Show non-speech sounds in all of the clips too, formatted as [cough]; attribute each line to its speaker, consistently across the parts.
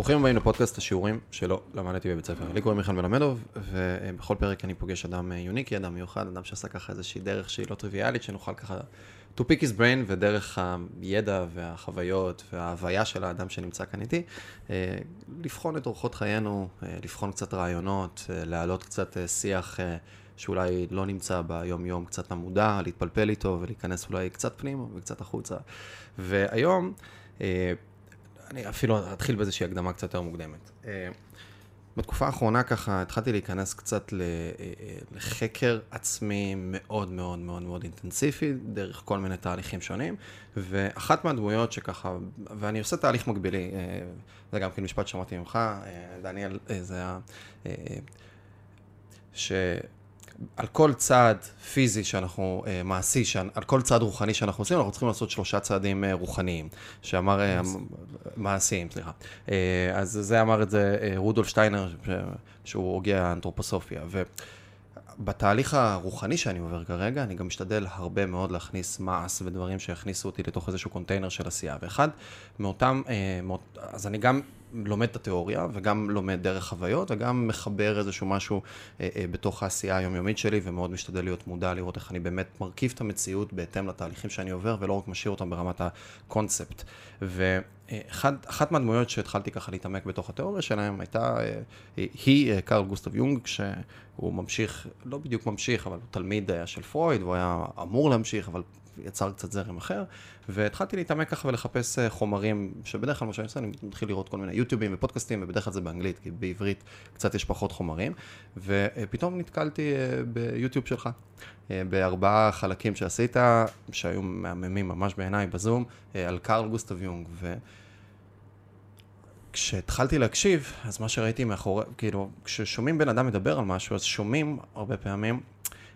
Speaker 1: ברוכים הבאים לפודקאסט השיעורים שלא למדתי בבית ספר. לי קוראים מיכאל מלמדוב, ובכל פרק אני פוגש אדם יוניקי, אדם מיוחד, אדם שעשה ככה איזושהי דרך שהיא לא טריוויאלית, שנוכל ככה to pick his brain, ודרך הידע והחוויות וההוויה של האדם שנמצא כאן איתי, אה, לבחון את אורחות חיינו, אה, לבחון קצת רעיונות, אה, להעלות קצת שיח שאולי לא נמצא ביום-יום קצת למודע, להתפלפל איתו ולהיכנס אולי קצת פנימה וקצת החוצה. והיום, אני אפילו אתחיל באיזושהי הקדמה קצת יותר מוקדמת. אה, בתקופה האחרונה ככה התחלתי להיכנס קצת אה, אה, לחקר עצמי מאוד מאוד מאוד מאוד אינטנסיבי, דרך כל מיני תהליכים שונים, ואחת מהדמויות שככה, ואני עושה תהליך מקבילי, זה גם כן משפט שמעתי ממך, דניאל, זה היה, ש... על כל צעד פיזי שאנחנו, אה, מעשי, על כל צעד רוחני שאנחנו עושים, אנחנו צריכים לעשות שלושה צעדים אה, רוחניים, שאמר, אה, מעשיים, סליחה. אז זה אמר את זה רודולף שטיינר, שהוא הוגה האנתרופוסופיה. ובתהליך הרוחני שאני עובר כרגע, אני גם משתדל הרבה מאוד להכניס מעש ודברים שיכניסו אותי לתוך איזשהו קונטיינר של עשייה. ואחד מאותם, אז אני גם לומד את התיאוריה, וגם לומד דרך חוויות, וגם מחבר איזשהו משהו אה, אה, בתוך העשייה היומיומית שלי, ומאוד משתדל להיות מודע, לראות איך אני באמת מרכיב את המציאות בהתאם לתהליכים שאני עובר, ולא רק משאיר אותם ברמת הקונספט. ואחת מהדמויות שהתחלתי ככה להתעמק בתוך התיאוריה שלהם, הייתה, אה, היא אה, קרל גוסטב יונג, שהוא ממשיך, לא בדיוק ממשיך, אבל הוא תלמיד היה של פרויד, והוא היה אמור להמשיך, אבל יצר קצת זרם אחר, והתחלתי להתעמק ככה ולחפש אה, חומרים, שבדרך כלל מה שאני עושה, אני מתחיל לראות כל מיני יוטיובים ופודקאסטים, ובדרך כלל זה באנגלית, כי בעברית קצת יש פחות חומרים, ופתאום נתקלתי אה, ביוטיוב שלך, אה, בארבעה חלקים שעשית, שהיו מהממים ממש בעיניי בזום, על קארל גוסטב יונג, ו... כשהתחלתי להקשיב, אז מה שראיתי מאחורי, כאילו, כששומעים בן אדם מדבר על משהו, אז שומעים הרבה פעמים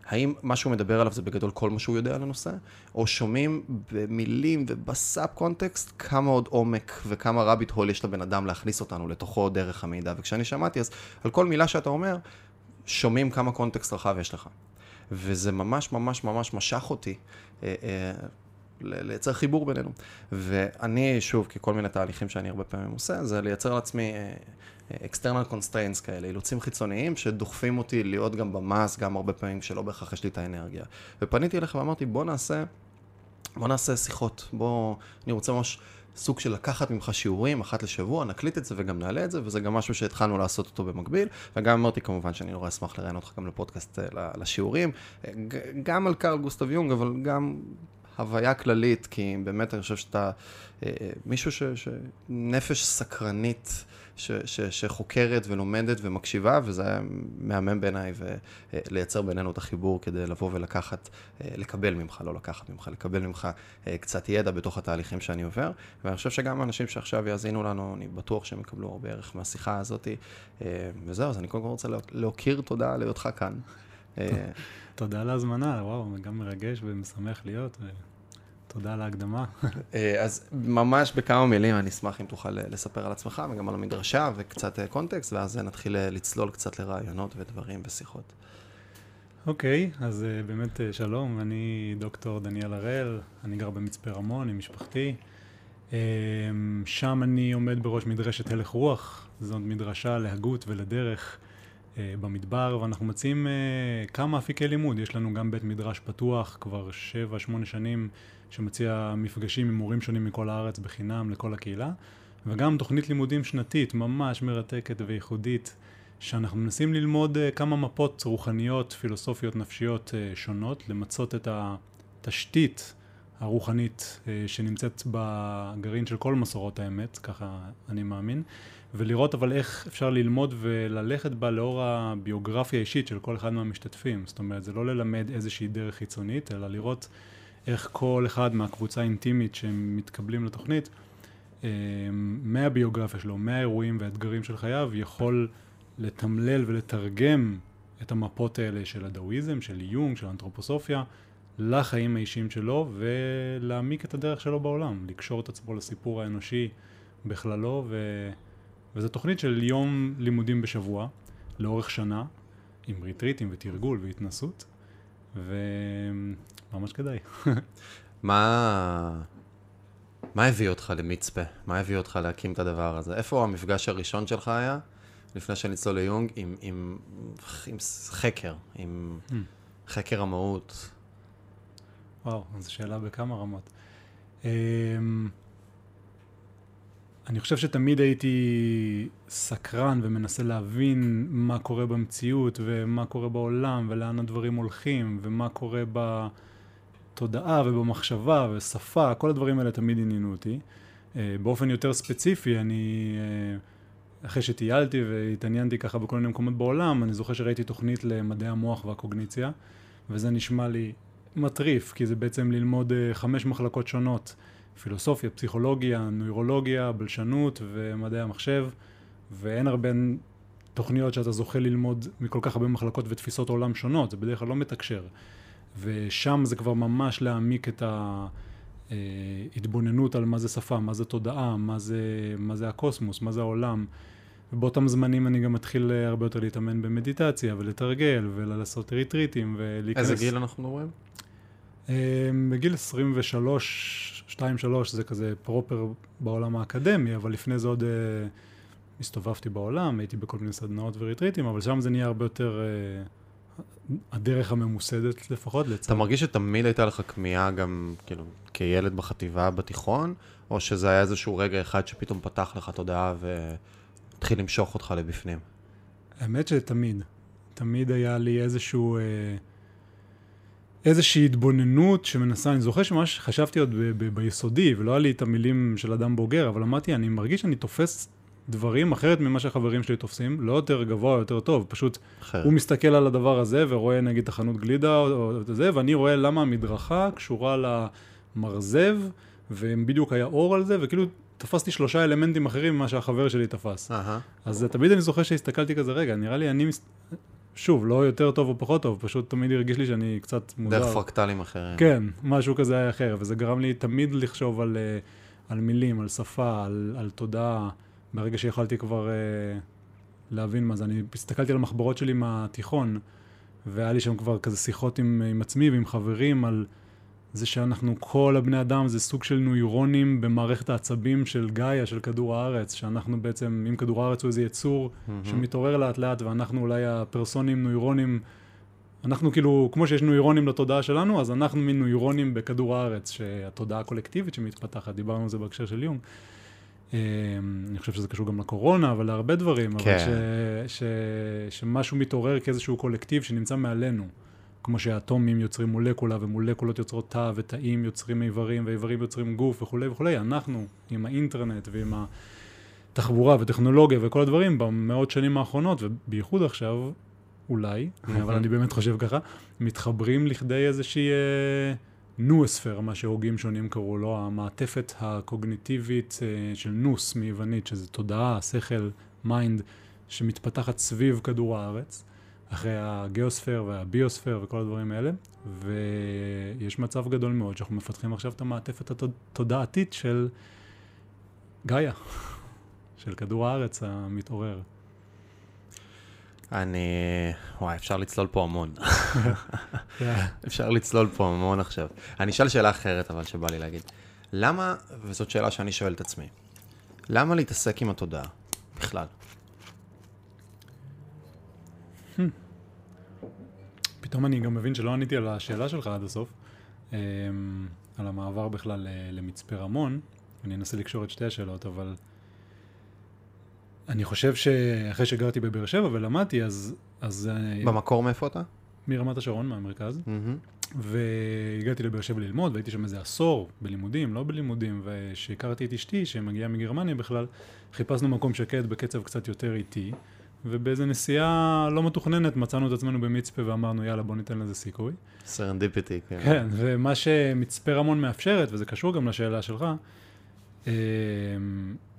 Speaker 1: האם מה שהוא מדבר עליו זה בגדול כל מה שהוא יודע על הנושא, או שומעים במילים ובסאב קונטקסט כמה עוד עומק וכמה רביט הול יש לבן אדם להכניס אותנו לתוכו דרך המידע. וכשאני שמעתי, אז על כל מילה שאתה אומר, שומעים כמה קונטקסט רחב יש לך. וזה ממש ממש ממש משך אותי. אה, אה, לייצר חיבור בינינו. ואני, שוב, ככל מיני תהליכים שאני הרבה פעמים עושה, זה לייצר לעצמי אה, external constraints כאלה, אילוצים חיצוניים שדוחפים אותי להיות גם במאס, גם הרבה פעמים שלא בהכרח יש לי את האנרגיה. ופניתי אליך ואמרתי, בוא נעשה, בוא נעשה שיחות, בוא, אני רוצה ממש סוג של לקחת ממך שיעורים אחת לשבוע, נקליט את זה וגם נעלה את זה, וזה גם משהו שהתחלנו לעשות אותו במקביל, וגם אמרתי כמובן שאני נורא אשמח לראיין אותך גם לפודקאסט אה, לשיעורים, גם על קארל גוסטב יונג, אבל גם הוויה כללית, כי באמת אני חושב שאתה אה, אה, מישהו ש, שנפש סקרנית. ש, ש, שחוקרת ולומדת ומקשיבה, וזה היה מהמם בעיניי, ולייצר בינינו את החיבור כדי לבוא ולקחת, אה, לקבל ממך, לא לקחת ממך, לקבל ממך אה, קצת ידע בתוך התהליכים שאני עובר, ואני חושב שגם האנשים שעכשיו יאזינו לנו, אני בטוח שהם יקבלו הרבה ערך מהשיחה הזאת, אה, וזהו, אז אני קודם כל רוצה להוקיר תודה להיותך כאן.
Speaker 2: תודה על ההזמנה, וואו, גם מרגש ומשמח להיות. תודה על ההקדמה.
Speaker 1: אה, אז ממש בכמה מילים אני אשמח אם תוכל אה, לספר על עצמך וגם על המדרשה וקצת אה, קונטקסט, ואז נתחיל לצלול קצת לרעיונות ודברים ושיחות.
Speaker 2: אוקיי, okay, אז באמת שלום, אני דוקטור דניאל הראל, אני גר במצפה רמון עם משפחתי. שם אני עומד בראש מדרשת הלך רוח, זאת מדרשה להגות ולדרך במדבר, ואנחנו מציעים כמה אפיקי לימוד. יש לנו גם בית מדרש פתוח כבר 7-8 שנים. שמציע מפגשים עם מורים שונים מכל הארץ בחינם לכל הקהילה, וגם תוכנית לימודים שנתית ממש מרתקת וייחודית, שאנחנו מנסים ללמוד uh, כמה מפות רוחניות, פילוסופיות, נפשיות שונות, למצות את התשתית הרוחנית שנמצאת בגרעין של כל מסורות האמת, ככה אני מאמין, ולראות אבל איך אפשר ללמוד וללכת בה לאור הביוגרפיה האישית של כל אחד מהמשתתפים. זאת אומרת, זה לא ללמד איזושהי דרך חיצונית, אלא לראות איך כל אחד מהקבוצה האינטימית שהם מתקבלים לתוכנית, אה, מהביוגרפיה שלו, מהאירועים והאתגרים של חייו, יכול לתמלל ולתרגם את המפות האלה של הדאואיזם, של יונג, של אנתרופוסופיה, לחיים האישיים שלו ולהעמיק את הדרך שלו בעולם, לקשור את עצמו לסיפור האנושי בכללו, ו... וזו תוכנית של יום לימודים בשבוע, לאורך שנה, עם ריטריטים ותרגול והתנסות, ו... ממש כדאי. [laughs]
Speaker 1: מה... מה הביא אותך למצפה? מה הביא אותך להקים את הדבר הזה? איפה המפגש הראשון שלך היה, לפני שנצלול ליונג, עם, עם, עם חקר, עם
Speaker 2: Hmm.
Speaker 1: חקר המהות?
Speaker 2: וואו, זו שאלה בכמה רמות. אמ, אני חושב שתמיד הייתי סקרן ומנסה להבין מה קורה במציאות ומה קורה בעולם ולאן הדברים הולכים ומה קורה בתודעה ובמחשבה ושפה, כל הדברים האלה תמיד עניינו אותי. אה, באופן יותר ספציפי, אני, אה, אחרי שטיילתי והתעניינתי ככה בכל מיני מקומות בעולם, אני זוכר שראיתי תוכנית למדעי המוח והקוגניציה, וזה נשמע לי מטריף, כי זה בעצם ללמוד אה, חמש מחלקות שונות, פילוסופיה, פסיכולוגיה, נוירולוגיה, בלשנות ומדעי המחשב, ואין הרבה תוכניות שאתה זוכה ללמוד מכל כך הרבה מחלקות ותפיסות עולם שונות, זה בדרך כלל לא מתקשר. ושם זה כבר ממש להעמיק את ההתבוננות על מה זה שפה, מה זה תודעה, מה זה, מה זה הקוסמוס, מה זה העולם. ובאותם זמנים אני גם מתחיל אה, הרבה יותר להתאמן במדיטציה ולתרגל ולעשות ריטריטים ולהיכנס...
Speaker 1: איזה גיל אנחנו מדברים?
Speaker 2: אה, בגיל 23, 2-3 זה כזה פרופר בעולם האקדמי, אבל לפני זה עוד אה, הסתובבתי בעולם, הייתי בכל מיני סדנאות וריטריטים, אבל שם זה נהיה הרבה יותר אה, הדרך הממוסדת לפחות. לצד...
Speaker 1: אתה מרגיש שתמיד הייתה לך כמיהה גם, כאילו, כילד בחטיבה, בתיכון, או שזה היה איזשהו רגע אחד שפתאום פתח לך תודעה והתחיל למשוך אותך לבפנים?
Speaker 2: האמת שתמיד, תמיד היה לי איזשהו, אה, איזושהי התבוננות שמנסה, אני זוכר שממש חשבתי עוד ב- ב- ביסודי, ולא היה לי את המילים של אדם בוגר, אבל אמרתי, אני מרגיש שאני תופס דברים אחרת ממה שהחברים שלי תופסים, לא יותר גבוה או יותר טוב, פשוט
Speaker 1: אחרת.
Speaker 2: הוא מסתכל על הדבר הזה ורואה נגיד את החנות גלידה או, או את זה, ואני רואה למה המדרכה קשורה למרזב, ובדיוק היה אור על זה, וכאילו תפסתי שלושה אלמנטים אחרים ממה שהחבר שלי תפס.
Speaker 1: אהה.
Speaker 2: אז תמיד אני זוכר שהסתכלתי כזה, רגע, נראה לי אני. שוב, לא יותר טוב או פחות טוב, פשוט תמיד הרגיש לי שאני קצת מוזר.
Speaker 1: דרך פרקטלים אחרים.
Speaker 2: כן, משהו כזה היה אחר, וזה גרם לי תמיד לחשוב על, אה, על מילים, על שפה, על, על תודעה, ברגע שיכולתי כבר אה, להבין מה זה. אני הסתכלתי על המחברות שלי מהתיכון, והיה לי שם כבר כזה שיחות עם, עם עצמי ועם חברים על זה שאנחנו, כל הבני אדם, זה סוג של נוירונים במערכת העצבים של גאיה, של כדור הארץ, שאנחנו בעצם, אם כדור הארץ הוא איזה יצור
Speaker 1: מהמם.
Speaker 2: שמתעורר לאט לאט, ואנחנו אולי הפרסונים, נוירונים, אנחנו כאילו, כמו שיש נוירונים לתודעה שלנו, אז אנחנו מין נוירונים בכדור הארץ, שהתודעה הקולקטיבית שמתפתחת, דיברנו על זה בהקשר של יונג. אה, אני חושב שזה קשור גם לקורונה, אבל להרבה דברים, אבל
Speaker 1: כן.
Speaker 2: ש, ש, שמשהו מתעורר כאיזשהו קולקטיב שנמצא מעלינו. כמו שהאטומים יוצרים מולקולה, ומולקולות יוצרות תא, ותאים יוצרים איברים, ואיברים יוצרים גוף וכולי וכולי. אנחנו, עם האינטרנט ועם התחבורה וטכנולוגיה וכל הדברים, במאות שנים האחרונות, ובייחוד עכשיו, אולי, אבל אני באמת חושב ככה, מתחברים לכדי איזושהי אה, נואוספרה, מה שהוגים שונים קראו לו, המעטפת הקוגניטיבית אה, של נוס מיוונית, שזה תודעה, שכל, mind, שמתפתחת סביב כדור הארץ. אחרי ה geosphere וה biosphere וכל הדברים האלה, ויש מצב גדול מאוד שאנחנו מפתחים עכשיו את המעטפת התודעתית של גאיה, [laughs] של כדור הארץ המתעורר.
Speaker 1: אני... וואי, אפשר לצלול פה המון. [laughs] אפשר לצלול פה המון עכשיו. אני אשאל שאלה אחרת, אבל שבא לי להגיד. למה, וזאת שאלה שאני שואל את עצמי, למה להתעסק עם התודעה בכלל?
Speaker 2: פתאום אני גם מבין שלא עניתי על השאלה שלך עד הסוף, אמ, על המעבר בכלל ל- למצפה רמון. אני אנסה לקשור את שתי השאלות, אבל אני חושב שאחרי שגרתי בבאר שבע ולמדתי, אז... אז אה,
Speaker 1: במקור מאיפה אתה?
Speaker 2: מרמת השרון, מהמרכז,
Speaker 1: מהמם.
Speaker 2: והגעתי לבאר שבע ללמוד, והייתי שם איזה עשור בלימודים, לא בלימודים, וכשהכרתי את אשתי, שמגיעה מגרמניה בכלל, חיפשנו מקום שקט בקצב קצת יותר איטי, ובאיזה נסיעה לא מתוכננת מצאנו את עצמנו במצפה ואמרנו, יאללה, בוא ניתן לזה סיכוי.
Speaker 1: serendipity, כן.
Speaker 2: כן, ומה שמצפה רמון מאפשרת, וזה קשור גם לשאלה שלך, אמ,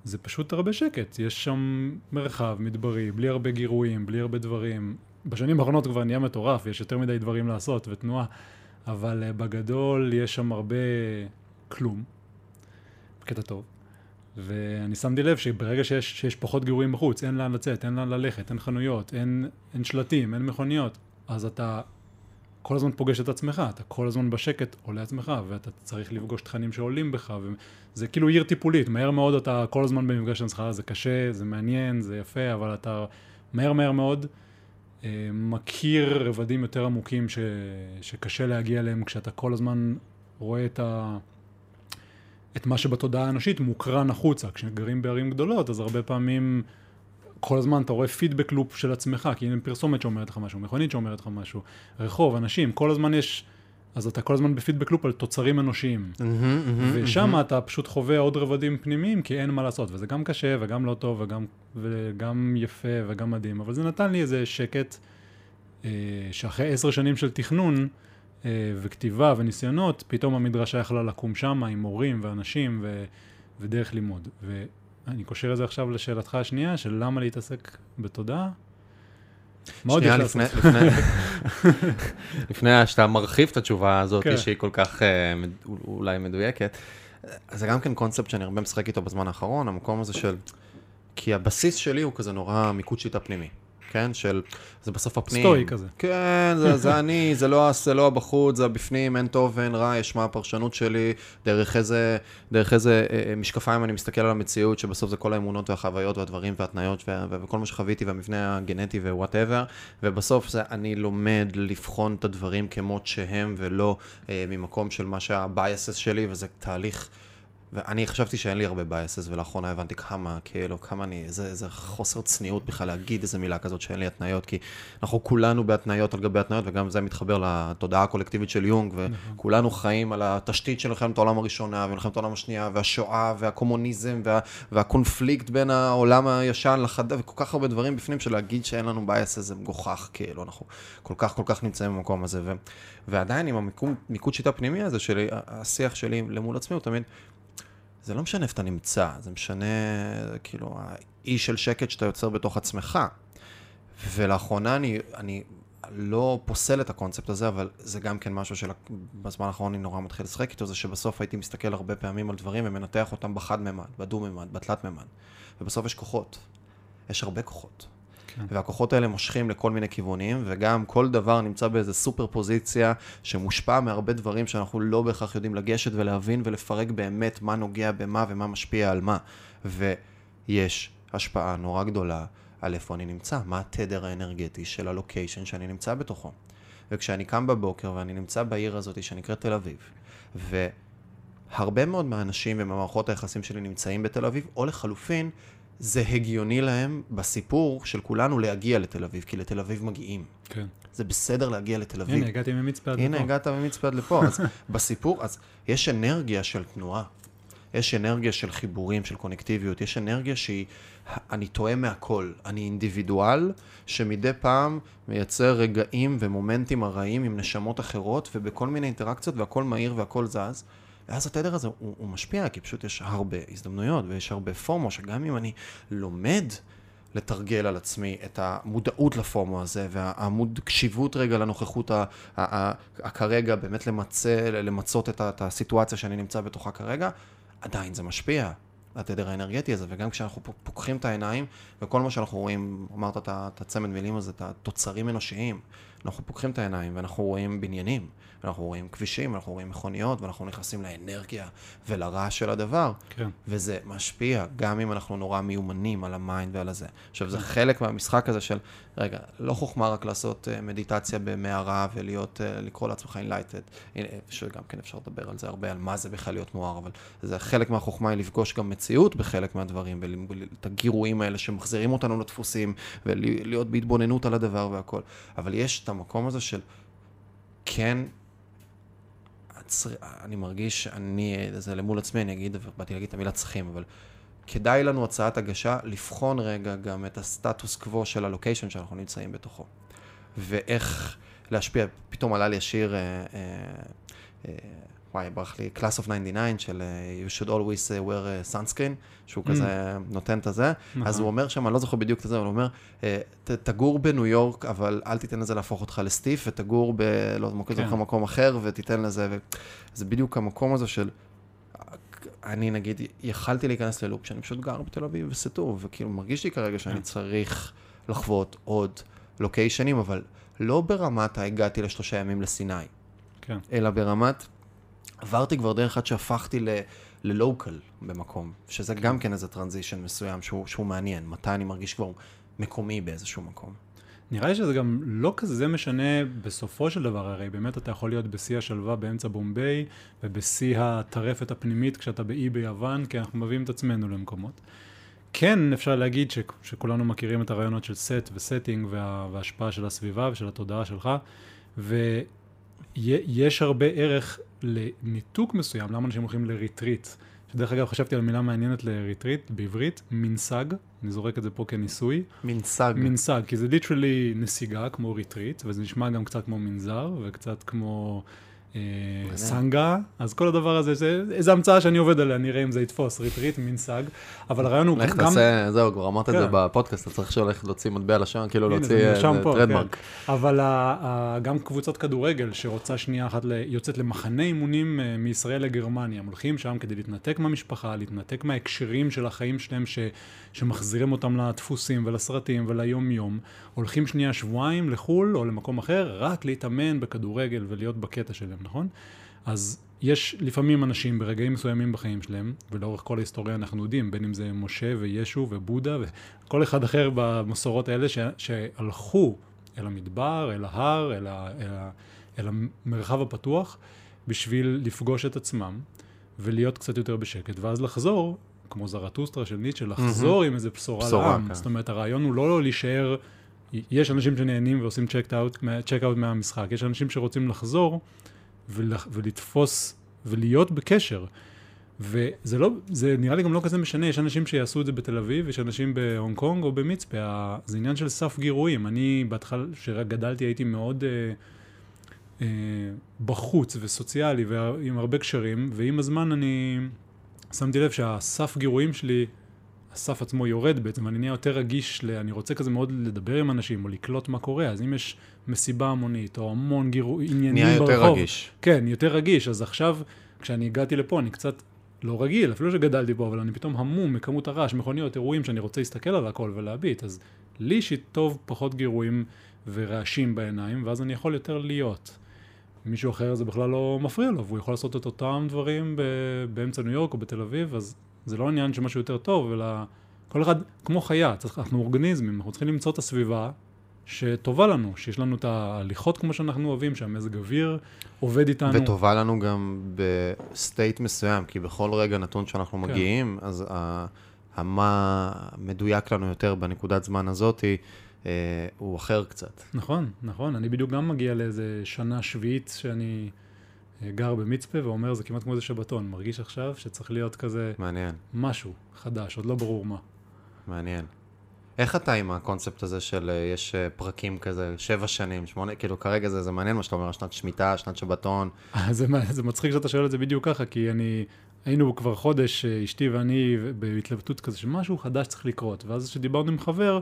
Speaker 2: זה פשוט הרבה שקט. יש שם מרחב מדברי, בלי הרבה גירויים, בלי הרבה דברים. בשנים האחרונות כבר נהיה מטורף, יש יותר מדי דברים לעשות ותנועה, אבל אה, בגדול יש שם הרבה כלום, בקטע טוב. ואני שמתי לב שברגע שיש, שיש פחות גירויים בחוץ, אין לאן לצאת, אין לאן ללכת, אין חנויות, אין, אין שלטים, אין מכוניות, אז אתה כל הזמן פוגש את עצמך, אתה כל הזמן בשקט עולה עצמך, ואתה צריך לפגוש תכנים שעולים בך, וזה כאילו עיר טיפולית, מהר מאוד אתה כל הזמן במפגש עם עצמך, זה קשה, זה מעניין, זה יפה, אבל אתה מהר מהר מאוד אה, מכיר רבדים יותר עמוקים ש, שקשה להגיע אליהם כשאתה כל הזמן רואה את ה... את מה שבתודעה האנושית מוקרן החוצה. כשגרים בערים גדולות, אז הרבה פעמים כל הזמן אתה רואה פידבק לופ של עצמך, כי הנה פרסומת שאומרת לך משהו, מכונית שאומרת לך משהו, רחוב, אנשים, כל הזמן יש, אז אתה כל הזמן בפידבק לופ על תוצרים אנושיים. ושם אתה פשוט חווה עוד רבדים פנימיים, כי אין מה לעשות, וזה גם קשה, וגם לא טוב, וגם, וגם יפה, וגם מדהים, אבל זה נתן לי איזה שקט, אה, שאחרי עשר שנים של תכנון, וכתיבה וניסיונות, פתאום המדרשה יכלה לקום שם עם מורים ואנשים ו, ודרך לימוד. אני קושר את זה עכשיו לשאלתך השנייה, של למה להתעסק בתודעה.
Speaker 1: מה עוד יש לעשות? לפני, [laughs] לפני שאתה מרחיב את התשובה הזאת, כן. שהיא כל כך אה, אולי מדויקת, זה גם כן קונספט שאני הרבה משחק איתו בזמן האחרון, המקום הזה של... כי הבסיס שלי הוא כזה נורא מיקוד שליטה פנימי. כן? של, זה בסוף הפנים.
Speaker 2: סטואי כזה.
Speaker 1: כן, זה, זה אני, זה לא, זה לא הבחוץ, זה הבפנים, אין טוב ואין רע, יש מה הפרשנות שלי, דרך איזה, דרך איזה אה, אה, משקפיים אני מסתכל על המציאות, שבסוף זה כל האמונות והחוויות והדברים וההתניות וה, וכל מה שחוויתי והמבנה הגנטי ו whatever, ובסוף זה אני לומד לבחון את הדברים כמות שהם, ולא אה, ממקום של מה שה bias שלי, וזה תהליך... ואני חשבתי שאין לי הרבה bias, ולאחרונה הבנתי כמה, כאילו, כמה אני, איזה, איזה חוסר צניעות בכלל להגיד איזה מילה כזאת שאין לי התניות, כי אנחנו כולנו בהתניות על גבי התניות, וגם זה מתחבר לתודעה הקולקטיבית של יונג, וכולנו חיים על התשתית של מלחמת העולם הראשונה, ומלחמת העולם השנייה, והשואה, והקומוניזם, וה, והקונפליקט בין העולם הישן לחדש, וכל כך הרבה דברים בפנים, שלהגיד שאין לנו bias זה מגוחך, כאילו, אנחנו כל כך כל כך נמצאים במקום הזה, ו, ועדיין עם המיקוד שיטה פנימי הזה שלי, השיח שלי למול עצמי הוא תמיד... זה לא משנה איפה אתה נמצא, זה משנה, כאילו, האי של שקט שאתה יוצר בתוך עצמך. ולאחרונה אני, אני לא פוסל את הקונספט הזה, אבל זה גם כן משהו שבזמן האחרון אני נורא מתחיל לשחק איתו, זה שבסוף הייתי מסתכל הרבה פעמים על דברים ומנתח אותם בחד-ממד, בדו-ממד, בתלת-ממד. ובסוף יש כוחות. יש הרבה כוחות. כן. והכוחות האלה מושכים לכל מיני כיוונים, וגם כל דבר נמצא באיזה סופר פוזיציה שמושפע מהרבה דברים שאנחנו לא בהכרח יודעים לגשת ולהבין ולפרק באמת מה נוגע במה ומה משפיע על מה. ויש השפעה נורא גדולה על איפה אני נמצא, מה התדר האנרגטי של הלוקיישן שאני נמצא בתוכו. וכשאני קם בבוקר ואני נמצא בעיר הזאת שנקראת תל אביב, והרבה מאוד מהאנשים וממערכות היחסים שלי נמצאים בתל אביב, או לחלופין, זה הגיוני להם בסיפור של כולנו להגיע לתל אביב, כי לתל אביב מגיעים.
Speaker 2: כן.
Speaker 1: זה בסדר להגיע לתל אביב.
Speaker 2: הנה, הגעתי ממצפה עד לפה.
Speaker 1: הנה, הגעת ממצפה עד לפה. אז [laughs] בסיפור, אז יש אנרגיה של תנועה. יש אנרגיה של חיבורים, של קונקטיביות, יש אנרגיה שהיא, אני טועה מהכל. אני אינדיבידואל שמדי פעם מייצר רגעים ומומנטים ארעיים עם נשמות אחרות, ובכל מיני אינטראקציות, והכל מהיר והכל זז. ואז התדר הזה הוא, הוא משפיע, כי פשוט יש הרבה הזדמנויות ויש הרבה פומו, שגם אם אני לומד לתרגל על עצמי את המודעות לפומו הזה, והעמוד קשיבות רגע לנוכחות הכרגע, באמת למצא, למצות את, את הסיטואציה שאני נמצא בתוכה כרגע, עדיין זה משפיע. התדר האנרגטי הזה, וגם כשאנחנו פוקחים את העיניים, וכל מה שאנחנו רואים, אמרת את הצמד מילים הזה, את התוצרים אנושיים, אנחנו פוקחים את העיניים ואנחנו רואים בניינים, ואנחנו רואים כבישים, ואנחנו רואים מכוניות, ואנחנו נכנסים לאנרגיה ולרעש של הדבר.
Speaker 2: כן.
Speaker 1: וזה משפיע, גם אם אנחנו נורא מיומנים על ה mind ועל הזה. עכשיו, זה חלק מהמשחק הזה של, רגע, לא חוכמה רק לעשות אה, מדיטציה במערה ולהיות, אה, לקרוא לעצמך enlighted, שגם כן אפשר לדבר על זה הרבה, על מה זה בכלל להיות מואר, אבל זה חלק מהחוכמה היא לפגוש גם מציאות בחלק מהדברים, ואת הגירויים האלה שמחזירים אותנו לדפוסים, ולהיות בהתבוננות על הדבר והכל. אבל יש את המקום הזה של, כן, אני מרגיש שאני, זה למול עצמי, אני אגיד, באתי להגיד את המילה צריכים, אבל כדאי לנו הצעת הגשה לבחון רגע גם את הסטטוס קוו של הלוקיישן שאנחנו נמצאים בתוכו. ואיך להשפיע, פתאום עלה לי השיר, אה, אה, אה, וואי, ברח לי, Class of 99 של uh, You should always uh, wear uh, sunscreen, שהוא mm. כזה נותן את הזה. נכון. אז הוא אומר שם, אני לא זוכר בדיוק את זה, אבל הוא אומר, תגור בניו יורק, אבל אל תיתן לזה להפוך אותך לסטיף, ותגור ב... לא זוכר, כן. מקום אחר, ותיתן לזה, ו... זה בדיוק המקום הזה של... אני נגיד, יכלתי להיכנס ללופ שאני פשוט גר בתל אביב וסטור, וכאילו מרגיש לי כרגע שאני כן. צריך לחוות עוד לוקיישנים, אבל לא ברמת הגעתי לשלושה ימים לסיני,
Speaker 2: כן.
Speaker 1: אלא ברמת, עברתי כבר דרך עד שהפכתי ל... ללוקל במקום, שזה גם כן איזה טרנזישן מסוים שהוא, שהוא מעניין, מתי אני מרגיש כבר מקומי באיזשהו מקום.
Speaker 2: נראה לי שזה גם לא כזה משנה בסופו של דבר, הרי באמת אתה יכול להיות בשיא השלווה באמצע בומביי, ובשיא הטרפת הפנימית כשאתה באי ביוון, כי אנחנו מביאים את עצמנו למקומות. כן, אפשר להגיד ש, שכולנו מכירים את הרעיונות של set ו setting וה, וההשפעה של הסביבה ושל התודעה שלך, ויש הרבה ערך לניתוק מסוים, למה אנשים הולכים ל retreat. שדרך אגב, חשבתי על מילה מעניינת ל retreat בעברית, מנסג, אני זורק את זה פה כניסוי.
Speaker 1: מנסג.
Speaker 2: מנסג, כי זה literally נסיגה, כמו retreat, וזה נשמע גם קצת כמו מנזר, וקצת כמו סנגה, אז כל הדבר הזה, זה איזה המצאה שאני עובד עליה, נראה אם זה יתפוס, retreat, מנסג, אבל הרעיון הוא
Speaker 1: לך
Speaker 2: גם...
Speaker 1: תעשה, זהו, כבר אמרת את זה
Speaker 2: כן.
Speaker 1: בפודקאסט, אתה צריך שהולך להוציא מטבע לשון, כאילו להוציא trademark.
Speaker 2: כן. אבל גם קבוצת כדורגל שרוצה שנייה אחת, יוצאת למחנה אימונים אה, מישראל לגרמניה, הם הולכים שם כדי להתנתק מהמשפחה, להתנתק מההקשרים של החיים שלהם ש- שמחזירים אותם לדפוסים ולסרטים וליום יום, הולכים שנייה שבועיים לחו"ל או למקום אחר, רק להתאמן בכדורגל ולהיות בקטע שלהם, נכון? אז יש לפעמים אנשים ברגעים מסוימים בחיים שלהם, ולאורך כל ההיסטוריה אנחנו יודעים, בין אם זה משה וישו ובודה וכל אחד אחר במסורות האלה ש, שהלכו אל המדבר, אל ההר, אל, ה, אל, ה, אל המרחב הפתוח, בשביל לפגוש את עצמם ולהיות קצת יותר בשקט, ואז לחזור, כמו זרטוסטרה של ניטשה, לחזור עם איזה בשורה,
Speaker 1: בשורה,
Speaker 2: לעם.
Speaker 1: כן.
Speaker 2: זאת אומרת, הרעיון הוא לא להישאר, יש אנשים שנהנים ועושים צ'ק אאוט, מהמשחק, יש אנשים שרוצים לחזור ולתפוס ולהיות בקשר. וזה לא, זה נראה לי גם לא כזה משנה, יש אנשים שיעשו את זה בתל אביב, יש אנשים בהונג קונג או במצפה, זה עניין של סף גירויים. אני בהתחלה, כשגדלתי הייתי מאוד אה, אה, בחוץ וסוציאלי ועם הרבה קשרים, ועם הזמן אני שמתי לב שהסף גירויים שלי, הסף עצמו יורד בעצם, אני נהיה יותר רגיש, ל, אני רוצה כזה מאוד לדבר עם אנשים או לקלוט מה קורה, אז אם יש מסיבה המונית או המון גירו, עניינים
Speaker 1: נהיה
Speaker 2: ברחוב,
Speaker 1: יותר רגיש.
Speaker 2: כן, יותר רגיש, אז עכשיו, כשאני הגעתי לפה, אני קצת לא רגיל, אפילו שגדלתי פה, אבל אני פתאום המום מכמות הרעש, מכוניות, אירועים שאני רוצה להסתכל על הכל ולהביט, אז לי אישית טוב פחות גירויים ורעשים בעיניים, ואז אני יכול יותר להיות. מישהו אחר זה בכלל לא מפריע לו, והוא יכול לעשות את אותם דברים באמצע ניו יורק או בתל אביב, אז זה לא עניין של משהו יותר טוב, אלא כל אחד, כמו חיה, צריך, אנחנו אורגניזמים, אנחנו צריכים למצוא את הסביבה שטובה לנו, שיש לנו את ההליכות כמו שאנחנו אוהבים, שהמזג אוויר עובד איתנו.
Speaker 1: וטובה לנו גם ב state מסוים, כי בכל רגע נתון שאנחנו
Speaker 2: כן.
Speaker 1: מגיעים, אז ה- המה מדויק לנו יותר בנקודת זמן הזאתי, אה, הוא אחר קצת.
Speaker 2: נכון, נכון, אני בדיוק גם מגיע לאיזה שנה שביעית שאני גר במצפה ואומר, זה כמעט כמו איזה שבתון, מרגיש עכשיו שצריך להיות כזה
Speaker 1: מעניין,
Speaker 2: משהו חדש, עוד לא ברור מה.
Speaker 1: מעניין. איך אתה עם הקונספט הזה של אה, יש אה, פרקים כזה, שבע שנים, שמונה, כאילו כרגע זה, זה מעניין מה שאתה אומר, שנת שמיטה, שנת שבתון.
Speaker 2: אה, [laughs] זה, זה מצחיק שאתה שואל את זה בדיוק ככה, כי אני, היינו כבר חודש, אה, אשתי ואני, בהתלבטות כזה, שמשהו חדש צריך לקרות, ואז כשדיברנו עם חבר,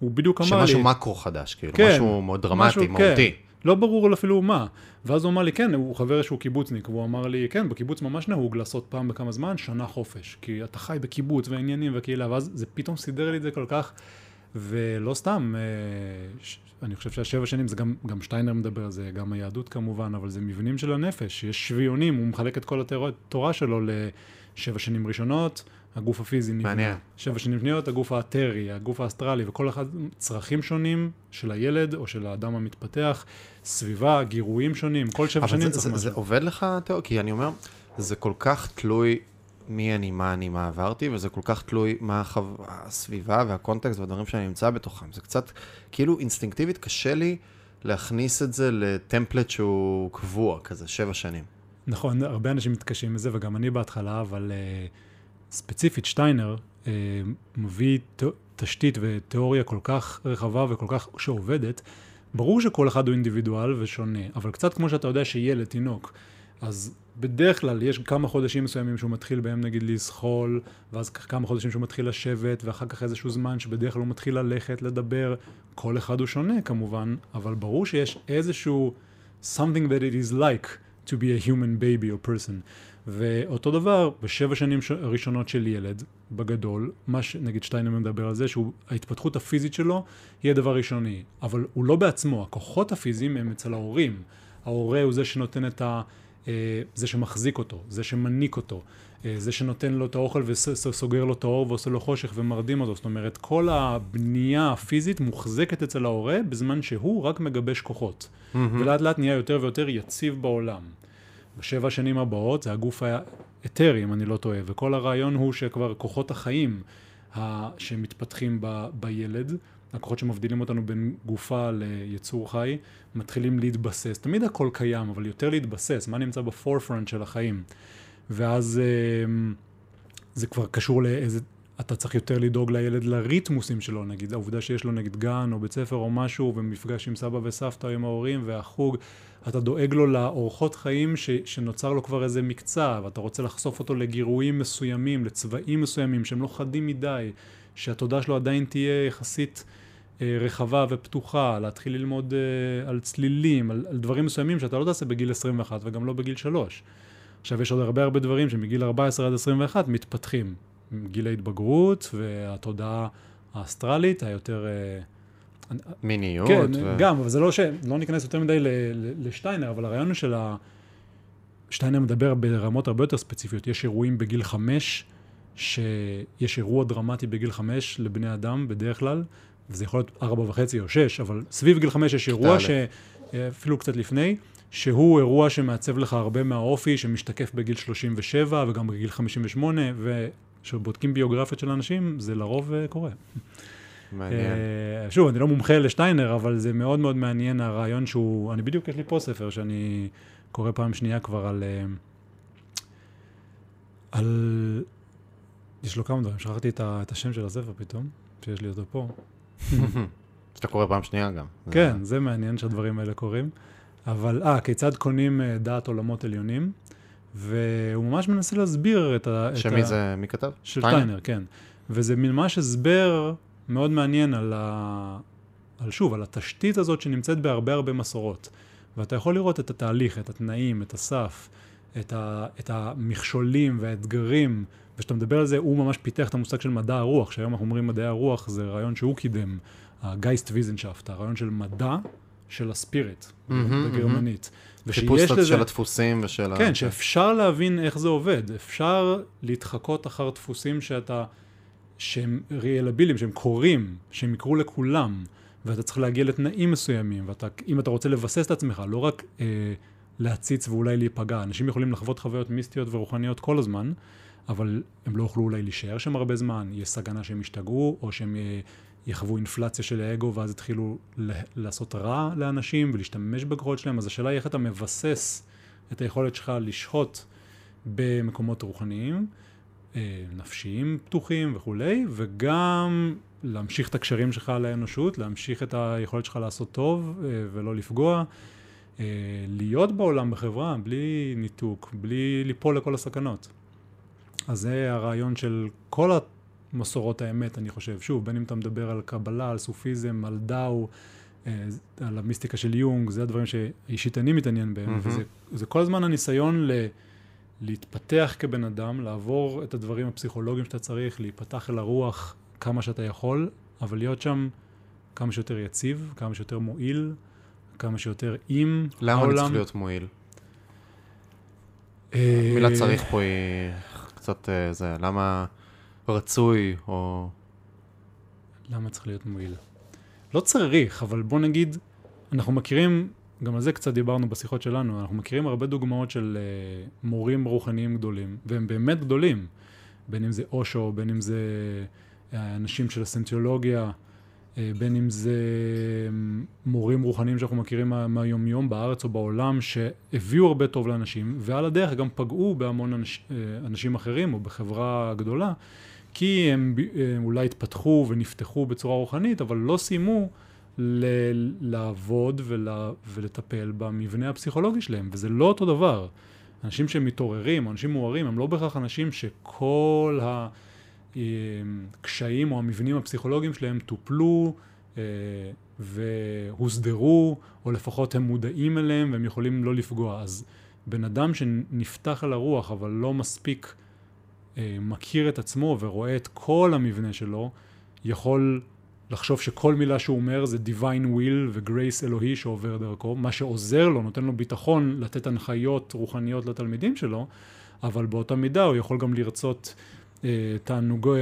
Speaker 2: הוא בדיוק אמר לי...
Speaker 1: שמשהו מקרו חדש, כאילו,
Speaker 2: כן,
Speaker 1: משהו מאוד דרמטי,
Speaker 2: משהו,
Speaker 1: מהותי.
Speaker 2: כן. לא ברור אפילו מה. ואז הוא אמר לי, כן, הוא חבר שהוא קיבוצניק, והוא אמר לי, כן, בקיבוץ ממש נהוג לעשות פעם בכמה זמן שנה חופש, כי אתה חי בקיבוץ והעניינים והקהילה, ואז זה פתאום סידר לי את זה כל כך, ולא סתם, אה, אני חושב שהשבע שנים, זה גם, גם שטיינר מדבר על זה, גם היהדות כמובן, אבל זה מבנים של הנפש, יש שביונים, הוא מחלק את כל התורה שלו לשבע שנים ראשונות, הגוף הפיזי נבנה.
Speaker 1: מעניין.
Speaker 2: שבע שנים שניות, הגוף האתרי, הגוף האסטרלי, וכל אחד צרכים שונים של הילד או של האדם המתפתח, סביבה, גירויים שונים, כל שבע
Speaker 1: אבל
Speaker 2: שנים
Speaker 1: זה,
Speaker 2: צריך משהו.
Speaker 1: זה עובד לך, תיאו? כי אני אומר, זה כל כך תלוי מי אני, מה אני, מה עברתי, וזה כל כך תלוי מה החו... הסביבה והקונטקסט והדברים שאני נמצא בתוכם. זה קצת, כאילו אינסטינקטיבית קשה לי להכניס את זה לטמפלט שהוא קבוע, כזה, שבע שנים.
Speaker 2: נכון, הרבה אנשים מתקשים מזה, וגם אני בהתחלה, אבל uh, ספציפית שטיינר uh, מביא ת, תשתית ותיאוריה כל כך רחבה וכל כך שעובדת. ברור שכל אחד הוא אינדיבידואל ושונה, אבל קצת כמו שאתה יודע שילד, תינוק, אז בדרך כלל יש כמה חודשים מסוימים שהוא מתחיל בהם נגיד לזחול, ואז כמה חודשים שהוא מתחיל לשבת, ואחר כך איזשהו זמן שבדרך כלל הוא מתחיל ללכת, לדבר. כל אחד הוא שונה כמובן, אבל ברור שיש איזשהו something that it is like to be a human baby or person. ואותו דבר, בשבע שנים ש- הראשונות של ילד, בגדול, מה ש... נגיד שטיינר מדבר על זה, שההתפתחות הפיזית שלו היא הדבר הראשוני, אבל הוא לא בעצמו, הכוחות הפיזיים הם אצל ההורים. ההורה הוא זה שנותן את ה... אה, זה שמחזיק אותו, זה שמניק אותו, אה, זה שנותן לו את האוכל וסוגר לו את האור ועושה לו חושך ומרדים אותו. זאת אומרת, כל הבנייה הפיזית מוחזקת אצל ההורה בזמן שהוא רק מגבש כוחות. Mm-hmm. ולאט לאט נהיה יותר ויותר יציב בעולם. בשבע השנים הבאות זה הגוף האתרי, אם אני לא טועה, וכל הרעיון הוא שכבר כוחות החיים שמתפתחים ב, בילד, הכוחות שמבדילים אותנו בין גופה ליצור חי, מתחילים להתבסס. תמיד הכל קיים, אבל יותר להתבסס, מה נמצא בפורפרנט של החיים. ואז אמ, זה כבר קשור לאיזה, אתה צריך יותר לדאוג לילד לריתמוסים שלו, נגיד העובדה שיש לו נגיד גן או בית ספר או משהו, ומפגש עם סבא וסבתא או עם ההורים והחוג, אתה דואג לו לאורחות חיים ש, שנוצר לו כבר איזה מקצע, ואתה רוצה לחשוף אותו לגירויים מסוימים, לצבעים מסוימים שהם לא חדים מדי, שהתודעה שלו עדיין תהיה יחסית אה, רחבה ופתוחה, להתחיל ללמוד אה, על צלילים, על, על דברים מסוימים שאתה לא תעשה בגיל 21 וגם לא בגיל 3. עכשיו יש עוד הרבה הרבה דברים שמגיל 14 עד 21 מתפתחים. גיל ההתבגרות והתודעה האסטרלית היותר... אה,
Speaker 1: מיניות.
Speaker 2: כן, ו... גם, אבל זה לא ש... לא ניכנס יותר מדי ל... לשטיינר, אבל הרעיון הוא של ה... שטיינר מדבר ברמות הרבה יותר ספציפיות. יש אירועים בגיל חמש, שיש אירוע דרמטי בגיל חמש לבני אדם בדרך כלל, וזה יכול להיות ארבע וחצי או שש, אבל סביב גיל חמש יש אירוע ש... אפילו קצת לפני, שהוא אירוע שמעצב לך הרבה מהאופי, שמשתקף בגיל 37 וגם בגיל 58, וכשבודקים ביוגרפיות של אנשים, זה לרוב אה, קורה.
Speaker 1: מעניין.
Speaker 2: Uh, שוב, אני לא מומחה לשטיינר, אבל זה מאוד מאוד מעניין הרעיון שהוא, אני בדיוק, יש לי פה ספר שאני קורא פעם שנייה כבר על... Uh, על... יש לו כמה דברים, שכחתי את, ה, את השם של הספר פתאום, שיש לי אותו פה. [laughs]
Speaker 1: שאתה קורא פעם שנייה גם.
Speaker 2: כן, זה מעניין שהדברים האלה קורים. אבל, אה, כיצד קונים דעת עולמות עליונים, והוא ממש מנסה להסביר את ה...
Speaker 1: שמי זה, מי כתב?
Speaker 2: של שטיינר, כן. וזה ממש הסבר מאוד מעניין על, ה... על שוב, על התשתית הזאת שנמצאת בהרבה הרבה מסורות. ואתה יכול לראות את התהליך, את התנאים, את הסף, את, ה... את המכשולים והאתגרים, וכשאתה מדבר על זה, הוא ממש פיתח את המושג של מדע הרוח, שהיום אנחנו אומרים מדעי הרוח, זה רעיון שהוא קידם, הגייסט ויזנשאפט, הרעיון של מדע של הספיריט, mm-hmm, בגרמנית.
Speaker 1: Mm-hmm. חיפוש לזה... של הדפוסים ושל
Speaker 2: כן, ה... שאפשר להבין איך זה עובד, אפשר להתחקות אחר דפוסים שאתה... שהם ריאלבילים, שהם קורים, שהם יקרו לכולם, ואתה צריך להגיע לתנאים מסוימים, ואם אתה רוצה לבסס את עצמך, לא רק אה, להציץ ואולי להיפגע, אנשים יכולים לחוות חוויות מיסטיות ורוחניות כל הזמן, אבל הם לא יוכלו אולי להישאר שם הרבה זמן, יש סכנה שהם ישתגעו, או שהם אה, יחוו אינפלציה של האגו, ואז יתחילו לעשות רע לאנשים ולהשתמש בכוחות שלהם, אז השאלה היא איך אתה מבסס את היכולת שלך לשהות במקומות רוחניים. אה, נפשיים פתוחים וכולי, וגם להמשיך את הקשרים שלך על האנושות, להמשיך את היכולת שלך לעשות טוב אה, ולא לפגוע, אה, להיות בעולם בחברה בלי ניתוק, בלי ליפול לכל הסכנות. אז זה הרעיון של כל המסורות האמת, אני חושב. שוב, בין אם אתה מדבר על קבלה, על סופיזם, על דאו, על המיסטיקה של יונג, זה הדברים שאישית אני מתעניין בהם, mm-hmm. וזה כל הזמן הניסיון ל... להתפתח כבן אדם, לעבור את הדברים הפסיכולוגיים שאתה צריך, להיפתח אל הרוח כמה שאתה יכול, אבל להיות שם כמה שיותר יציב, כמה שיותר מועיל, כמה שיותר עם
Speaker 1: למה העולם. למה אני צריך להיות מועיל? המילה אה, צריך פה היא קצת אה, זה, למה רצוי או...
Speaker 2: למה צריך להיות מועיל? לא צריך, אבל בוא נגיד, אנחנו מכירים גם על זה קצת דיברנו בשיחות שלנו, אנחנו מכירים הרבה דוגמאות של uh, מורים רוחניים גדולים, והם באמת גדולים, בין אם זה אושו, בין אם זה אה, אנשים של הסנטיולוגיה, uh, בין אם זה מורים רוחניים שאנחנו מכירים מה, מהיומיום בארץ או בעולם, שהביאו הרבה טוב לאנשים, ועל הדרך גם פגעו בהמון אנש, אנשים אחרים או בחברה גדולה, כי הם uh, אולי התפתחו ונפתחו בצורה רוחנית, אבל לא סיימו ל- לעבוד ולה- ולטפל במבנה הפסיכולוגי שלהם, וזה לא אותו דבר. אנשים שמתעוררים, אנשים מוארים, הם לא בהכרח אנשים שכל הקשיים או המבנים הפסיכולוגיים שלהם טופלו אה, והוסדרו, או לפחות הם מודעים אליהם והם יכולים לא לפגוע. אז בן אדם שנפתח על הרוח, אבל לא מספיק אה, מכיר את עצמו ורואה את כל המבנה שלו, יכול לחשוב שכל מילה שהוא אומר זה divine will וגרייס אלוהי שעובר דרכו, מה שעוזר לו, נותן לו ביטחון לתת הנחיות רוחניות לתלמידים שלו, אבל באותה מידה הוא יכול גם לרצות אה, תענוגו, אה,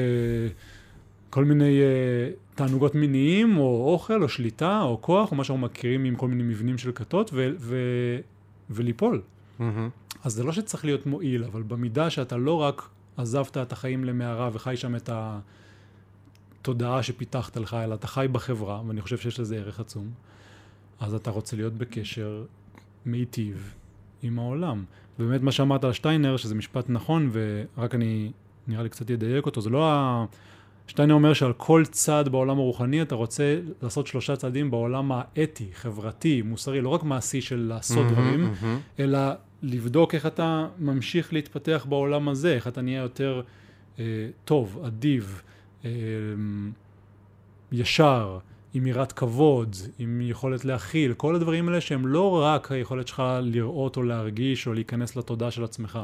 Speaker 2: כל מיני אה, תענוגות מיניים, או אוכל, או שליטה, או כוח, או מה שאנחנו מכירים עם כל מיני מבנים של כתות, ו- ו- וליפול. Mm-hmm. אז זה לא שצריך להיות מועיל, אבל במידה שאתה לא רק עזבת את החיים למערה וחי שם את התודעה שפיתחת לך, אלא אתה חי בחברה, ואני חושב שיש לזה ערך עצום, אז אתה רוצה להיות בקשר מיטיב עם העולם. ובאמת מה שאמרת על שטיינר, שזה משפט נכון, ורק אני נראה לי קצת אדייק אותו, זה לא ה... שטיינר אומר שעל כל צד בעולם הרוחני אתה רוצה לעשות שלושה צעדים בעולם האתי, חברתי, מוסרי, לא רק מעשי של לעשות mm-hmm, דברים, mm-hmm. אלא לבדוק איך אתה ממשיך להתפתח בעולם הזה, איך אתה נהיה יותר אה, טוב, אדיב, ישר, עם יראת כבוד, עם יכולת להכיל, כל הדברים האלה שהם לא רק היכולת שלך לראות או להרגיש או להיכנס לתודעה של עצמך,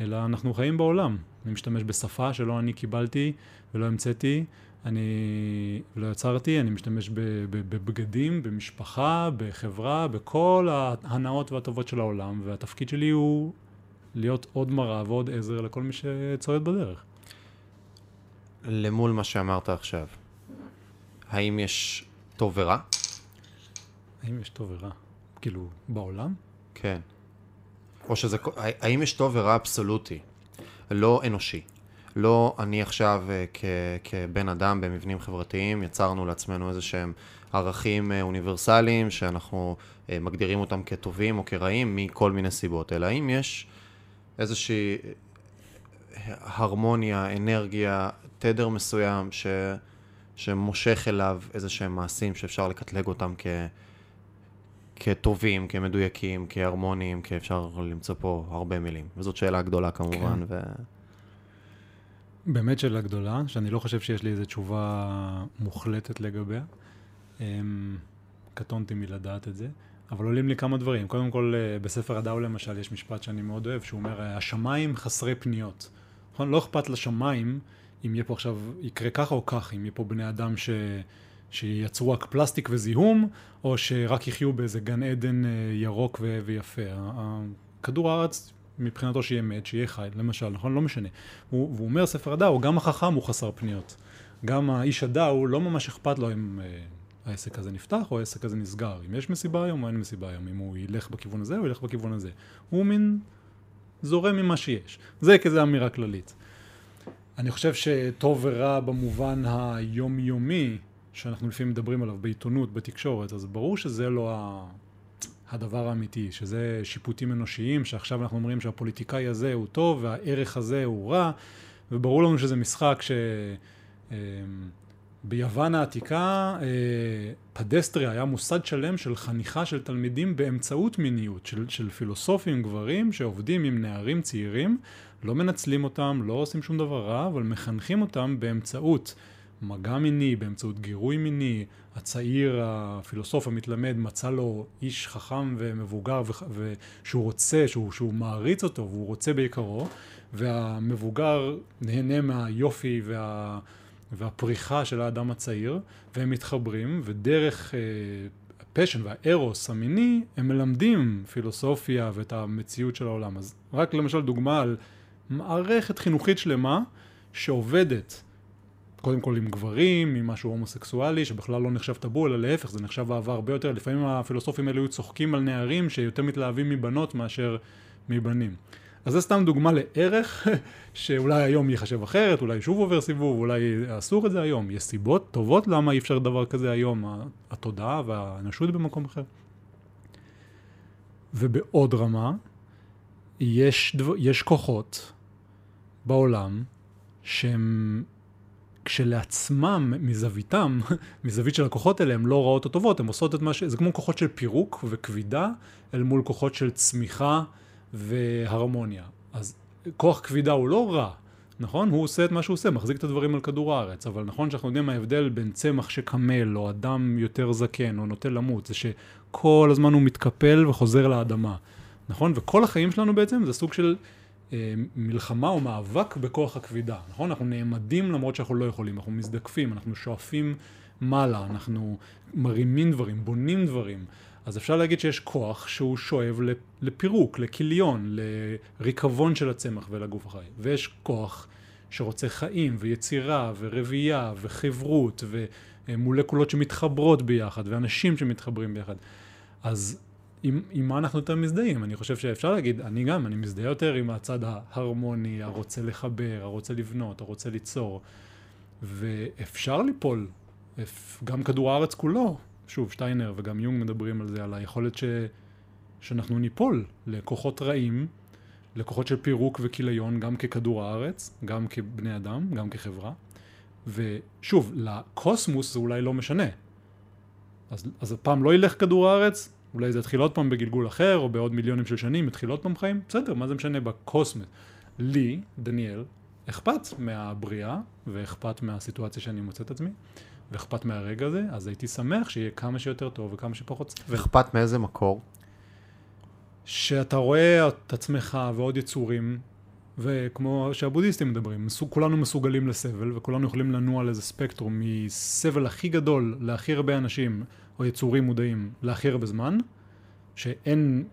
Speaker 2: אלא אנחנו חיים בעולם. אני משתמש בשפה שלא אני קיבלתי ולא המצאתי, אני לא יצרתי, אני משתמש בבגדים, במשפחה, בחברה, בכל ההנאות והטובות של העולם, והתפקיד שלי הוא להיות עוד מראה ועוד עזר לכל מי שצועד בדרך.
Speaker 1: למול מה שאמרת עכשיו, האם יש טוב ורע?
Speaker 2: האם יש טוב ורע? כאילו, בעולם?
Speaker 1: כן. או שזה, האם יש טוב ורע אבסולוטי, לא אנושי? לא אני עכשיו אה, כ, כבן אדם במבנים חברתיים יצרנו לעצמנו איזה שהם ערכים אה, אוניברסליים שאנחנו אה, מגדירים אותם כטובים או כרעים מכל מיני סיבות, אלא אם יש איזושהי הרמוניה, אנרגיה, תדר מסוים ש, שמושך אליו איזה שהם מעשים שאפשר לקטלג אותם כ... כטובים, כמדויקים, כהרמוניים, כי אפשר למצוא פה הרבה מילים. וזאת שאלה גדולה כמובן. כן. ו...
Speaker 2: באמת שאלה גדולה, שאני לא חושב שיש לי איזו תשובה מוחלטת לגביה. אמ, קטונתי מלדעת את זה, אבל עולים לי כמה דברים. קודם כל, אה, בספר הדאו למשל, יש משפט שאני מאוד אוהב, שהוא אומר, השמיים חסרי פניות. נכון? לא אכפת לשמיים אם יהיה פה עכשיו, יקרה ככה או כך, אם יהיה פה בני אדם ש... שייצרו רק פלסטיק וזיהום, או שרק יחיו באיזה גן עדן אה, ירוק ו- ויפה. כדור הארץ, מבחינתו שיהיה מת, שיהיה חי, למשל, נכון? לא משנה. הוא, והוא אומר, ספר הדאו, גם החכם הוא חסר פניות. גם האיש הדאו, לא ממש אכפת לו אם אה, העסק הזה נפתח או העסק הזה נסגר. אם יש מסיבה היום או אין מסיבה היום. אם הוא ילך בכיוון הזה או ילך בכיוון הזה. הוא מין זורם ממה שיש. זה כזה אמירה כללית. אני חושב שטוב ורע במובן היומיומי, שאנחנו לפעמים מדברים עליו בעיתונות, בתקשורת, אז ברור שזה לא ה... הדבר האמיתי, שזה שיפוטים אנושיים, שעכשיו אנחנו אומרים שהפוליטיקאי הזה הוא טוב והערך הזה הוא רע, וברור לנו שזה משחק ש... ביוון העתיקה אה, פדסטריה היה מוסד שלם של חניכה של תלמידים באמצעות מיניות, של, של פילוסופים גברים שעובדים עם נערים צעירים, לא מנצלים אותם, לא עושים שום דבר רע, אבל מחנכים אותם באמצעות מגע מיני, באמצעות גירוי מיני, הצעיר, הפילוסוף המתלמד, מצא לו איש חכם ומבוגר ושהוא רוצה, שהוא, שהוא מעריץ אותו והוא רוצה בעיקרו, והמבוגר נהנה מהיופי וה, והפריחה של האדם הצעיר, והם מתחברים, ודרך אה, הפשן והארוס המיני, הם מלמדים פילוסופיה ואת המציאות של העולם. אז רק למשל דוגמה על מערכת חינוכית שלמה שעובדת קודם כל עם גברים, עם משהו הומוסקסואלי, שבכלל לא נחשב טאבו, אלא להפך, זה נחשב אהבה הרבה יותר. לפעמים הפילוסופים האלה היו צוחקים על נערים שיותר מתלהבים מבנות מאשר מבנים. אז זה סתם דוגמה לערך [laughs] שאולי היום ייחשב אחרת, אולי שוב עובר סיבוב, אולי אסור את זה היום. יש סיבות טובות למה אי אפשר דבר כזה היום, התודעה והאנושות במקום אחר. ובעוד רמה, יש, דבר, יש כוחות בעולם שהם כשלעצמם, מזוויתם, [laughs] מזווית של הכוחות האלה, הן לא רעות או טובות, הן עושות את מה ש... זה כמו כוחות של פירוק וכבידה, אל מול כוחות של צמיחה והרמוניה. אז כוח כבידה הוא לא רע, נכון? הוא עושה את מה שהוא עושה, מחזיק את הדברים על כדור הארץ, אבל נכון שאנחנו יודעים מה ההבדל בין צמח שקמל, או אדם יותר זקן, או נוטה למות, זה שכל הזמן הוא מתקפל וחוזר לאדמה. נכון? וכל החיים שלנו בעצם זה סוג של אה, מלחמה או מאבק בכוח הכבידה, נכון? אנחנו נעמדים למרות שאנחנו לא יכולים, אנחנו מזדקפים, אנחנו שואפים מעלה, אנחנו מרימים דברים, בונים דברים. אז אפשר להגיד שיש כוח שהוא שואב לפירוק, לכיליון, לריקבון של הצמח ולגוף החי. ויש כוח שרוצה חיים ויצירה ורבייה וחברות ומולקולות שמתחברות ביחד ואנשים שמתחברים ביחד. אז עם, עם מה אנחנו יותר מזדהים? אני חושב שאפשר להגיד, אני גם, אני מזדהה יותר עם הצד ההרמוני, הרוצה לחבר, הרוצה לבנות, הרוצה ליצור. ואפשר ליפול, גם כדור הארץ כולו, שוב, שטיינר וגם יונג מדברים על זה, על היכולת ש, שאנחנו ניפול לכוחות רעים, לכוחות של פירוק וכיליון, גם ככדור הארץ, גם כבני אדם, גם כחברה. ושוב, לקוסמוס זה אולי לא משנה. אז, אז הפעם לא ילך כדור הארץ, אולי זה יתחיל עוד פעם בגלגול אחר, או בעוד מיליונים של שנים, יתחיל עוד פעם חיים, בסדר, מה זה משנה בקוסמוס? לי, דניאל, אכפת מהבריאה, ואכפת מהסיטואציה שאני מוצא את עצמי, ואכפת מהרגע הזה, אז הייתי שמח שיהיה כמה שיותר טוב וכמה שפחות סבל.
Speaker 1: ואכפת מאיזה מקור?
Speaker 2: שאתה רואה את עצמך ועוד יצורים, וכמו שהבודהיסטים מדברים, מסוג, כולנו מסוגלים לסבל, וכולנו יכולים לנוע על איזה ספקטרום מסבל הכי גדול להכי הרבה אנשים, או יצורים מודעים, להכי הרבה זמן, שאין,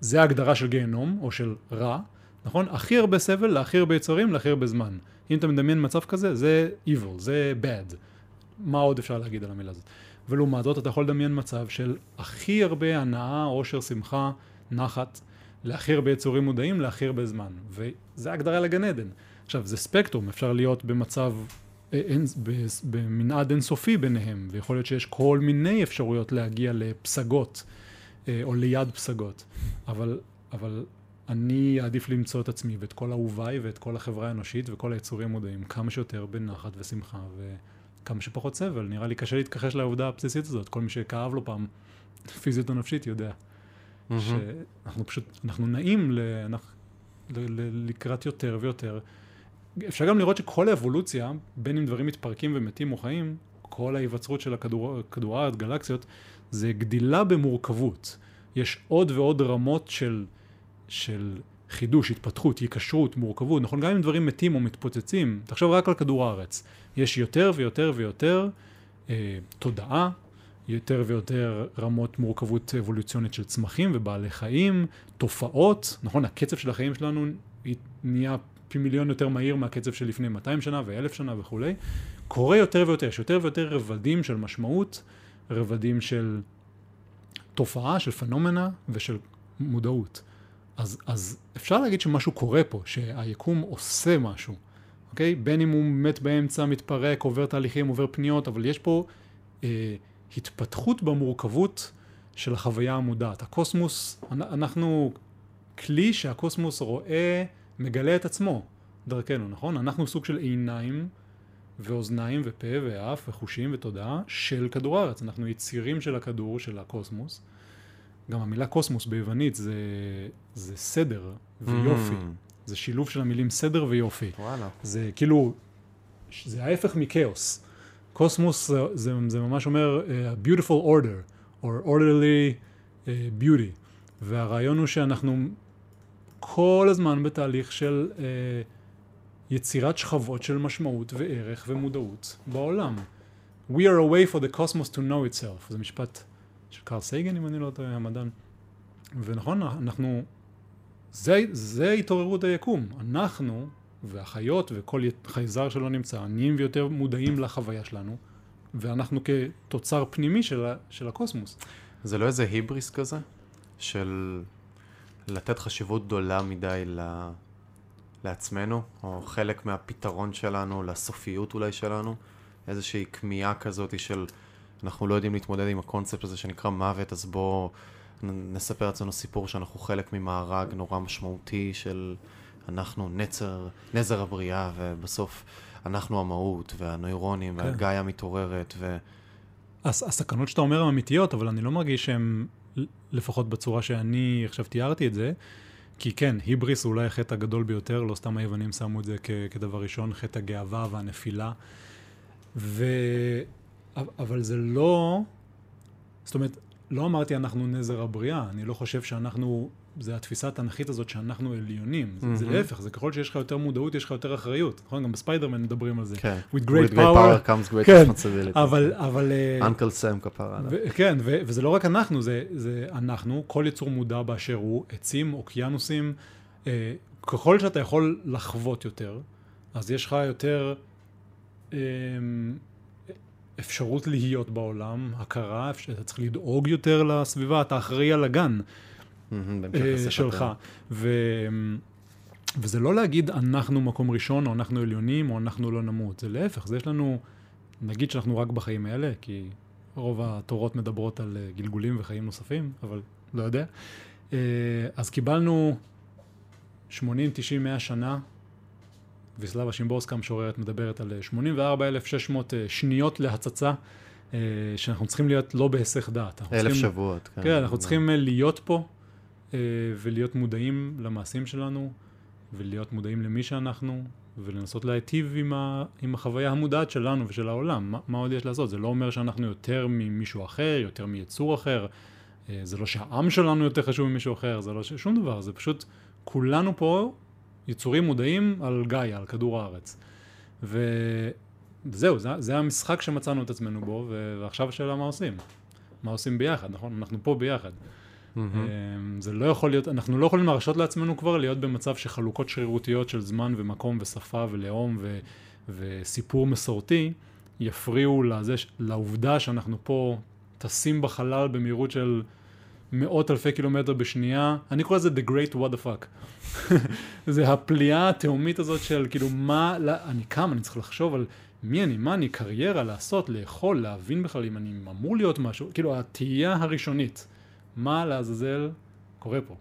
Speaker 2: זה ההגדרה של גיהנום, או של רע, נכון? הכי הרבה סבל להכי הרבה יצרים להכי הרבה זמן. אם אתה מדמיין מצב כזה, זה evil, זה bad. מה עוד אפשר להגיד על המילה הזאת? ולעומת זאת, אתה יכול לדמיין מצב של הכי הרבה הנאה, עושר, שמחה, נחת, להכי הרבה יצורים מודעים, להכי הרבה זמן. וזה הגדרה לגן עדן. עכשיו, זה ספקטרום, אפשר להיות במצב, אה, אין, במנעד אינסופי ביניהם, ויכול להיות שיש כל מיני אפשרויות להגיע לפסגות, אה, או ליד פסגות. אבל, אבל אני אעדיף למצוא את עצמי ואת כל אהוביי ואת כל החברה האנושית וכל היצורים המודעים כמה שיותר בנחת ושמחה וכמה שפחות סבל. נראה לי קשה להתכחש לעובדה הבסיסית הזאת. כל מי שכאב לו פעם, פיזית או נפשית, יודע. Mm-hmm. שאנחנו פשוט, אנחנו נעים ל, אנחנו, ל, ל, לקראת יותר ויותר. אפשר גם לראות שכל האבולוציה, בין אם דברים מתפרקים ומתים או חיים, כל ההיווצרות של הכדור, כדור הארץ, גלקסיות, זה גדילה במורכבות. יש עוד ועוד רמות של... של חידוש, התפתחות, היקשרות, מורכבות, נכון? גם אם דברים מתים או מתפוצצים, תחשוב רק על כדור הארץ. יש יותר ויותר ויותר אה, תודעה, יותר ויותר רמות מורכבות אבולוציונית של צמחים ובעלי חיים, תופעות, נכון? הקצב של החיים שלנו נהיה פי מיליון יותר מהיר מהקצב של לפני 200 שנה ואלף שנה וכולי. קורה יותר ויותר, יש יותר ויותר רבדים של משמעות, רבדים של תופעה, של פנומנה ושל מודעות. אז, אז אפשר להגיד שמשהו קורה פה, שהיקום עושה משהו, אוקיי? בין אם הוא מת באמצע, מתפרק, עובר תהליכים, עובר פניות, אבל יש פה אה, התפתחות במורכבות של החוויה המודעת. הקוסמוס, אנחנו כלי שהקוסמוס רואה, מגלה את עצמו דרכנו, נכון? אנחנו סוג של עיניים ואוזניים ופה ואף וחושים ותודעה של כדור הארץ. אנחנו יצירים של הכדור, של הקוסמוס. גם המילה קוסמוס ביוונית זה, זה סדר ויופי. Mm. זה שילוב של המילים סדר ויופי.
Speaker 1: וואלה.
Speaker 2: זה כאילו, זה ההפך מכאוס. קוסמוס זה, זה, זה ממש אומר uh, beautiful order, or orderly uh, beauty. והרעיון הוא שאנחנו כל הזמן בתהליך של uh, יצירת שכבות של משמעות וערך ומודעות בעולם. We are a way for the cosmos to know itself. זה משפט של קארל סייגן, אם אני לא טועה, המדען. ונכון, אנחנו, זה, זה התעוררות היקום. אנחנו והחיות וכל חייזר שלא נמצא, נהיים ויותר מודעים לחוויה שלנו, ואנחנו כתוצר פנימי של, של הקוסמוס.
Speaker 1: זה לא איזה היבריס כזה? של לתת חשיבות גדולה מדי ל... לעצמנו, או חלק מהפתרון שלנו, לסופיות אולי שלנו, איזושהי כמיהה כזאת של אנחנו לא יודעים להתמודד עם הקונספט הזה שנקרא מוות, אז בואו נספר לעצמנו סיפור שאנחנו חלק ממארג נורא משמעותי של אנחנו נצר, נזר הבריאה, ובסוף אנחנו המהות, והנוירונים, כן. והגאיה מתעוררת, ו...
Speaker 2: הס, הסכנות שאתה אומר הן אמיתיות, אבל אני לא מרגיש שהן, לפחות בצורה שאני עכשיו תיארתי את זה, כי כן, היבריס הוא אולי החטא הגדול ביותר, לא סתם היוונים שמו את זה כ, כדבר ראשון, חטא הגאווה והנפילה. ו... אבל זה לא, זאת אומרת, לא אמרתי אנחנו נזר הבריאה, אני לא חושב שאנחנו, זה התפיסה התנכית הזאת שאנחנו עליונים. זה, זה להפך, זה ככל שיש לך יותר מודעות, יש לך יותר אחריות. נכון? גם בספיידרמן מדברים על זה.
Speaker 1: כן.
Speaker 2: With great
Speaker 1: With
Speaker 2: power.
Speaker 1: comes great
Speaker 2: כן,
Speaker 1: responsibility.
Speaker 2: אבל, אבל... אה,
Speaker 1: אנקל סם כפרה
Speaker 2: כן, ו- וזה לא רק אנחנו, זה, זה אנחנו, כל יצור מודע באשר הוא, עצים, אוקיינוסים, אה, ככל שאתה יכול לחוות יותר, אז יש לך יותר אה, אפשרות להיות בעולם, הכרה, אפ- אתה צריך לדאוג יותר לסביבה, אתה אחראי על הגן אה. שלך. ו... וזה לא להגיד אנחנו מקום ראשון, או אנחנו עליונים, או אנחנו לא נמות. זה להפך, זה יש לנו, נגיד שאנחנו רק בחיים האלה, כי רוב התורות מדברות על אה, גלגולים וחיים נוספים, אבל לא יודע. אה, אז קיבלנו 80, 90, 100 שנה, ויסלבה שימבורסקה המשוררת מדברת על אה, 84,600 אה, שניות להצצה, אה, שאנחנו צריכים להיות לא בהיסח דעת.
Speaker 1: אלף
Speaker 2: צריכים-
Speaker 1: שבועות.
Speaker 2: כן, אנחנו צריכים אה, להיות פה אה, ולהיות מודעים למעשים שלנו ולהיות מודעים למי שאנחנו ולנסות להיטיב עם, ה, עם החוויה המודעת שלנו ושל העולם. מה, מה עוד יש לעשות? זה לא אומר שאנחנו יותר ממישהו אחר, יותר מיצור אחר. אה, זה לא שהעם שלנו יותר חשוב ממישהו אחר, זה לא ש... שום דבר. זה פשוט כולנו פה יצורים מודעים על גאיה, על כדור הארץ. וזהו, זה, זה המשחק שמצאנו את עצמנו בו, ו- ועכשיו השאלה מה עושים. מה עושים ביחד, נכון? אנחנו פה ביחד. אמ, זה לא יכול להיות, אנחנו לא יכולים להרשות לעצמנו כבר להיות במצב שחלוקות שרירותיות של זמן ומקום ושפה ולאום ו, וסיפור מסורתי יפריעו לזה, לעובדה שאנחנו פה טסים בחלל במהירות של מאות אלפי קילומטר בשנייה, אני קורא לזה the great what the fuck. [laughs] זה הפליאה התהומית הזאת של כאילו מה, לא, אני קם, אני צריך לחשוב על מי אני, מה אני, קריירה, לעשות, לאכול, להבין בכלל אם אני אמור להיות משהו, כאילו התהייה הראשונית. מה לעזאזל קורה פה.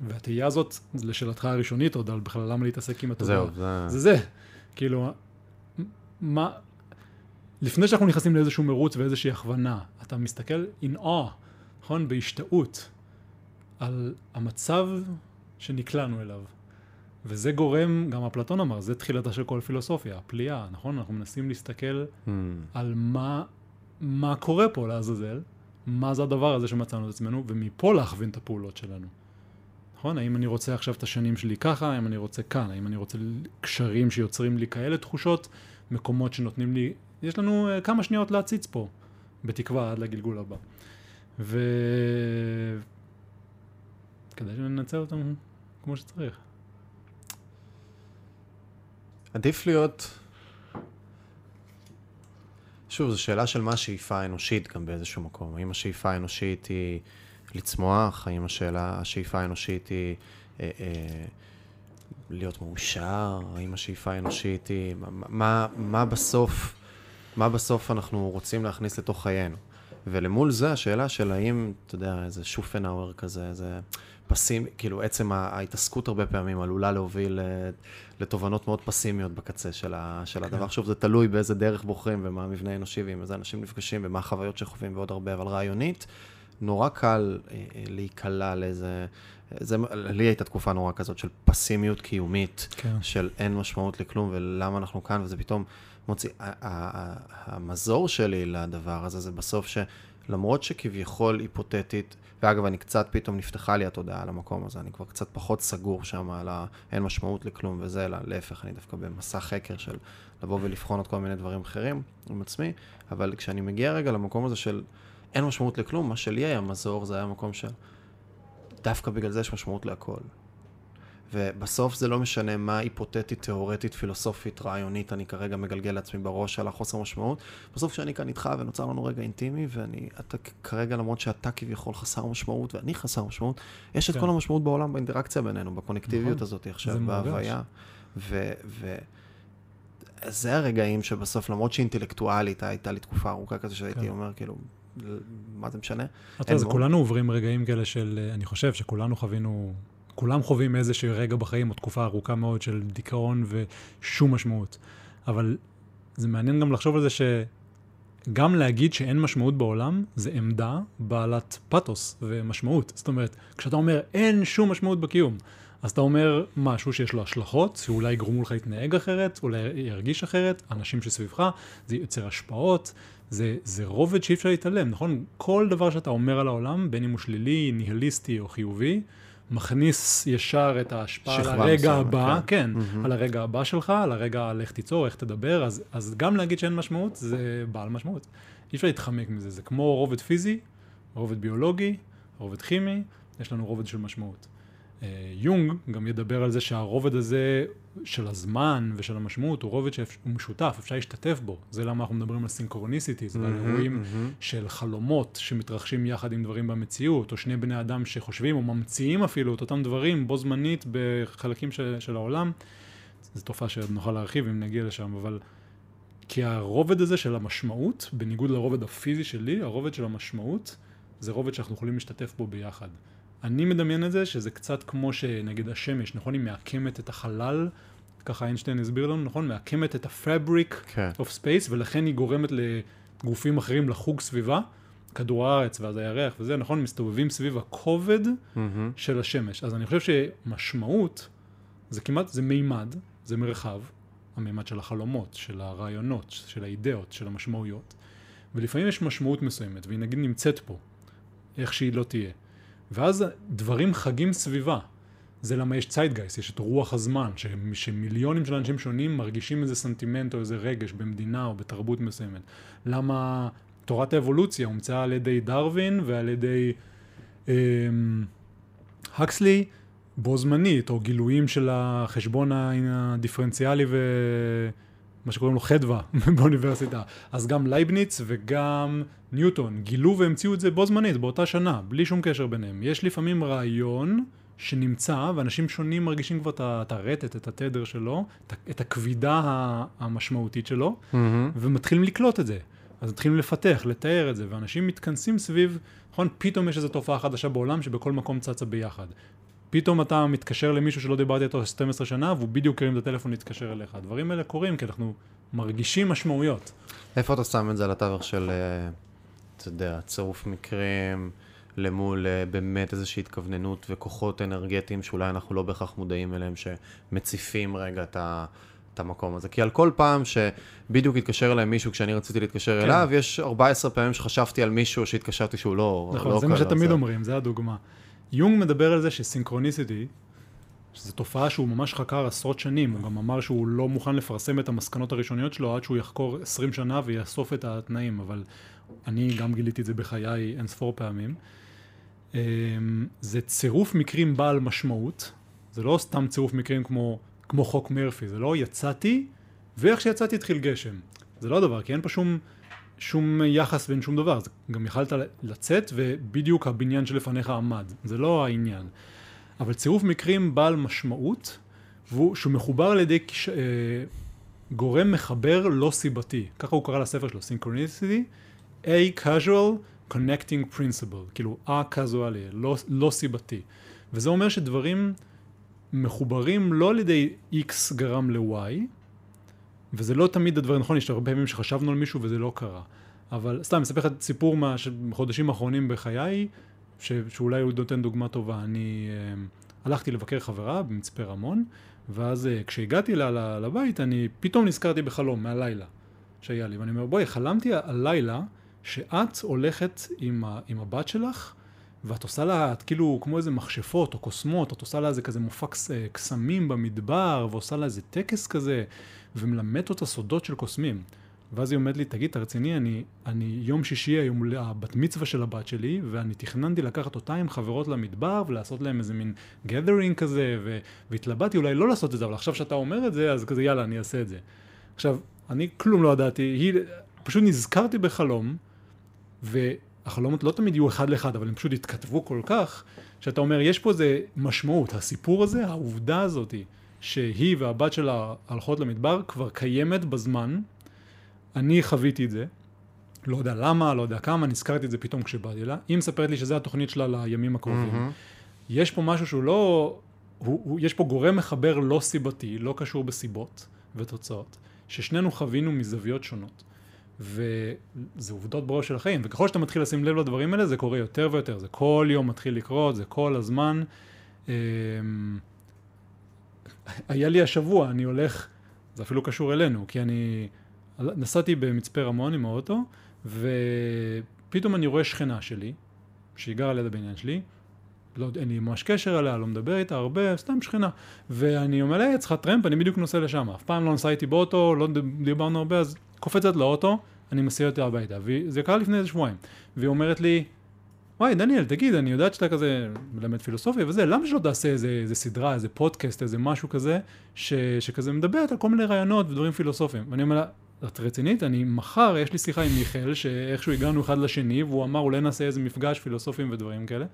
Speaker 2: והתהייה הזאת, לשאלתך הראשונית עוד על בכלל למה להתעסק עם התודעה.
Speaker 1: זהו, זה...
Speaker 2: זה זה. כאילו, מה... לפני שאנחנו נכנסים לאיזשהו מרוץ ואיזושהי הכוונה, אתה מסתכל in awe, נכון? בהשתאות, על המצב שנקלענו אליו. וזה גורם, גם אפלטון אמר, זה תחילתה של כל פילוסופיה, הפליאה, נכון? אנחנו מנסים להסתכל
Speaker 1: מהמם.
Speaker 2: על מה, מה קורה פה לעזאזל, מה זה הדבר הזה שמצאנו את עצמנו, ומפה להכווין את הפעולות שלנו. נכון? האם אני רוצה עכשיו את השנים שלי ככה, האם אני רוצה כאן, האם אני רוצה קשרים שיוצרים לי כאלה תחושות, מקומות שנותנים לי, יש לנו uh, כמה שניות להציץ פה, בתקווה עד לגלגול הבא. ו... כדאי שננצל אותם כמו שצריך.
Speaker 1: עדיף להיות... שוב, זו שאלה של מה השאיפה האנושית גם באיזשהו מקום. האם השאיפה האנושית היא לצמוח? האם השאלה, השאיפה האנושית היא אה, אה, להיות מאושר? האם השאיפה האנושית היא... מה, מה, מה בסוף, מה בסוף אנחנו רוצים להכניס לתוך חיינו? ולמול זה השאלה של האם, אתה יודע, איזה שופנאוור כזה, איזה פסים, כאילו עצם ההתעסקות הרבה פעמים עלולה להוביל אה, לתובנות מאוד פסימיות בקצה של, ה, של הדבר. שוב, זה תלוי באיזה דרך בוחרים ומה המבנה האנושי ועם איזה אנשים נפגשים ומה החוויות שחווים ועוד הרבה, אבל רעיונית, נורא קל אה, אה, להיקלע לאיזה... זה, לי הייתה תקופה נורא כזאת של פסימיות קיומית,
Speaker 2: כן.
Speaker 1: של אין משמעות לכלום ולמה אנחנו כאן, וזה פתאום מוציא... המזור שלי לדבר הזה זה בסוף שלמרות שכביכול היפותטית, ואגב, אני קצת, פתאום נפתחה לי התודעה על המקום הזה, אני כבר קצת פחות סגור שם על ה... אין משמעות לכלום וזה, אלא להפך, אני דווקא במסע חקר של לבוא ולבחון עוד כל מיני דברים אחרים עם עצמי, אבל כשאני מגיע רגע למקום הזה של אין משמעות לכלום, מה שלי היה מזור זה היה מקום של דווקא בגלל זה יש משמעות להכל. ובסוף זה לא משנה מה היפותטית, תיאורטית, פילוסופית, רעיונית, אני כרגע מגלגל לעצמי בראש על החוסר משמעות. בסוף כשאני כאן איתך ונוצר לנו רגע אינטימי, ואני, אתה כרגע, למרות שאתה כביכול חסר משמעות ואני חסר משמעות, יש את
Speaker 2: כן.
Speaker 1: כל המשמעות בעולם באינטראקציה בינינו, בקונקטיביות
Speaker 2: נכון.
Speaker 1: הזאת עכשיו. בהוויה. ו... ו... זה הרגעים שבסוף, למרות שאינטלקטואלית הייתה לי תקופה ארוכה כזה שהייתי
Speaker 2: כן.
Speaker 1: אומר, כאילו, מה זה משנה?
Speaker 2: אתה יודע. כולנו עוברים רגעים כאלה של, אני חושב שכולנו חווינו, כולם חווים איזשהו רגע בחיים או תקופה ארוכה מאוד של דיכאון ושום משמעות. אבל זה מעניין גם לחשוב על זה שגם להגיד שאין משמעות בעולם, זה עמדה בעלת פתוס ומשמעות. זאת אומרת, כשאתה אומר אין שום משמעות בקיום, אז אתה אומר משהו שיש לו השלכות, שאולי יגרמו לך להתנהג אחרת, אולי ירגיש אחרת, אנשים שסביבך, זה יוצר השפעות, זה, זה רובד שאי אפשר להתעלם, נכון? כל דבר שאתה אומר על העולם, בין אם הוא שלילי, ניהליסטי או חיובי, מכניס ישר את ההשפעה על הרגע הבא, כן, כן mm-hmm. על הרגע הבא שלך, על הרגע על איך תיצור, איך תדבר, אז, אז גם להגיד שאין משמעות, זה בעל משמעות. אי אפשר להתחמק מזה, זה כמו רובד פיזי, רובד ביולוגי, רובד כימי, יש לנו רובד של משמעות. אה, יונג גם ידבר על זה שהרובד הזה של הזמן ושל המשמעות הוא רובד שהוא משותף, אפשר להשתתף בו. זה למה אנחנו מדברים על סינכרוניסיטי, זה mm-hmm, אירועים. של חלומות שמתרחשים יחד עם דברים במציאות, או שני בני אדם שחושבים או ממציאים אפילו את אותם דברים בו זמנית בחלקים של, של העולם. זו תופעה שנוכל להרחיב אם נגיע לשם, אבל כי הרובד הזה של המשמעות, בניגוד לרובד הפיזי שלי, הרובד של המשמעות זה רובד שאנחנו יכולים להשתתף בו ביחד. אני מדמיין את זה שזה קצת כמו שנגיד השמש, נכון? היא מעקמת את החלל, ככה איינשטיין הסביר לנו, נכון? מעקמת את ה-fabric כן. of space, ולכן היא גורמת לגופים אחרים לחוג סביבה, כדור הארץ ואז הירח וזה, נכון? מסתובבים סביב הכובד mm-hmm. של השמש. אז אני חושב שמשמעות זה כמעט, זה מימד, זה מרחב, המימד של החלומות, של הרעיונות, של האידאות, של המשמעויות. ולפעמים יש משמעות מסוימת, והיא נגיד נמצאת פה, איך שהיא לא תהיה. ואז דברים חגים סביבה. זה למה יש ציידגייס, יש את רוח הזמן, ש, שמיליונים של אנשים שונים מרגישים איזה סנטימנט או איזה רגש במדינה או בתרבות מסוימת. למה תורת האבולוציה הומצאה על ידי דרווין ועל ידי אה, הקסלי בו זמנית, או גילויים של החשבון הדיפרנציאלי ו... מה שקוראים לו חדווה [laughs] באוניברסיטה. אז גם לייבניץ וגם ניוטון גילו והמציאו את זה בו זמנית, באותה שנה, בלי שום קשר ביניהם. יש לפעמים רעיון שנמצא, ואנשים שונים מרגישים כבר את הרטט, את התדר שלו, את הכבידה המשמעותית שלו, mm-hmm. ומתחילים לקלוט את זה. אז מתחילים לפתח, לתאר את זה, ואנשים מתכנסים סביב, נכון, פתאום יש איזו תופעה חדשה בעולם שבכל מקום צצה ביחד. פתאום אתה מתקשר למישהו שלא דיברתי איתו 12 שנה, והוא בדיוק הרים את הטלפון להתקשר אליך. הדברים האלה קורים כי אנחנו מרגישים משמעויות.
Speaker 1: איפה אתה שם את זה על התווך של, אה, אתה יודע, צירוף מקרים למול אה, באמת איזושהי התכווננות וכוחות אנרגטיים שאולי אנחנו לא בהכרח מודעים אליהם, שמציפים רגע את ה... את המקום הזה. כי על כל פעם שבדיוק התקשר אליי מישהו כשאני רציתי להתקשר כן. אליו, יש 14 פעמים שחשבתי על מישהו שהתקשרתי שהוא לא...
Speaker 2: נכון, לא זה מה שתמיד אומרים, זה הדוגמה. יונג מדבר על זה שסינכרוניסיטי, שזו תופעה שהוא ממש חקר עשרות שנים, הוא גם אמר שהוא לא מוכן לפרסם את המסקנות הראשוניות שלו עד שהוא יחקור עשרים שנה ויאסוף את התנאים, אבל אני גם גיליתי את זה בחיי אין ספור פעמים. אמ, זה צירוף מקרים בעל משמעות, זה לא סתם צירוף מקרים כמו, כמו חוק מרפי, זה לא יצאתי ואיך שיצאתי התחיל גשם. זה לא הדבר, כי אין פה שום... שום יחס בין שום דבר, אז גם יכלת לצאת ובדיוק הבניין שלפניך עמד, זה לא העניין. אבל צירוף מקרים בעל משמעות, והוא, שהוא מחובר על ידי כש, אה, גורם מחבר לא סיבתי, ככה הוא קרא לספר שלו, Synchronicity, A casual connecting principle, כאילו א-קזואלי, לא, לא סיבתי. וזה אומר שדברים מחוברים לא על ידי X גרם ל-Y, וזה לא תמיד הדבר נכון, יש הרבה פעמים שחשבנו על מישהו וזה לא קרה. אבל סתם, אספר לך סיפור מהחודשים האחרונים בחיי, ש, שאולי הוא נותן דוגמה טובה. אני אה, הלכתי לבקר חברה במצפה רמון, ואז אה, כשהגעתי לה לבית, אני פתאום נזכרתי בחלום מהלילה שהיה לי, ואני אומר, בואי, חלמתי הלילה שאת הולכת עם, ה, עם הבת שלך, ואת עושה לה, את כאילו כמו איזה מכשפות או קוסמות, את עושה לה איזה כזה מופע אה, קסמים במדבר, ועושה לה איזה טקס כזה. ומלמד אותה סודות של קוסמים. ואז היא אומרת לי, תגיד, אתה רציני, אני, אני יום שישי היום הבת מצווה של הבת שלי, ואני תכננתי לקחת אותה עם חברות למדבר ולעשות להם איזה מין gathering כזה, ו, והתלבטתי אולי לא לעשות את זה, אבל עכשיו שאתה אומר את זה, אז כזה יאללה, אני אעשה את זה. עכשיו, אני כלום לא ידעתי, היא, פשוט נזכרתי בחלום, והחלומות לא תמיד יהיו אחד לאחד, אבל הם פשוט התכתבו כל כך, שאתה אומר, יש פה איזה משמעות, הסיפור הזה, העובדה הזאתי. שהיא והבת שלה הלכות למדבר כבר קיימת בזמן. אני חוויתי את זה, לא יודע למה, לא יודע כמה, נזכרתי את זה פתאום כשבאתי לה. היא מספרת לי שזה התוכנית שלה לימים הקרובים. Mm-hmm. יש פה משהו שהוא לא... הוא, הוא, יש פה גורם מחבר לא סיבתי, לא קשור בסיבות ותוצאות, ששנינו חווינו מזוויות שונות. וזה עובדות בראש של החיים, וככל שאתה מתחיל לשים לב לדברים האלה, זה קורה יותר ויותר, זה כל יום מתחיל לקרות, זה כל הזמן. אמ, היה לי השבוע, אני הולך, זה אפילו קשור אלינו, כי אני נסעתי במצפה רמון עם האוטו, ופתאום אני רואה שכנה שלי, שהיא גרה ליד הבניין שלי, לא, אין לי ממש קשר אליה, לא מדבר איתה הרבה, סתם שכנה. ואני אומר לה, היי, צריכה טרמפ, אני בדיוק נוסע לשם. אף פעם לא נסע איתי באוטו, לא דיברנו הרבה, אז קופצת לאוטו, אני מסיע אותה הביתה. וזה קרה לפני איזה שבועיים. והיא אומרת לי, וואי, דניאל, תגיד, אני יודעת שאתה כזה מלמד פילוסופיה וזה, למה שלא תעשה איזה, איזה סדרה, איזה פודקאסט, איזה משהו כזה, ש, שכזה מדברת על כל מיני רעיונות ודברים פילוסופיים. ואני אומר לה, את רצינית? אני מחר, יש לי שיחה עם מיכאל, שאיכשהו הגענו אחד לשני, והוא אמר, אולי נעשה איזה מפגש פילוסופיים ודברים כאלה.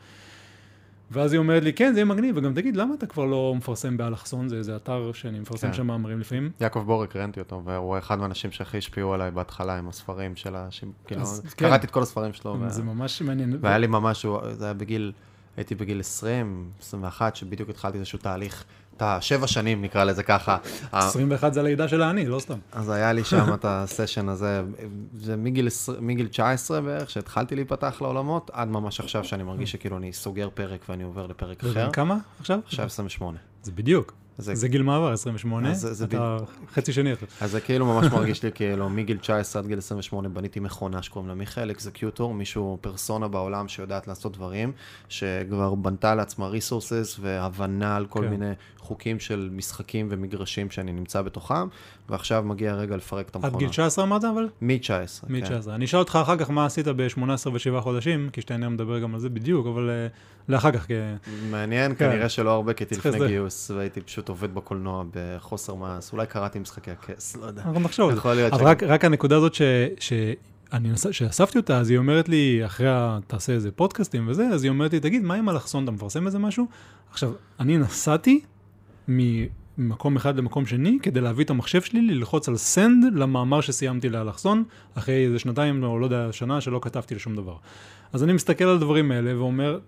Speaker 2: ואז היא אומרת לי, כן, זה יהיה מגניב, וגם תגיד, למה אתה כבר לא מפרסם באלכסון? זה איזה אתר שאני מפרסם
Speaker 1: כן.
Speaker 2: שם מאמרים לפעמים.
Speaker 1: יעקב בורק, ראיינתי אותו, והוא אחד מהאנשים שהכי השפיעו עליי בהתחלה עם הספרים של ה... כאילו,
Speaker 2: כן.
Speaker 1: קראתי את כל הספרים שלו.
Speaker 2: זה ממש מעניין.
Speaker 1: והיה לי ממש, זה היה בגיל, הייתי בגיל 20, 21, שבדיוק התחלתי איזשהו תהליך, את השבע שנים נקרא לזה ככה. ה-
Speaker 2: 21 זה הלידה של העני, לא סתם.
Speaker 1: אז היה לי שם את הסשן הזה, זה מגיל, 20 מגיל 19 בערך, שהתחלתי להיפתח לעולמות, עד ממש עכשיו שאני מרגיש שכאילו אני סוגר פרק ואני עובר לפרק אחר.
Speaker 2: כמה עכשיו?
Speaker 1: עכשיו 28.
Speaker 2: זה בדיוק.
Speaker 1: זה-
Speaker 2: זה גיל מעבר, 28,
Speaker 1: אז זה- זה
Speaker 2: אתה חצי שני עכשיו.
Speaker 1: אז זה כאילו ממש מרגיש לי כאילו מגיל 19 עד גיל 28 בניתי מכונה שקוראים לה מיכאל אקזקיוטור, מישהו פרסונה בעולם שיודעת לעשות דברים, שכבר בנתה לעצמה ריסורסס והבנה על כל
Speaker 2: כן.
Speaker 1: מיני חוקים של משחקים ומגרשים שאני נמצא בתוכם, ועכשיו מגיע הרגע לפרק את
Speaker 2: עד
Speaker 1: המכונה.
Speaker 2: גיל 19 אמרת אבל?
Speaker 1: מ-19.
Speaker 2: מ-19. אני אשאל אותך אחר כך מה עשית ב-18 ו-7 חודשים, כי שתיהן מדבר גם על זה בדיוק, אבל אה, לאחר כך, כי...
Speaker 1: מעניין,
Speaker 2: כן.
Speaker 1: כנראה שלא הרבה, כי הייתי לפני. גיוס, והייתי פשוט עובד בקולנוע בחוסר מעש, אולי קראתי משחקי הכס, לא יודע.
Speaker 2: אנחנו נחשוב.
Speaker 1: יכול להיות
Speaker 2: אבל רק, הנקודה הזאת. אני נס... שאספתי אותה, אז היא אומרת לי, אחרי. תעשה איזה פודקאסטים וזה, אז היא אומרת לי, תגיד, מה עם אלכסון, אתה מפרסם איזה משהו? עכשיו, אני נסעתי ממקום אחד למקום שני, כדי להביא את המחשב שלי, ללחוץ על send למאמר שסיימתי לאלכסון, אחרי איזה שנתיים, או לא יודע, שנה שלא כתבתי לשום דבר. אז אני מסתכל על הדברים האלה ואומר,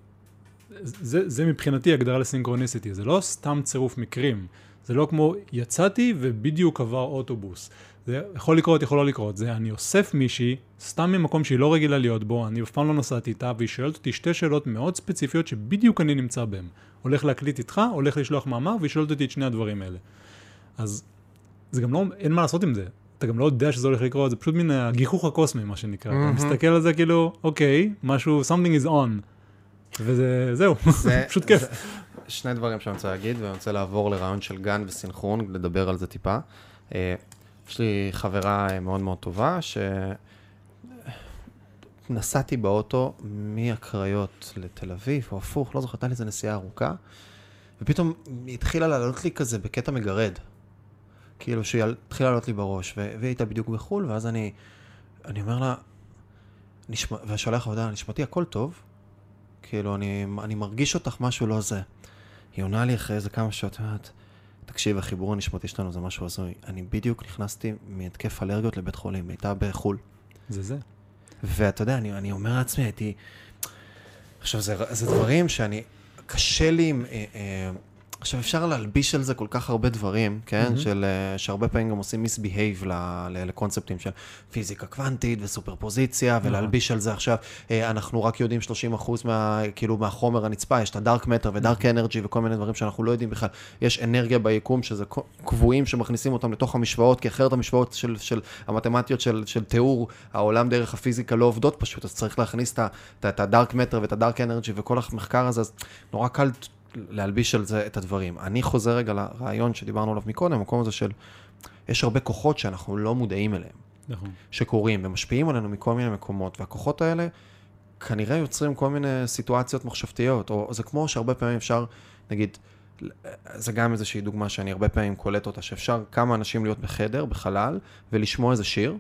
Speaker 2: זה, זה מבחינתי הגדרה לסינכרוניסיטי, זה לא סתם צירוף מקרים, זה לא כמו יצאתי ובדיוק עבר אוטובוס. זה יכול לקרות, יכול לא לקרות, זה אני אוסף מישהי, סתם ממקום שהיא לא רגילה להיות בו, אני אף פעם לא נסעתי איתה, והיא שואלת אותי שתי שאלות מאוד ספציפיות שבדיוק אני נמצא בהן. הולך להקליט איתך, הולך לשלוח מאמר, והיא שואלת אותי את שני הדברים האלה. אז זה גם לא, אין מה לעשות עם זה. אתה גם לא יודע שזה הולך לקרות, זה פשוט מן הגיחוך הקוסמי, מה שנקרא. אתה
Speaker 1: מהמם.
Speaker 2: מסתכל על זה כאילו, אוקיי, משהו, something is on. וזה, זהו,
Speaker 1: זה [laughs]
Speaker 2: פשוט כיף.
Speaker 1: זה- שני דברים שאני רוצה להגיד, ואני רוצה לעבור לרעיון של גן וסינכרון, לדבר על זה טיפה. אה, יש לי חברה מאוד מאוד טובה, שנסעתי באוטו מהקריות לתל אביב, או הפוך, לא זוכר, הייתה לי איזה נסיעה ארוכה, ופתאום היא התחילה לעלות לי כזה בקטע מגרד. כאילו שהיא התחילה לעלות לי בראש, והיא הייתה בדיוק בחו"ל, ואז אני, אני אומר לה, נשמע, והשולח עבודה, נשמתי הכל טוב, כאילו, אני, אני מרגיש אותך משהו לא זה. היא עונה לי אחרי איזה כמה שעות, אומרת, תקשיב, החיבור הנשמתי שלנו זה משהו הזוי. אני בדיוק נכנסתי מהתקף אלרגיות לבית חולים, הייתה בחו"ל.
Speaker 2: זה זה.
Speaker 1: ואתה יודע, אני, אני אומר לעצמי, הייתי... עכשיו, זה, זה דברים שאני... קשה לי עם... אה, אה, עכשיו, אפשר להלביש על זה כל כך הרבה דברים, כן?
Speaker 2: מהמם.
Speaker 1: של, אה, שהרבה פעמים גם עושים מיסבייב לקונספטים של פיזיקה קוונטית וסופר פוזיציה,
Speaker 2: נכון.
Speaker 1: ולהלביש על זה עכשיו, אה, אנחנו רק יודעים 30% מה, כאילו, מהחומר הנצפה, יש את הדארק מטר ודארק אנרגי וכל מיני דברים שאנחנו לא יודעים בכלל. יש אנרגיה ביקום שזה קבועים שמכניסים אותם לתוך המשוואות, כי אחרת המשוואות של, של המתמטיות של, של תיאור העולם דרך הפיזיקה לא עובדות פשוט, אז צריך להכניס את הדארק מטר ואת הדארק אנרגי וכל המחקר הזה, אז נורא קל להלביש על זה את הדברים. אני חוזר רגע לרעיון שדיברנו עליו מקודם, המקום הזה של, יש הרבה כוחות שאנחנו לא מודעים אליהם.
Speaker 2: נכון.
Speaker 1: שקורים ומשפיעים עלינו מכל מיני מקומות, והכוחות האלה כנראה יוצרים כל מיני סיטואציות מחשבתיות, או זה כמו שהרבה פעמים אפשר, נגיד, זה גם איזושהי דוגמה שאני הרבה פעמים קולט אותה, שאפשר כמה אנשים להיות בחדר, בחלל, ולשמוע איזה שיר,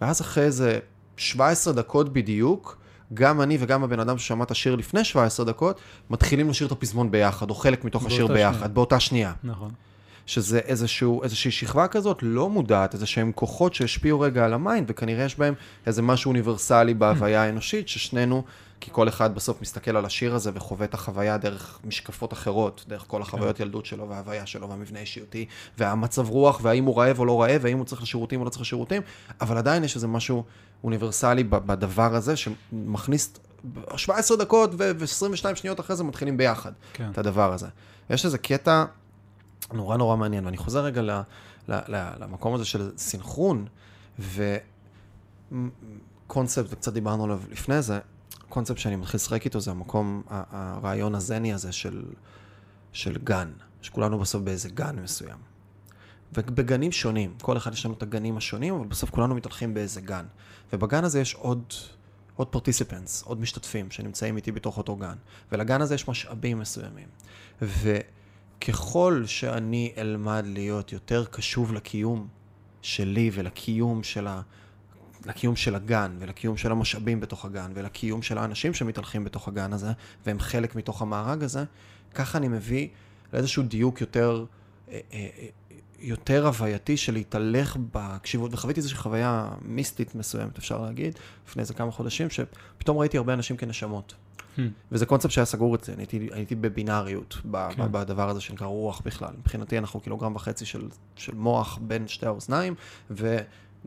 Speaker 1: ואז אחרי איזה 17 דקות בדיוק, גם אני וגם הבן אדם ששמע את השיר לפני 17 דקות, מתחילים לשיר את הפזמון ביחד, או חלק מתוך השיר ביחד,
Speaker 2: שנייה.
Speaker 1: באותה שנייה.
Speaker 2: נכון.
Speaker 1: שזה איזשהו, איזושהי שכבה כזאת לא מודעת, איזה שהם כוחות שהשפיעו רגע על ה mind, וכנראה יש בהם איזה משהו אוניברסלי בהוויה האנושית, ששנינו, כי כל אחד בסוף מסתכל על השיר הזה וחווה את החוויה דרך משקפות אחרות, דרך כל החוויות ילדות שלו וההוויה שלו והמבנה האישיותי, והמצב רוח, והאם הוא רעב או לא רעב, והאם הוא צריך לשירותים או לא צריך לשירותים, אבל עדיין יש איזה משהו אוניברסלי בדבר הזה, שמכניס 17 דקות ו-22 שניות אחרי זה מתחילים ביחד.
Speaker 2: כן.
Speaker 1: את הדבר הזה. יש איזה קטע נורא נורא מעניין, ואני חוזר רגע ל, ל, ל, למקום הזה של סינכרון, וכל קונספט, וקצת דיברנו עליו לפני זה, קונספט שאני מתחיל לשחק איתו זה המקום, הרעיון הזני הזה של, של גן, שכולנו בסוף באיזה גן מסוים. ובגנים שונים, כל אחד יש לנו את הגנים השונים, אבל בסוף כולנו מתהלכים באיזה גן. ובגן הזה יש עוד, עוד פרטיסיפנס, עוד משתתפים שנמצאים איתי בתוך אותו גן. ולגן הזה יש משאבים מסוימים. וככל שאני אלמד להיות יותר קשוב לקיום שלי ולקיום של ה... לקיום של הגן, ולקיום של המשאבים בתוך הגן, ולקיום של האנשים שמתהלכים בתוך הגן הזה, והם חלק מתוך המארג הזה, ככה אני מביא לאיזשהו דיוק יותר, אה, אה, יותר הווייתי של להתהלך בקשיבות, וחוויתי איזושהי חוויה מיסטית מסוימת, אפשר להגיד, לפני איזה כמה חודשים, שפתאום ראיתי הרבה אנשים כנשמות. Hmm. וזה קונספט שהיה סגור אצלי, אני הייתי, הייתי בבינאריות, כן. בדבר הזה שנקרא רוח בכלל. מבחינתי אנחנו קילוגרם וחצי של, של מוח בין שתי האוזניים, ו...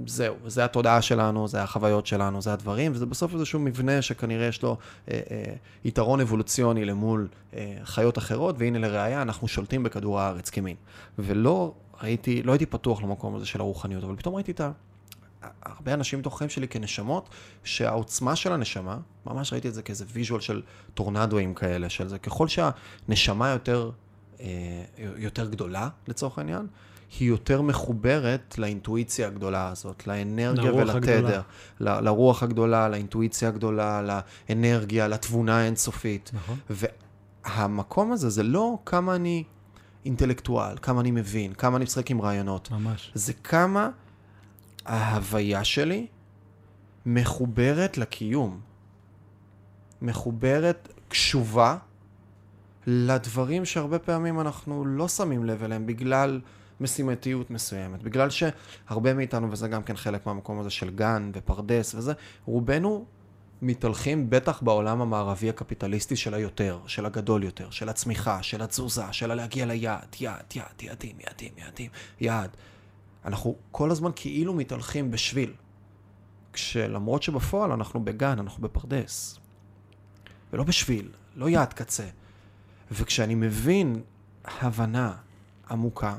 Speaker 1: זהו, זה התודעה שלנו, זה החוויות שלנו, זה הדברים, וזה בסוף איזשהו מבנה שכנראה יש לו אה, אה, יתרון אבולוציוני למול אה, חיות אחרות, והנה לראיה, אנחנו שולטים בכדור הארץ כמין. ולא הייתי, לא הייתי פתוח למקום הזה של הרוחניות, אבל פתאום ראיתי את ה... הרבה אנשים בתוך החיים שלי כנשמות, שהעוצמה של הנשמה, ממש ראיתי את זה כאיזה ויז'ואל של טורנדואים כאלה, של זה, ככל שהנשמה יותר, אה, יותר גדולה, לצורך העניין, היא יותר מחוברת לאינטואיציה הגדולה הזאת, לאנרגיה ולתדר, ל, לרוח הגדולה, לאינטואיציה הגדולה, לאנרגיה, לתבונה האינסופית. נכון. והמקום הזה זה לא כמה אני אינטלקטואל, כמה אני מבין, כמה אני משחק עם רעיונות.
Speaker 2: ממש.
Speaker 1: זה כמה ההוויה שלי מחוברת לקיום. מחוברת, קשובה לדברים שהרבה פעמים אנחנו לא שמים לב אליהם בגלל... משימתיות מסוימת. בגלל שהרבה מאיתנו, וזה גם כן חלק מהמקום הזה של גן ופרדס וזה, רובנו מתהלכים בטח בעולם המערבי הקפיטליסטי של היותר, של הגדול יותר, של הצמיחה, של התזוזה, של הלהגיע ליעד, יעד, יעד, יעדים, יעדים, יעדים, יעד. אנחנו כל הזמן כאילו מתהלכים בשביל, כשלמרות שבפועל אנחנו בגן, אנחנו בפרדס. ולא בשביל, לא יעד קצה. וכשאני מבין הבנה עמוקה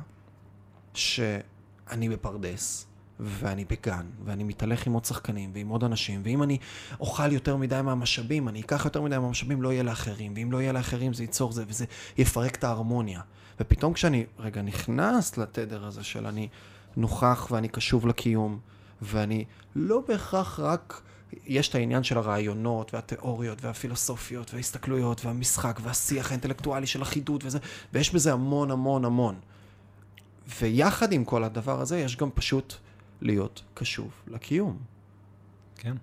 Speaker 1: שאני בפרדס, ואני בגן, ואני מתהלך עם עוד שחקנים ועם עוד אנשים, ואם אני אוכל יותר מדי מהמשאבים, אני אקח יותר מדי מהמשאבים, לא יהיה לאחרים, ואם לא יהיה לאחרים זה ייצור זה, וזה יפרק את ההרמוניה. ופתאום כשאני, רגע, נכנס לתדר הזה של אני נוכח ואני קשוב לקיום, ואני לא בהכרח רק, יש את העניין של הרעיונות והתיאוריות והפילוסופיות וההסתכלויות והמשחק והשיח האינטלקטואלי של החידוד וזה, ויש בזה המון המון המון. ויחד עם כל הדבר הזה, יש גם פשוט להיות קשוב לקיום.
Speaker 2: כן.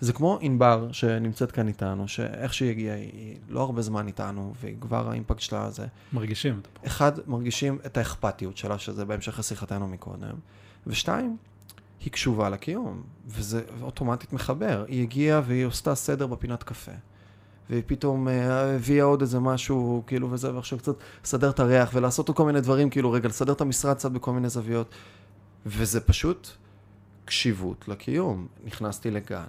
Speaker 1: זה כמו ענבר שנמצאת כאן איתנו, שאיך שהיא הגיעה, היא לא הרבה זמן איתנו, וכבר האימפקט שלה זה...
Speaker 2: מרגישים.
Speaker 1: אחד, מרגישים את האכפתיות שלה, שזה בהמשך לשיחתנו מקודם, ושתיים, היא קשובה לקיום, וזה אוטומטית מחבר. היא הגיעה והיא עשתה סדר בפינת קפה. והיא פתאום אה, הביאה עוד איזה משהו, כאילו וזה, ועכשיו קצת לסדר את הריח ולעשות כל מיני דברים, כאילו רגע, לסדר את המשרד קצת בכל מיני זוויות. וזה פשוט קשיבות לקיום. נכנסתי לגן,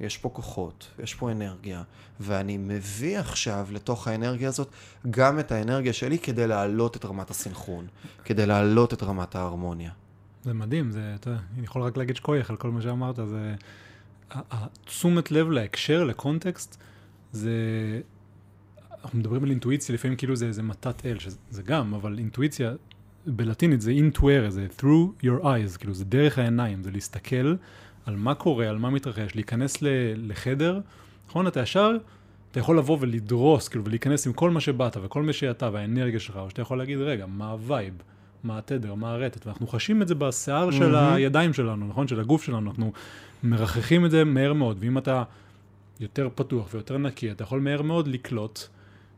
Speaker 1: יש פה כוחות, יש פה אנרגיה, ואני מביא עכשיו לתוך האנרגיה הזאת גם את האנרגיה שלי כדי להעלות את רמת הסנכרון, כדי להעלות את רמת ההרמוניה.
Speaker 2: זה מדהים, זה, אתה יודע, אני יכול רק להגיד שכוייך על כל מה שאמרת, זה... התשומת לב להקשר, לקונטקסט, זה... אנחנו מדברים על אינטואיציה, לפעמים כאילו זה איזה מתת אל, שזה גם, אבל אינטואיציה בלטינית זה intuere, זה through your eyes, כאילו זה דרך העיניים, זה להסתכל על מה קורה, על מה מתרחש, להיכנס לחדר, נכון? אתה ישר, אתה יכול לבוא ולדרוס, כאילו, ולהיכנס עם כל מה שבאת וכל מה שאתה והאנרגיה שלך, או שאתה יכול להגיד, רגע, מה ה vibe? מה התדר, מה הרטט, ואנחנו חשים את זה בשיער mm-hmm. של הידיים שלנו, נכון? של הגוף שלנו, אנחנו מרחרחים את זה מהר מאוד, ואם אתה יותר פתוח ויותר נקי, אתה יכול מהר מאוד לקלוט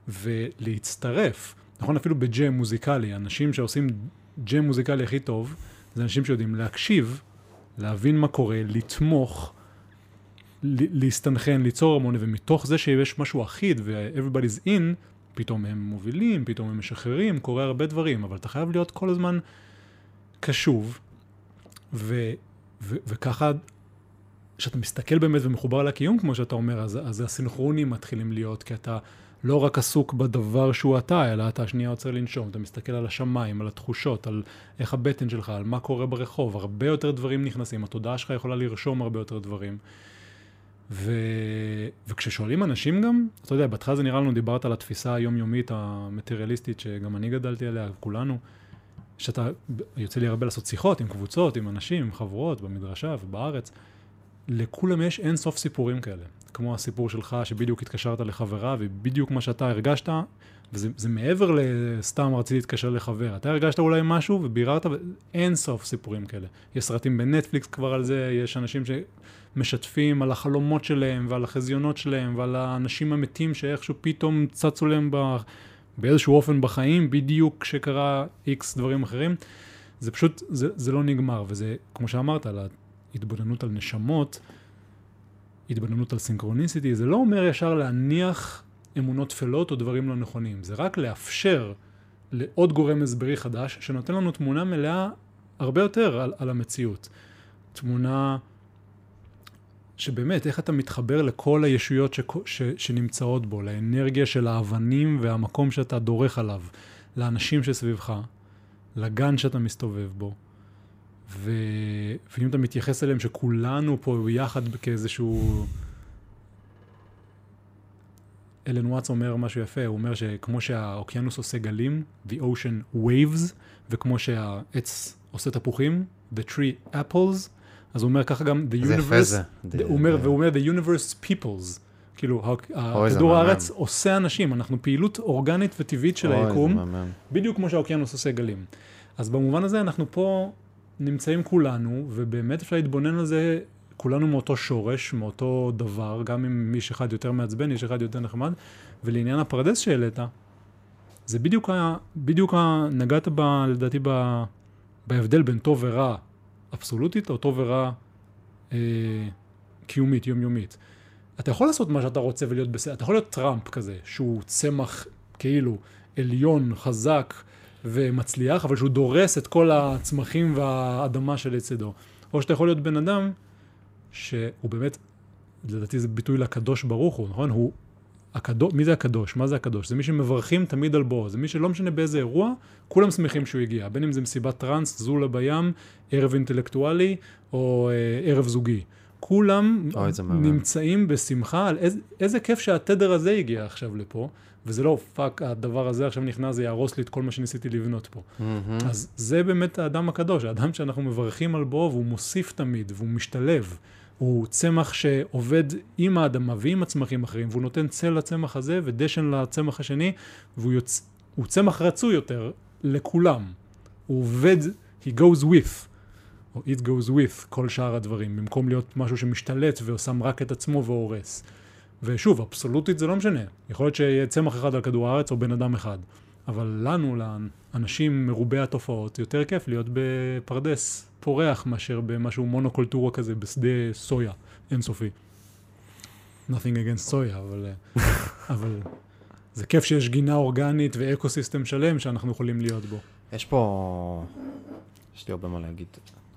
Speaker 2: ולהצטרף. נכון, אפילו בג'ם מוזיקלי, אנשים שעושים ג'ם מוזיקלי הכי טוב, זה אנשים שיודעים להקשיב, להבין מה קורה, לתמוך, להסתנכן, ליצור הרמוניה, ומתוך זה שיש משהו אחיד ו-everybody's in, פתאום הם מובילים, פתאום הם משחררים, קורה הרבה דברים, אבל אתה חייב להיות כל הזמן קשוב, ו- ו- וככה כשאתה מסתכל באמת ומחובר לקיום, כמו שאתה אומר, אז, אז הסינכרונים מתחילים להיות, כי אתה לא רק עסוק בדבר שהוא אתה, אלא אתה שנייה עוצר לנשום, אתה מסתכל על השמיים, על התחושות, על איך הבטן שלך, על מה קורה ברחוב, הרבה יותר דברים נכנסים, התודעה שלך יכולה לרשום הרבה יותר דברים. ו... וכששואלים אנשים גם, אתה יודע, בהתחלה זה נראה לנו, דיברת על התפיסה היומיומית המטריאליסטית, שגם אני גדלתי עליה, כולנו, שאתה, יוצא לי הרבה לעשות שיחות עם קבוצות, עם אנשים, עם חברות, במדרשה ובארץ, לכולם יש אין סוף סיפורים כאלה. כמו הסיפור שלך, שבדיוק התקשרת לחברה, ובדיוק מה שאתה הרגשת, וזה מעבר לסתם רציתי להתקשר לחבר. אתה הרגשת אולי משהו וביררת, אין סוף סיפורים כאלה. יש סרטים בנטפליקס כבר על זה, יש אנשים שמשתפים על החלומות שלהם ועל החזיונות שלהם ועל האנשים המתים שאיכשהו פתאום צצו להם ב... באיזשהו אופן בחיים, בדיוק כשקרה איקס דברים אחרים. זה פשוט, זה, זה לא נגמר, וזה, כמו שאמרת, על ההתבוננות על נשמות, התבוננות על סינכרוניסיטי, זה לא אומר ישר להניח אמונות טפלות או דברים לא נכונים, זה רק לאפשר לעוד גורם הסברי חדש, שנותן לנו תמונה מלאה הרבה יותר על, על המציאות. תמונה שבאמת, איך אתה מתחבר לכל הישויות ש, ש, שנמצאות בו, לאנרגיה של האבנים והמקום שאתה דורך עליו, לאנשים שסביבך, לגן שאתה מסתובב בו. ו... ואם אתה מתייחס אליהם שכולנו פה יחד כאיזשהו... אלן וואטס אומר משהו יפה, הוא אומר שכמו שהאוקיינוס עושה גלים, the ocean waves, וכמו שהעץ עושה תפוחים, the tree apples, אז הוא אומר ככה גם the
Speaker 1: זה יפה זה.
Speaker 2: universe, הוא אומר, והוא אומר the universe peoples, כאילו כדור הארץ עושה אנשים, אנחנו פעילות אורגנית וטבעית של היקום, בדיוק כמו שהאוקיינוס עושה גלים. אז במובן הזה אנחנו פה נמצאים כולנו, ובאמת אפשר להתבונן על זה, כולנו מאותו שורש, מאותו דבר, גם אם איש אחד יותר מעצבן, איש אחד יותר נחמד, ולעניין הפרדס שהעלית, זה בדיוק, ה, בדיוק ה, נגעת ב, לדעתי ב, בהבדל בין טוב ורע אבסולוטית, או טוב ורע אה, קיומית, יומיומית. אתה יכול לעשות מה שאתה רוצה ולהיות בסדר, אתה יכול להיות טראמפ כזה, שהוא צמח כאילו עליון, חזק, ומצליח, אבל שהוא דורס את כל הצמחים והאדמה שלצידו. או שאתה יכול להיות בן אדם שהוא באמת, לדעתי זה ביטוי לקדוש ברוך הוא, נכון? הוא, הקדוש, מי זה הקדוש? מה זה הקדוש? זה מי שמברכים תמיד על בואו, זה מי שלא משנה באיזה אירוע, כולם שמחים שהוא הגיע, בין אם זה מסיבת טראנס, זולה בים, ערב אינטלקטואלי או אה, ערב זוגי. כולם נמצאים בשמחה על איזה, איזה כיף שהתדר הזה הגיע עכשיו לפה, וזה לא fuck, הדבר הזה עכשיו נכנס, זה יהרוס לי את כל מה שניסיתי לבנות פה. Mm-hmm. אז זה באמת האדם הקדוש, האדם שאנחנו מברכים על בואו, והוא מוסיף תמיד, והוא משתלב. הוא צמח שעובד עם האדמה ועם הצמחים אחרים, והוא נותן צל לצמח הזה ודשן לצמח השני, והוא יוצ... צמח רצוי יותר לכולם. הוא עובד, he goes with, או it goes with, כל שאר הדברים, במקום להיות משהו שמשתלט ושם רק את עצמו והורס. ושוב, אבסולוטית זה לא משנה. יכול להיות שיהיה צמח אחד על כדור הארץ או בן אדם אחד. אבל לנו, לאנשים מרובי התופעות, יותר כיף להיות בפרדס פורח מאשר במשהו מונוקולטורה כזה, בשדה סויה אינסופי. nothing against סויה, אבל, אבל זה כיף שיש גינה אורגנית ואקו סיסטם שלם שאנחנו יכולים להיות בו.
Speaker 1: יש פה, יש לי הרבה מה להגיד,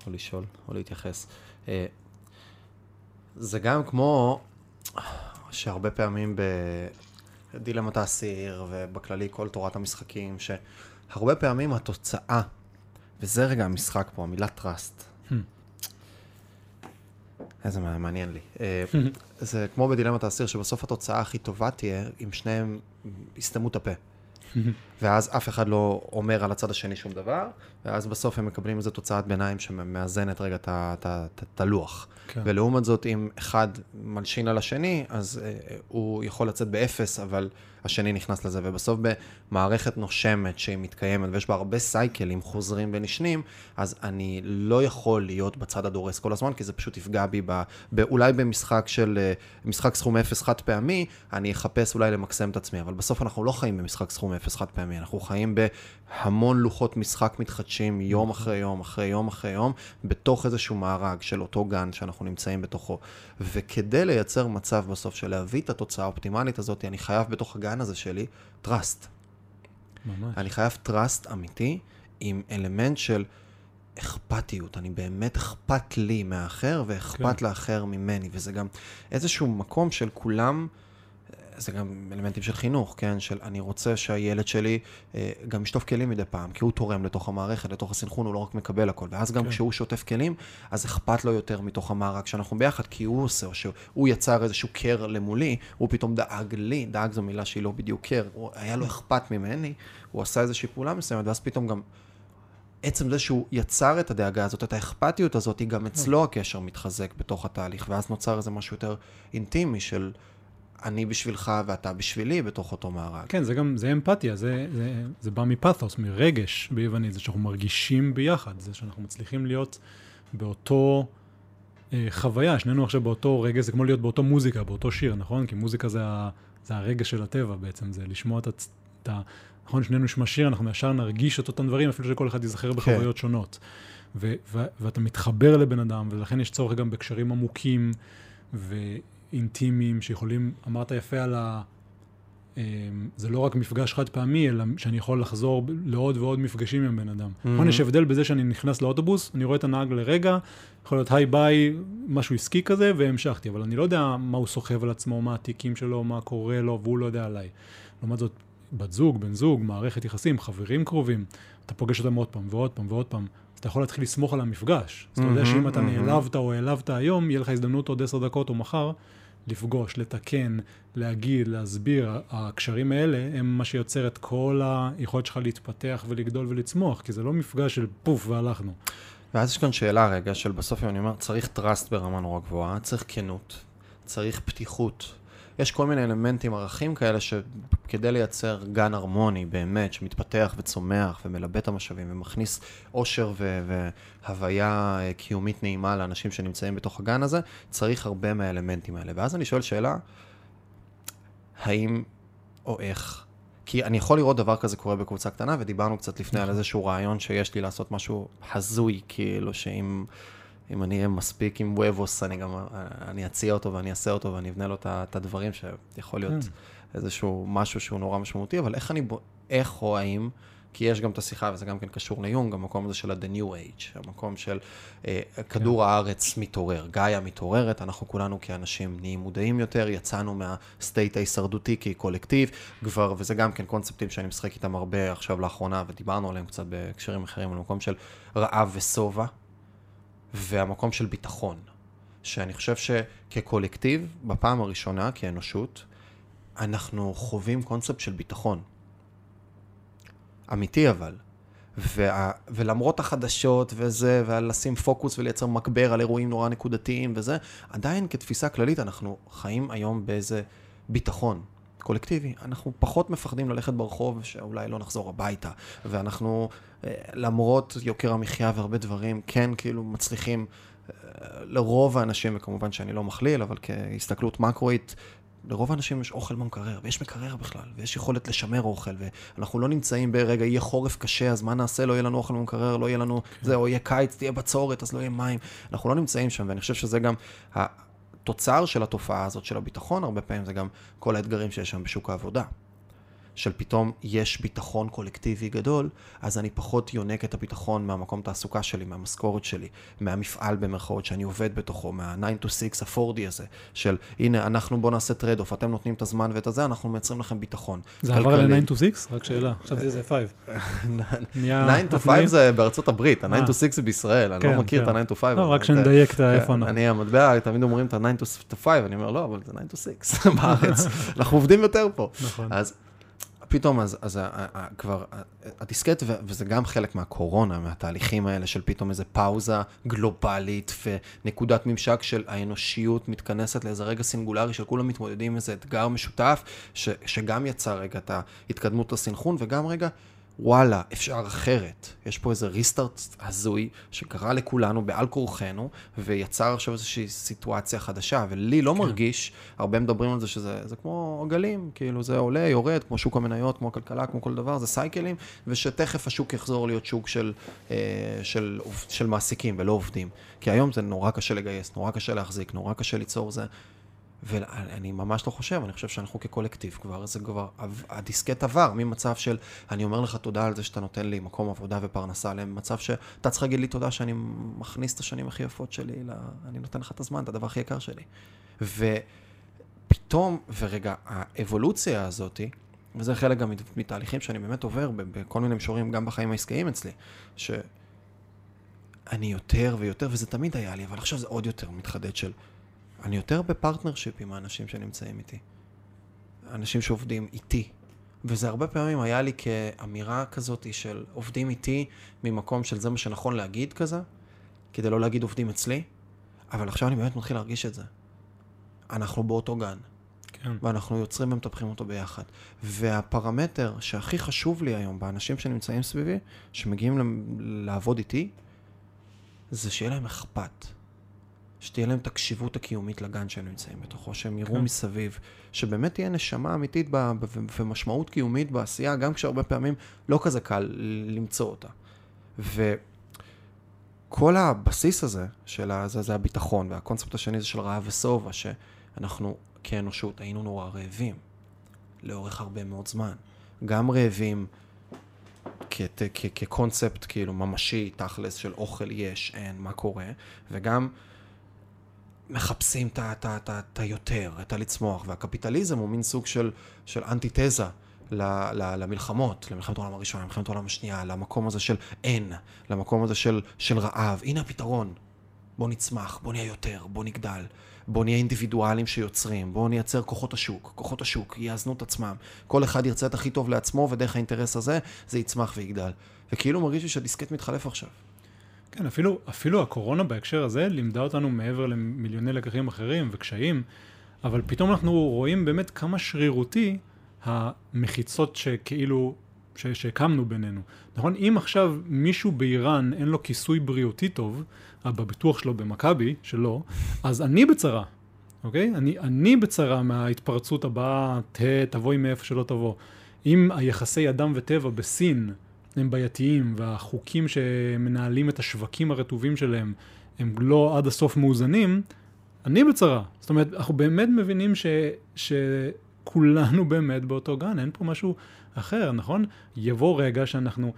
Speaker 1: או לשאול, או להתייחס. אה, זה גם כמו שהרבה פעמים בדילמת האסיר ובכללי כל תורת המשחקים, שהרבה פעמים התוצאה, וזה רגע המשחק פה, המילה trust. Hmm. איזה מעניין לי. אה, זה כמו בדילמת האסיר, שבסוף התוצאה הכי טובה תהיה אם שניהם יסתמו את הפה. [laughs] ואז אף אחד לא אומר על הצד השני שום דבר, ואז בסוף הם מקבלים איזו תוצאת ביניים שמאזנת רגע את הלוח. כן. ולעומת זאת, אם אחד מלשין על השני, אז uh, הוא יכול לצאת באפס, אבל השני נכנס לזה. ובסוף במערכת נושמת שהיא מתקיימת, ויש בה הרבה סייקלים חוזרים ונשנים, אז אני לא יכול להיות בצד הדורס כל הזמן, כי זה פשוט יפגע בי, ב, ב, אולי במשחק של, uh, משחק סכום אפס חד פעמי, אני אחפש אולי למקסם את עצמי, אבל בסוף אנחנו לא חיים במשחק סכום אפס חד פעמי, אנחנו חיים בהמון לוחות משחק מתחדשים יום אחרי יום, אחרי יום אחרי יום, בתוך איזשהו מארג של אותו גן שאנחנו נמצאים בתוכו. וכדי לייצר מצב בסוף של להביא את התוצאה האופטימלית הזאת, אני חייב בתוך הגן הזה שלי trust. ממש. אני חייב trust אמיתי עם אלמנט של אכפתיות. אני באמת אכפת לי מהאחר ואכפת כן. לאחר ממני, וזה גם איזשהו מקום של כולם... זה גם אלמנטים של חינוך, כן? של אני רוצה שהילד שלי אה, גם ישטוף כלים מדי פעם, כי הוא תורם לתוך המערכת, לתוך הסנכרון, הוא לא רק מקבל הכל. ואז גם
Speaker 2: כן.
Speaker 1: כשהוא שוטף כלים, אז אכפת לו יותר מתוך המארג שאנחנו ביחד, כי הוא עושה, או שהוא יצר איזשהו קר למולי, הוא פתאום דאג לי, דאג זו מילה שהיא לא בדיוק קר, הוא- היה לו אכפת ממני, הוא עשה איזושהי פעולה מסוימת, ואז פתאום גם... עצם זה שהוא יצר את הדאגה הזאת, את האכפתיות הזאת, גם אצלו הקשר מתחזק בתוך התהליך, ואז נוצר איזה משהו יותר אינטימי של אני בשבילך ואתה בשבילי בתוך אותו מארג.
Speaker 2: כן, זה גם, זה אמפתיה, זה, זה, זה בא מפתוס, מרגש ביוונית, זה שאנחנו מרגישים ביחד, זה שאנחנו מצליחים להיות באותו אה, חוויה, שנינו עכשיו באותו רגע, זה כמו להיות באותו מוזיקה, באותו שיר, נכון? כי מוזיקה זה, ה, זה הרגש של הטבע בעצם, זה לשמוע את, הצ- את ה... נכון, שנינו נשמע שיר, אנחנו ישר נרגיש את אותם דברים, אפילו שכל אחד ייזכר בחוויות שונות. ו- ו- ואתה מתחבר לבן אדם, ולכן יש צורך גם בקשרים עמוקים ואינטימיים שיכולים, אמרת יפה על ה... אמ, זה לא רק מפגש חד פעמי, אלא שאני יכול לחזור לעוד ועוד מפגשים עם בן אדם. נכון, יש הבדל בזה שאני נכנס לאוטובוס, אני רואה את הנהג לרגע, יכול להיות היי ביי, משהו עסקי כזה, והמשכתי, אבל אני לא יודע מה הוא סוחב על עצמו, מה התיקים שלו, מה קורה לו, והוא לא יודע עליי. לעומת זאת, בת זוג, בן זוג, מערכת יחסים, חברים קרובים, אתה פוגש אותם עוד פעם ועוד פעם ועוד פעם. אתה יכול להתחיל לסמוך על המפגש. אז אתה יודע שאם אתה
Speaker 1: מהמם,
Speaker 2: נעלבת או העלבת היום, יהיה לך הזדמנות עוד עשר דקות או מחר לפגוש, לתקן, להגיד, להסביר. הקשרים האלה הם מה שיוצר את כל היכולת שלך להתפתח ולגדול ולצמוח, כי זה לא מפגש של פוף והלכנו.
Speaker 1: ואז יש כאן שאלה רגע של בסוף אם אני אומר, צריך trust ברמה נורא גבוהה, צריך כנות, צריך פתיחות. יש כל מיני אלמנטים, ערכים כאלה, שכדי לייצר גן הרמוני באמת, שמתפתח וצומח ומלבה את המשאבים ומכניס אושר ו- והוויה אה, קיומית נעימה לאנשים שנמצאים בתוך הגן הזה, צריך הרבה מהאלמנטים האלה. ואז אני שואל שאלה, האם או איך? כי אני יכול לראות דבר כזה קורה בקבוצה קטנה, ודיברנו קצת לפני על איזשהו רעיון שיש לי לעשות משהו הזוי, כאילו שאם אם אני אהיה מספיק עם וובוס, אני גם, אני אציע אותו ואני אעשה אותו ואני אבנה לו את הדברים שיכול להיות
Speaker 2: כן.
Speaker 1: איזשהו משהו שהוא נורא משמעותי, אבל איך אני, איך או האם, כי יש גם את השיחה, וזה גם כן קשור ליונג, המקום הזה של ה-the new age, המקום של אה, כדור הארץ מתעורר, גאיה מתעוררת, אנחנו כולנו כאנשים נהיים מודעים יותר, יצאנו מהסטייט ההישרדותי כקולקטיב, כבר, וזה גם כן קונספטים שאני משחק איתם הרבה עכשיו לאחרונה, ודיברנו עליהם קצת בהקשרים אחרים, על מקום של רעב ושובע, והמקום של ביטחון. שאני חושב שכקולקטיב, בפעם הראשונה, כאנושות, אנחנו חווים קונספט של ביטחון. אמיתי אבל. וה, ולמרות החדשות וזה, ולשים פוקוס ולייצר מקבר על אירועים נורא נקודתיים וזה, עדיין כתפיסה כללית אנחנו חיים היום באיזה ביטחון קולקטיבי. אנחנו פחות מפחדים ללכת ברחוב שאולי לא נחזור הביתה, ואנחנו, אה, למרות יוקר המחיה והרבה דברים, כן כאילו מצליחים, אה, לרוב האנשים, וכמובן שאני לא מכליל, אבל כהסתכלות מקרואית, לרוב האנשים יש אוכל במקרר, ויש מקרר בכלל, ויש יכולת לשמר אוכל, ואנחנו לא נמצאים ברגע, יהיה חורף קשה, אז מה נעשה? לא יהיה לנו אוכל במקרר, לא יהיה לנו זה, או יהיה קיץ, תהיה בצורת, אז לא יהיה מים. אנחנו לא נמצאים שם, ואני חושב שזה גם התוצר של התופעה הזאת של הביטחון, הרבה פעמים זה גם כל האתגרים שיש שם בשוק העבודה. של פתאום יש ביטחון קולקטיבי גדול, אז אני פחות יונק את הביטחון מהמקום תעסוקה שלי, מהמשכורת שלי, מהמפעל במרכאות שאני עובד בתוכו, מה-9 to 6 הפורדי הזה, של הנה, אנחנו בוא נעשה trade off, אתם נותנים את הזמן ואת הזה, אנחנו מייצרים לכם ביטחון.
Speaker 2: זה עבר
Speaker 1: כלכלי.
Speaker 2: ל-9 to 6? רק שאלה. [laughs] חשבתי שזה 5.
Speaker 1: 9 [laughs] to 5 זה בארצות הברית, ה-9
Speaker 2: אה.
Speaker 1: to 6 זה בישראל, אני
Speaker 2: כן,
Speaker 1: לא מכיר
Speaker 2: כן.
Speaker 1: את ה-9 to 5.
Speaker 2: לא, רק שנדייק את
Speaker 1: כן,
Speaker 2: איפה אנחנו.
Speaker 1: אני, המטבע, תמיד אומרים את ה-9 to 5, אני אומר, לא, אבל זה 9 to 6 [laughs] בארץ, אנחנו עובדים יותר פה.
Speaker 2: נכון.
Speaker 1: פתאום, אז, אז ה- ה- ה- כבר, הדיסקט, וזה גם חלק מהקורונה, מהתהליכים האלה של פתאום איזה פאוזה גלובלית ונקודת ממשק של האנושיות מתכנסת לאיזה רגע סינגולרי של כולם מתמודדים עם איזה אתגר משותף, ש, שגם יצר רגע את ההתקדמות לסינכרון, וגם רגע, וואלה, אפשר אחרת. יש פה איזה ריסטארט הזוי שקרה לכולנו בעל כורחנו, ויצר עכשיו איזושהי סיטואציה חדשה, ולי לא מרגיש, הרבה מדברים על זה שזה זה כמו עגלים, כאילו זה עולה, יורד, כמו שוק המניות, כמו הכלכלה, כמו כל דבר, זה סייקלים, ושתכף השוק יחזור להיות שוק של, אה, של, עוב- של מעסיקים ולא עובדים. כי היום זה נורא קשה לגייס, נורא קשה להחזיק, נורא קשה ליצור זה. ואני ממש לא חושב, אני חושב שאנחנו כקולקטיב כבר, זה כבר, הדיסקט עבר ממצב של, אני אומר לך תודה על זה שאתה נותן לי מקום עבודה ופרנסה, למצב שאתה צריך להגיד לי תודה שאני מכניס את השנים הכי יפות שלי, ל... אני נותן לך את הזמן, את הדבר הכי יקר שלי. פתאום, ורגע, האבולוציה הזאתי, וזה חלק גם מת- מתהליכים שאני באמת עובר בכל מיני מישורים, גם בחיים העסקיים אצלי, שאני יותר ויותר, וזה תמיד היה לי, אבל עכשיו זה עוד יותר מתחדד של, אני יותר ב partnership עם האנשים שנמצאים איתי. אנשים שעובדים איתי. וזה הרבה פעמים היה לי כאמירה כזאת של עובדים איתי ממקום של זה מה שנכון להגיד כזה, כדי לא להגיד עובדים אצלי, אבל עכשיו אני באמת מתחיל להרגיש את זה. אנחנו באותו גן,
Speaker 2: כן.
Speaker 1: ואנחנו יוצרים ומטפחים אותו ביחד. והפרמטר שהכי חשוב לי היום באנשים שנמצאים סביבי, שמגיעים לעבוד איתי, זה שיהיה להם אכפת. שתהיה להם את הקשיבות הקיומית לגן שהם נמצאים בתוכו, שהם יראו
Speaker 2: כן.
Speaker 1: מסביב, שבאמת תהיה נשמה אמיתית ב- ב- ו- ומשמעות קיומית בעשייה, גם כשהרבה פעמים לא כזה קל למצוא אותה. וכל הבסיס הזה של ה- זה, זה הביטחון, והקונספט השני זה של רעב ושובע, שאנחנו כאנושות היינו נורא רעבים לאורך הרבה מאוד זמן. גם רעבים כת- כ- כקונספט כאילו ממשי, תכלס, של אוכל יש, אין, מה קורה, וגם מחפשים את היותר, את הלצמוח, והקפיטליזם הוא מין סוג של, של אנטיתזה ל- ל- למלחמות, למלחמת העולם הראשונה, למלחמת העולם השנייה, למקום הזה של אין, למקום הזה של, של רעב. הנה הפתרון. בוא נצמח, בוא נהיה יותר, בוא נגדל, בוא נהיה אינדיבידואלים שיוצרים, בוא נייצר כוחות השוק. כוחות השוק יאזנו את עצמם. כל אחד ירצה את הכי טוב לעצמו, ודרך האינטרס הזה זה יצמח ויגדל. וכאילו מרגיש לי שהדיסקט מתחלף עכשיו.
Speaker 2: כן, אפילו, אפילו הקורונה בהקשר הזה לימדה אותנו מעבר למיליוני לקחים אחרים וקשיים, אבל פתאום אנחנו רואים באמת כמה שרירותי המחיצות שכאילו, ש- שהקמנו בינינו. נכון? אם עכשיו מישהו באיראן אין לו כיסוי בריאותי טוב, בביטוח שלו במכבי, שלו, אז אני בצרה, אוקיי? אני, אני בצרה מההתפרצות הבאה, תבואי מאיפה שלא תבוא. אם היחסי אדם וטבע בסין הם בעייתיים, והחוקים שמנהלים את השווקים הרטובים שלהם הם לא עד הסוף מאוזנים, אני בצרה. זאת אומרת, אנחנו באמת מבינים ש, שכולנו באמת באותו גן, אין פה משהו אחר, נכון? יבוא רגע שאנחנו...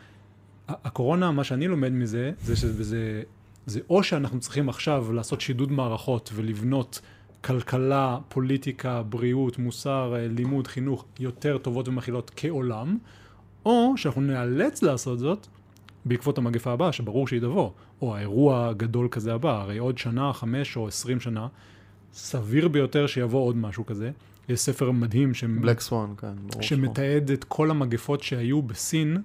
Speaker 2: הקורונה, מה שאני לומד מזה, זה שזה... זה או שאנחנו צריכים עכשיו לעשות שידוד מערכות ולבנות כלכלה, פוליטיקה, בריאות, מוסר, אה, לימוד, חינוך יותר טובות ומכילות כעולם, או שאנחנו נאלץ לעשות זאת בעקבות המגפה הבאה, שברור שהיא תבוא, או האירוע הגדול כזה הבא, הרי עוד שנה, חמש או עשרים שנה, סביר ביותר שיבוא עוד משהו כזה. יש ספר מדהים ש...
Speaker 1: בלק סוואן, כן, ברור.
Speaker 2: שמתעד את כל המגפות שהיו בסין,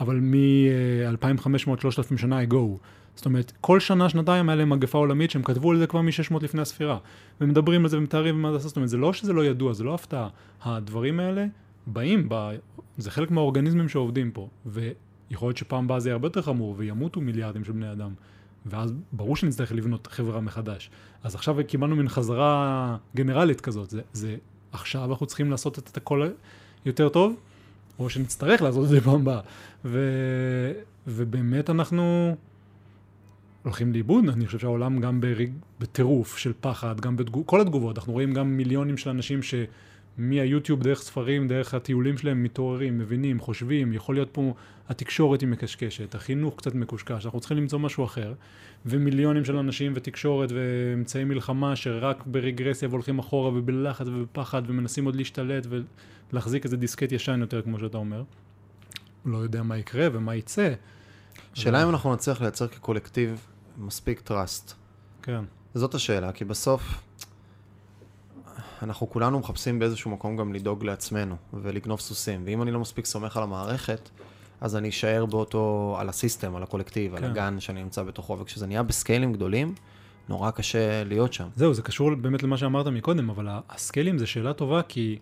Speaker 2: אבל מ-2500-3000 שנה ago. זאת אומרת, כל שנה, שנתיים היה להם מגפה עולמית שהם כתבו על זה כבר מ-600 לפני הספירה. ומדברים על זה ומתארים ומה זה עושה, זאת אומרת, זה לא שזה לא ידוע, זה לא הפתעה. הדברים האלה באים, ב... זה חלק מהאורגניזמים שעובדים פה. ויכול להיות שפעם הבאה זה יהיה הרבה יותר חמור, וימותו מיליארדים של בני אדם. ואז ברור שנצטרך לבנות חברה מחדש. אז עכשיו קיבלנו מין חזרה גנרלית כזאת. זה, זה עכשיו אנחנו צריכים לעשות את הכל יותר טוב, או שנצטרך לעשות את זה פעם הבאה. ו... ובאמת אנחנו הולכים לאיבוד, אני חושב שהעולם גם. בטירוף של פחד, גם בתגובות, כל התגובות, אנחנו רואים גם מיליונים של אנשים שמהיוטיוב, דרך ספרים, דרך הטיולים שלהם, מתעוררים, מבינים, חושבים, יכול להיות פה, התקשורת היא מקשקשת, החינוך קצת מקושקש, אנחנו צריכים למצוא משהו אחר, ומיליונים של אנשים ותקשורת ואמצעי מלחמה שרק ברגרסיה והולכים אחורה ובלחץ ובפחד ומנסים עוד להשתלט ולהחזיק איזה דיסקט ישן יותר, כמו שאתה אומר. לא יודע מה יקרה ומה יצא.
Speaker 1: שאלה אם אנחנו נצליח לייצר כקולקטיב מספיק trust.
Speaker 2: כן,
Speaker 1: זאת השאלה, כי בסוף אנחנו כולנו מחפשים באיזשהו מקום גם לדאוג לעצמנו ולגנוב סוסים, ואם אני לא מספיק סומך על המערכת, אז אני אשאר באותו, על הסיסטם, על הקולקטיב, על
Speaker 2: כן.
Speaker 1: הגן שאני נמצא בתוכו, וכשזה נהיה בסקיילים גדולים, נורא קשה להיות שם.
Speaker 2: זהו, זה קשור באמת למה שאמרת מקודם, אבל הסקיילים זה שאלה טובה כי...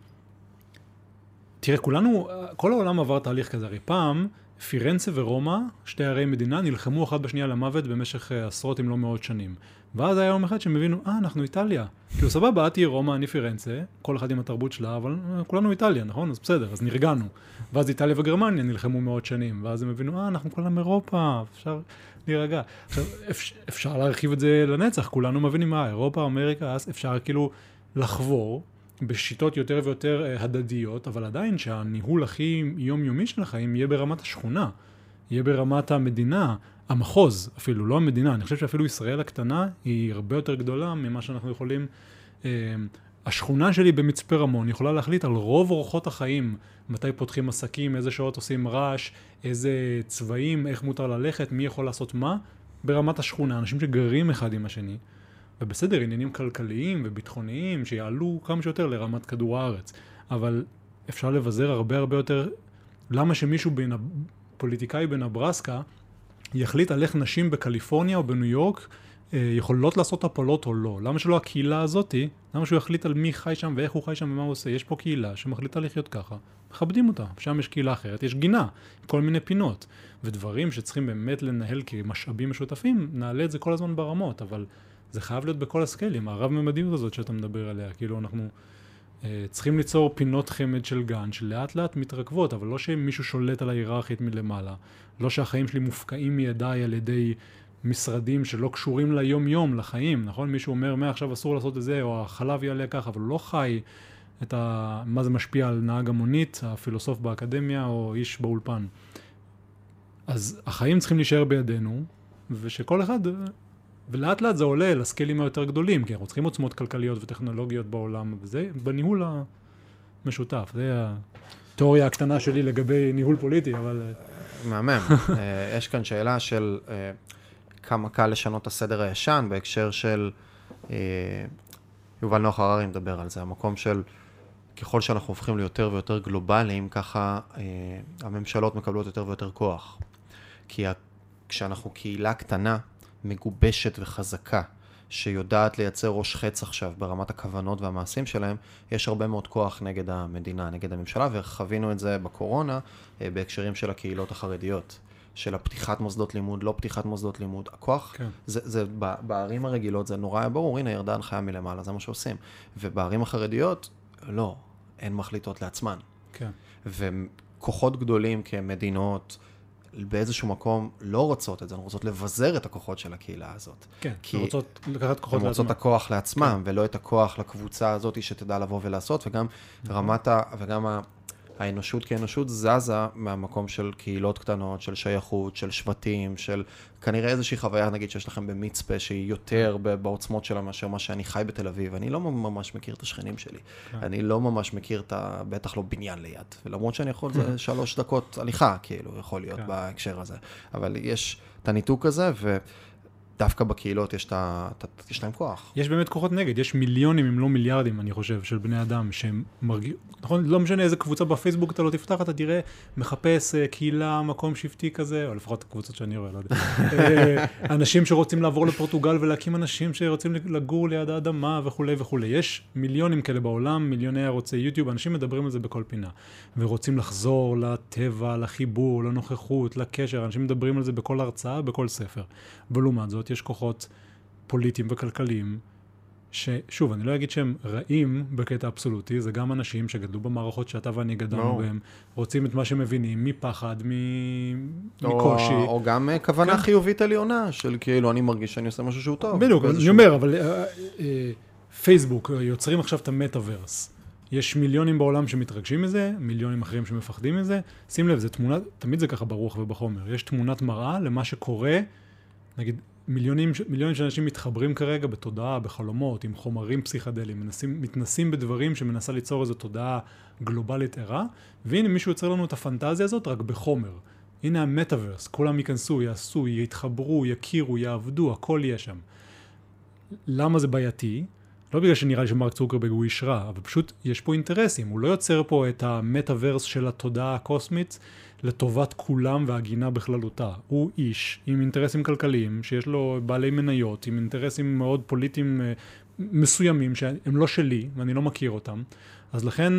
Speaker 2: תראה, כולנו, כל העולם עבר תהליך כזה, הרי פעם פירנצה ורומא, שתי ערי מדינה, נלחמו אחת בשנייה למוות במשך אה, עשרות אם לא מאות שנים. ואז היה יום אחד שהם הבינו, אה, אנחנו איטליה. כאילו, סבבה, את תהיי רומא, אני פירנצה, כל אחד עם התרבות שלה, אבל אה, כולנו איטליה, נכון? אז בסדר, אז נרגענו. ואז איטליה וגרמניה נלחמו מאות שנים, ואז הם הבינו, אה, אנחנו כולם אירופה, אפשר להירגע. עכשיו, אפ, אפשר להרחיב את זה לנצח, כולנו מבינים מה, אירופה, אמריקה, אז אפשר כאילו לחבור בשיטות יותר ויותר אה, הדדיות, אבל עדיין שהניהול הכי יומיומי של החיים יהיה ברמת השכונה, יהיה ברמת המדינה, המחוז אפילו, לא המדינה. אני חושב שאפילו ישראל הקטנה היא הרבה יותר גדולה ממה שאנחנו יכולים... אה, השכונה שלי במצפה רמון יכולה להחליט על רוב אורחות החיים, מתי פותחים עסקים, איזה שעות עושים רעש, איזה צבעים, איך מותר ללכת, מי יכול לעשות מה, ברמת השכונה, אנשים שגרים אחד עם השני. ובסדר, עניינים כלכליים וביטחוניים שיעלו כמה שיותר לרמת כדור הארץ. אבל אפשר לבזר הרבה הרבה יותר, למה שמישהו, בין, פוליטיקאי בנברסקה, יחליט על איך נשים בקליפורניה או בניו יורק אה, יכולות לעשות הפלות או לא. למה שלא הקהילה הזאתי, למה שהוא יחליט על מי חי שם ואיך הוא חי שם ומה הוא עושה? יש פה קהילה שמחליטה לחיות ככה, מכבדים אותה. שם יש קהילה אחרת, יש גינה, כל מיני פינות. ודברים שצריכים באמת לנהל כמשאבים משותפים, נעלה את זה כל הזמן ברמות, אבל זה חייב להיות בכל הסקיילים, הרב-ממדיות הזאת שאתה מדבר עליה. כאילו אנחנו אה, צריכים ליצור פינות חמד של גן שלאט לאט מתרכבות, אבל לא שמישהו שולט על ההיררכית מלמעלה. לא שהחיים שלי מופקעים מידיי על ידי משרדים שלא קשורים ליום-יום, לחיים, נכון? מישהו אומר, מעכשיו אסור לעשות את זה, או החלב יעלה ככה, אבל הוא לא חי את ה... מה זה משפיע על נהג המונית, הפילוסוף באקדמיה, או איש באולפן. אז החיים צריכים להישאר בידינו, ושכל אחד, ולאט לאט זה עולה לסקיילים היותר גדולים, כי אנחנו צריכים עוצמות כלכליות וטכנולוגיות בעולם, וזה בניהול המשותף. זה התיאוריה הקטנה שלי לגבי ניהול פוליטי, אבל...
Speaker 1: מהמם. [laughs] אה, יש כאן שאלה של אה, כמה קל לשנות את הסדר הישן בהקשר של, אה, יובל נוח הררי מדבר על זה, המקום של ככל שאנחנו הופכים ליותר ויותר גלובליים, ככה הממשלות מקבלות יותר ויותר כוח. כי כשאנחנו קהילה קטנה, מגובשת וחזקה, שיודעת לייצר ראש חץ עכשיו ברמת הכוונות והמעשים שלהם, יש הרבה מאוד כוח נגד המדינה, נגד הממשלה, וחווינו את זה בקורונה אה, בהקשרים של הקהילות החרדיות. של הפתיחת מוסדות לימוד, לא פתיחת מוסדות לימוד. הכוח, כן. זה, זה בערים הרגילות זה נורא ברור, הנה ירדה הנחיה מלמעלה, זה מה שעושים. ובערים החרדיות, לא, הן מחליטות לעצמן.
Speaker 2: כן.
Speaker 1: וכוחות גדולים כמדינות, באיזשהו מקום לא רוצות את זה, הן רוצות לבזר את הכוחות של הקהילה הזאת.
Speaker 2: כן, הן רוצות לקחת כוחות לעצמן.
Speaker 1: הן רוצות את הכוח לעצמם, כן. ולא את הכוח לקבוצה הזאת שתדע לבוא ולעשות, וגם נכון. רמת ה... וגם ה... האנושות כאנושות זזה מהמקום של קהילות קטנות, של שייכות, של שבטים, של כנראה איזושהי חוויה, נגיד, שיש לכם במצפה, שהיא יותר בעוצמות שלה מאשר מה שאני חי בתל אביב. אני לא ממש מכיר את השכנים שלי. כן. אני לא ממש מכיר את ה... בטח לא בניין ליד. ולמרות שאני יכול, זה שלוש דקות הליכה, כאילו, יכול להיות כן. בהקשר הזה. אבל יש את הניתוק הזה, ו... דווקא בקהילות יש, תה, יש להם כוח.
Speaker 2: יש באמת כוחות נגד, יש מיליונים אם לא מיליארדים, אני חושב, של בני אדם שהם מרגישים, נכון? לא משנה איזה קבוצה בפייסבוק אתה לא תפתח, אתה תראה, מחפש uh, קהילה, מקום שבטי כזה, או לפחות קבוצות שאני רואה, לא יודע. [laughs] אה, אנשים שרוצים לעבור לפורטוגל ולהקים אנשים שרוצים לגור ליד האדמה וכולי וכולי. יש מיליונים כאלה בעולם, מיליוני ערוצי יוטיוב, אנשים מדברים על זה בכל פינה. ורוצים לחזור לטבע, לחיבור, לנוכחות, לקשר, אנשים מדברים על זה בכל הרצאה, בכל ספר. ולעומת זאת, יש כוחות פוליטיים וכלכליים, ששוב, אני לא אגיד שהם רעים בקטע אבסולוטי, זה גם אנשים שגדלו במערכות שאתה ואני גדלנו no. בהם, רוצים את מה שהם מבינים, מפחד, מ... או, מקושי.
Speaker 1: או גם אה, כוונה כן. חיובית עליונה, של כאילו, אני מרגיש שאני עושה משהו שהוא טוב.
Speaker 2: בדיוק, אני אומר, אבל אה, אה, פייסבוק, יוצרים עכשיו את המטאוורס. יש מיליונים בעולם שמתרגשים מזה, מיליונים אחרים שמפחדים מזה. שים לב, זה תמונה, תמיד זה ככה ברוח ובחומר. יש תמונת מראה למה שקורה, נגיד, מיליונים, מיליונים של אנשים מתחברים כרגע בתודעה, בחלומות, עם חומרים פסיכדליים, מנסים, מתנסים בדברים שמנסה ליצור איזו תודעה גלובלית ערה, והנה מישהו יוצר לנו את הפנטזיה הזאת רק בחומר. הנה המטאוורס, כולם ייכנסו, יעשו, יתחברו, יכירו, יעבדו, הכל יהיה שם. למה זה בעייתי? לא בגלל שנראה לי שמרק צוקרברג הוא איש רע, אבל פשוט יש פה אינטרסים, הוא לא יוצר פה את המטאוורס של התודעה הקוסמית לטובת כולם והגינה בכללותה. הוא איש עם אינטרסים כלכליים, שיש לו בעלי מניות, עם אינטרסים מאוד פוליטיים אה, מסוימים שהם לא שלי ואני לא מכיר אותם, אז לכן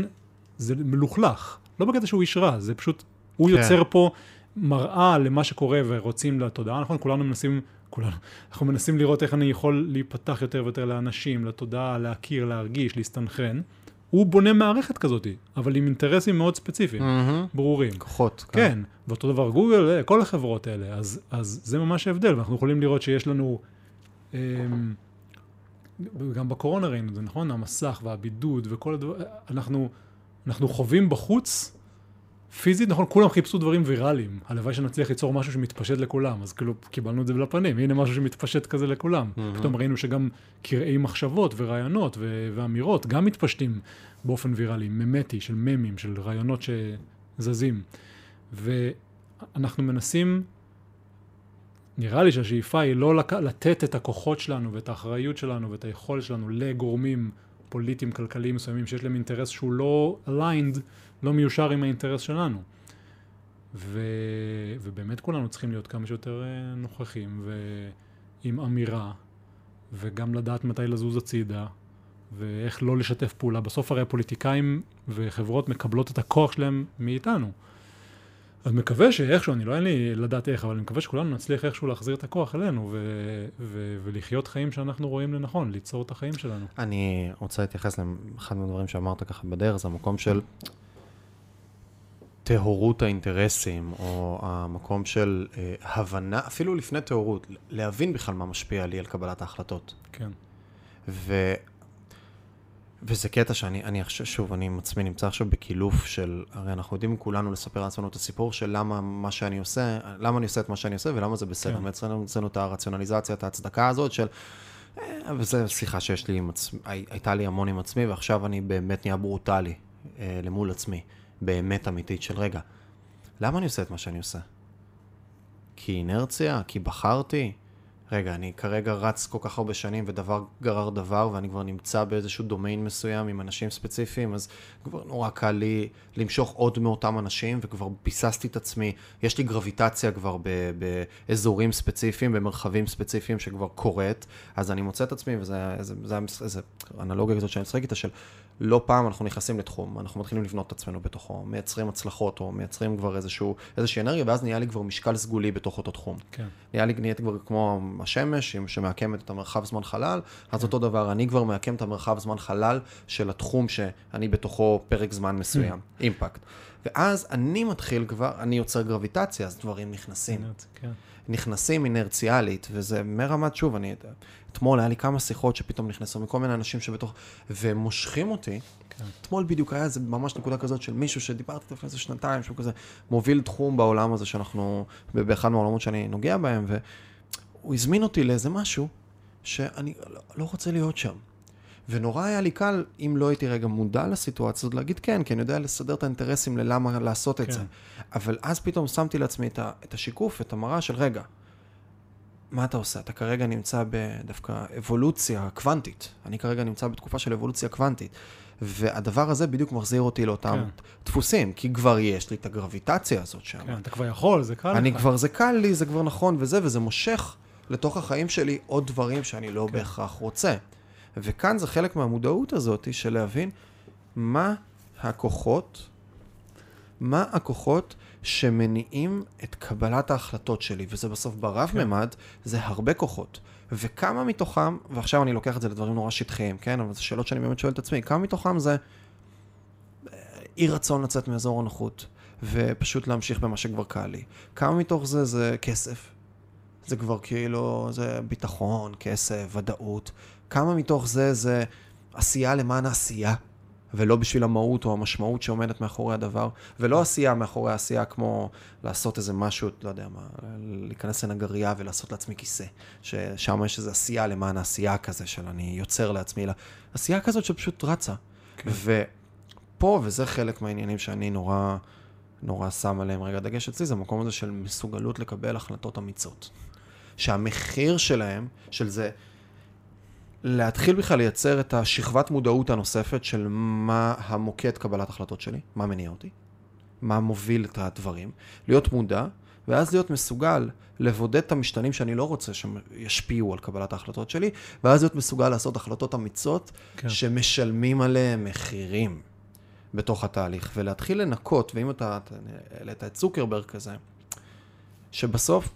Speaker 2: זה מלוכלך. לא בקטע שהוא איש רע, זה פשוט, הוא כן. יוצר פה מראה למה שקורה ורוצים לתודעה, נכון? כולנו מנסים, כולנו, אנחנו מנסים לראות איך אני יכול להיפתח יותר ויותר לאנשים, לתודעה, להכיר, להרגיש, להסתנכרן. הוא בונה מערכת כזאת, אבל עם אינטרסים מאוד ספציפיים, mm-hmm. ברורים.
Speaker 1: כוחות.
Speaker 2: כן. כן, ואותו דבר גוגל, אה, כל החברות האלה, אז, אז זה ממש ההבדל, ואנחנו יכולים לראות שיש לנו, אמ, גם בקורונה ראינו את זה, נכון? המסך והבידוד וכל הדבר, אנחנו, אנחנו חווים בחוץ פיזית, נכון, כולם חיפשו דברים ויראליים. הלוואי שנצליח ליצור משהו שמתפשט לכולם, אז כאילו קיבלנו את זה לפנים, הנה משהו שמתפשט כזה לכולם. Mm-hmm. פתאום ראינו שגם קרעי מחשבות ורעיונות ו- ואמירות גם מתפשטים באופן ויראלי, ממטי, של ממים, של רעיונות שזזים. ואנחנו מנסים, נראה לי שהשאיפה היא לא לק... לתת את הכוחות שלנו ואת האחריות שלנו ואת היכולת שלנו לגורמים פוליטיים, כלכליים מסוימים, שיש להם אינטרס שהוא לא aligned, לא מיושר עם האינטרס שלנו. ו... ובאמת כולנו צריכים להיות כמה שיותר אה, נוכחים ועם אמירה, וגם לדעת מתי לזוז הצידה, ואיך לא לשתף פעולה. בסוף הרי הפוליטיקאים וחברות מקבלות את הכוח שלהם מאיתנו. אז מקווה שאיכשהו, אני לא אין לי לדעת איך, אבל אני מקווה שכולנו נצליח איכשהו להחזיר את הכוח אלינו ו- ו- ולחיות חיים שאנחנו רואים לנכון, ליצור את החיים שלנו.
Speaker 1: אני רוצה להתייחס לאחד מהדברים שאמרת ככה בדרך, זה המקום של טהורות האינטרסים, או המקום של אה, הבנה, אפילו לפני טהורות, להבין בכלל מה משפיע לי על קבלת ההחלטות.
Speaker 2: כן.
Speaker 1: ו... וזה קטע שאני, אני חושב, שוב, אני עם עצמי נמצא עכשיו בקילוף של, הרי אנחנו יודעים כולנו לספר לעצמנו את הסיפור של למה מה שאני עושה, למה אני עושה את מה שאני עושה ולמה זה בסדר. כן. מייצרנו אצלנו את הרציונליזציה, את ההצדקה הזאת של, אה, וזו שיחה שיש לי עם עצמי, הייתה לי המון עם עצמי, ועכשיו אני באמת נהיה ברוטלי אה, למול עצמי, באמת אמיתית של רגע, למה אני עושה את מה שאני עושה? כי אינרציה? כי בחרתי? רגע, אני כרגע רץ כל כך הרבה שנים ודבר גרר דבר ואני כבר נמצא באיזשהו דומיין מסוים עם אנשים ספציפיים, אז כבר נורא קל לי למשוך עוד מאותם אנשים וכבר ביססתי את עצמי. יש לי גרביטציה כבר באזורים ספציפיים, במרחבים ספציפיים שכבר קורית, אז אני מוצא את עצמי, וזה איזה אנלוגיה כזאת שאני משחק איתה של לא פעם אנחנו נכנסים לתחום, אנחנו מתחילים לבנות את עצמנו בתוכו, מייצרים הצלחות או מייצרים כבר איזשהו, איזושהי אנרגיה, ואז נהיה לי כבר משקל סגולי בתוך אותו תחום.
Speaker 2: כן.
Speaker 1: נהיה לי, נהייתי כבר כמו השמש, שמעקמת את המרחב זמן חלל, אז אותו דבר, אני כבר מעקם את המרחב זמן חלל של התחום שאני בתוכו פרק זמן מסוים, אימפקט. ואז אני מתחיל כבר, אני יוצר גרביטציה, אז דברים נכנסים.
Speaker 2: כן.
Speaker 1: נכנסים אינרציאלית, וזה מרמת, שוב, אני, אתמול היה לי כמה שיחות שפתאום נכנסו מכל מיני אנשים שבתוך, והם מושכים אותי. כן. אתמול בדיוק היה איזה ממש נקודה כזאת של מישהו שדיברתי לפני איזה שנתיים, שהוא כזה מוביל תחום בעולם הזה שאנחנו, באחד מהעולמות שאני נוגע בהם, והוא הזמין אותי לאיזה משהו שאני לא, לא רוצה להיות שם. ונורא היה לי קל, אם לא הייתי רגע מודע לסיטואציה הזאת, להגיד כן, כי אני יודע לסדר את האינטרסים ללמה לעשות כן. את זה. אבל אז פתאום שמתי לעצמי את השיקוף, את המראה של רגע, מה אתה עושה? אתה כרגע נמצא בדווקא אבולוציה קוונטית. אני כרגע נמצא בתקופה של אבולוציה קוונטית. והדבר הזה בדיוק מחזיר אותי לאותם כן. דפוסים, כי כבר יש לי את הגרביטציה הזאת שם.
Speaker 2: כן, אתה כבר יכול, זה קל
Speaker 1: אני לך. כבר, זה קל לי, זה כבר נכון וזה, וזה מושך לתוך החיים שלי עוד דברים שאני לא כן. בהכרח רוצה. וכאן זה חלק מהמודעות הזאת של להבין מה הכוחות, מה הכוחות שמניעים את קבלת ההחלטות שלי, וזה בסוף ברב כן. ממד, זה הרבה כוחות. וכמה מתוכם, ועכשיו אני לוקח את זה לדברים נורא שטחיים, כן? אבל זה שאלות שאני באמת שואל את עצמי, כמה מתוכם זה אה, אי רצון לצאת מאזור הנוחות, ופשוט להמשיך במה שכבר קל לי. כמה מתוך זה זה כסף. זה כבר כאילו, זה ביטחון, כסף, ודאות. כמה מתוך זה זה עשייה למען העשייה, ולא בשביל המהות או המשמעות שעומדת מאחורי הדבר, ולא עשייה מאחורי העשייה כמו לעשות איזה משהו, לא יודע מה, להיכנס לנגרייה ולעשות לעצמי כיסא, ששם יש איזו עשייה למען העשייה כזה של אני יוצר לעצמי, אלא עשייה כזאת שפשוט רצה. כן. ופה, וזה חלק מהעניינים שאני נורא, נורא שם עליהם רגע דגש אצלי, זה המקום הזה של מסוגלות לקבל החלטות אמיצות. שהמחיר שלהם, של זה, להתחיל בכלל לייצר את השכבת מודעות הנוספת של מה המוקד קבלת החלטות שלי, מה מניע אותי, מה מוביל את הדברים, להיות מודע, ואז להיות מסוגל לבודד את המשתנים שאני לא רוצה שישפיעו על קבלת ההחלטות שלי, ואז להיות מסוגל לעשות החלטות אמיצות כן. שמשלמים עליהם מחירים בתוך התהליך, ולהתחיל לנקות, ואם אתה העלית את צוקרברג כזה, שבסוף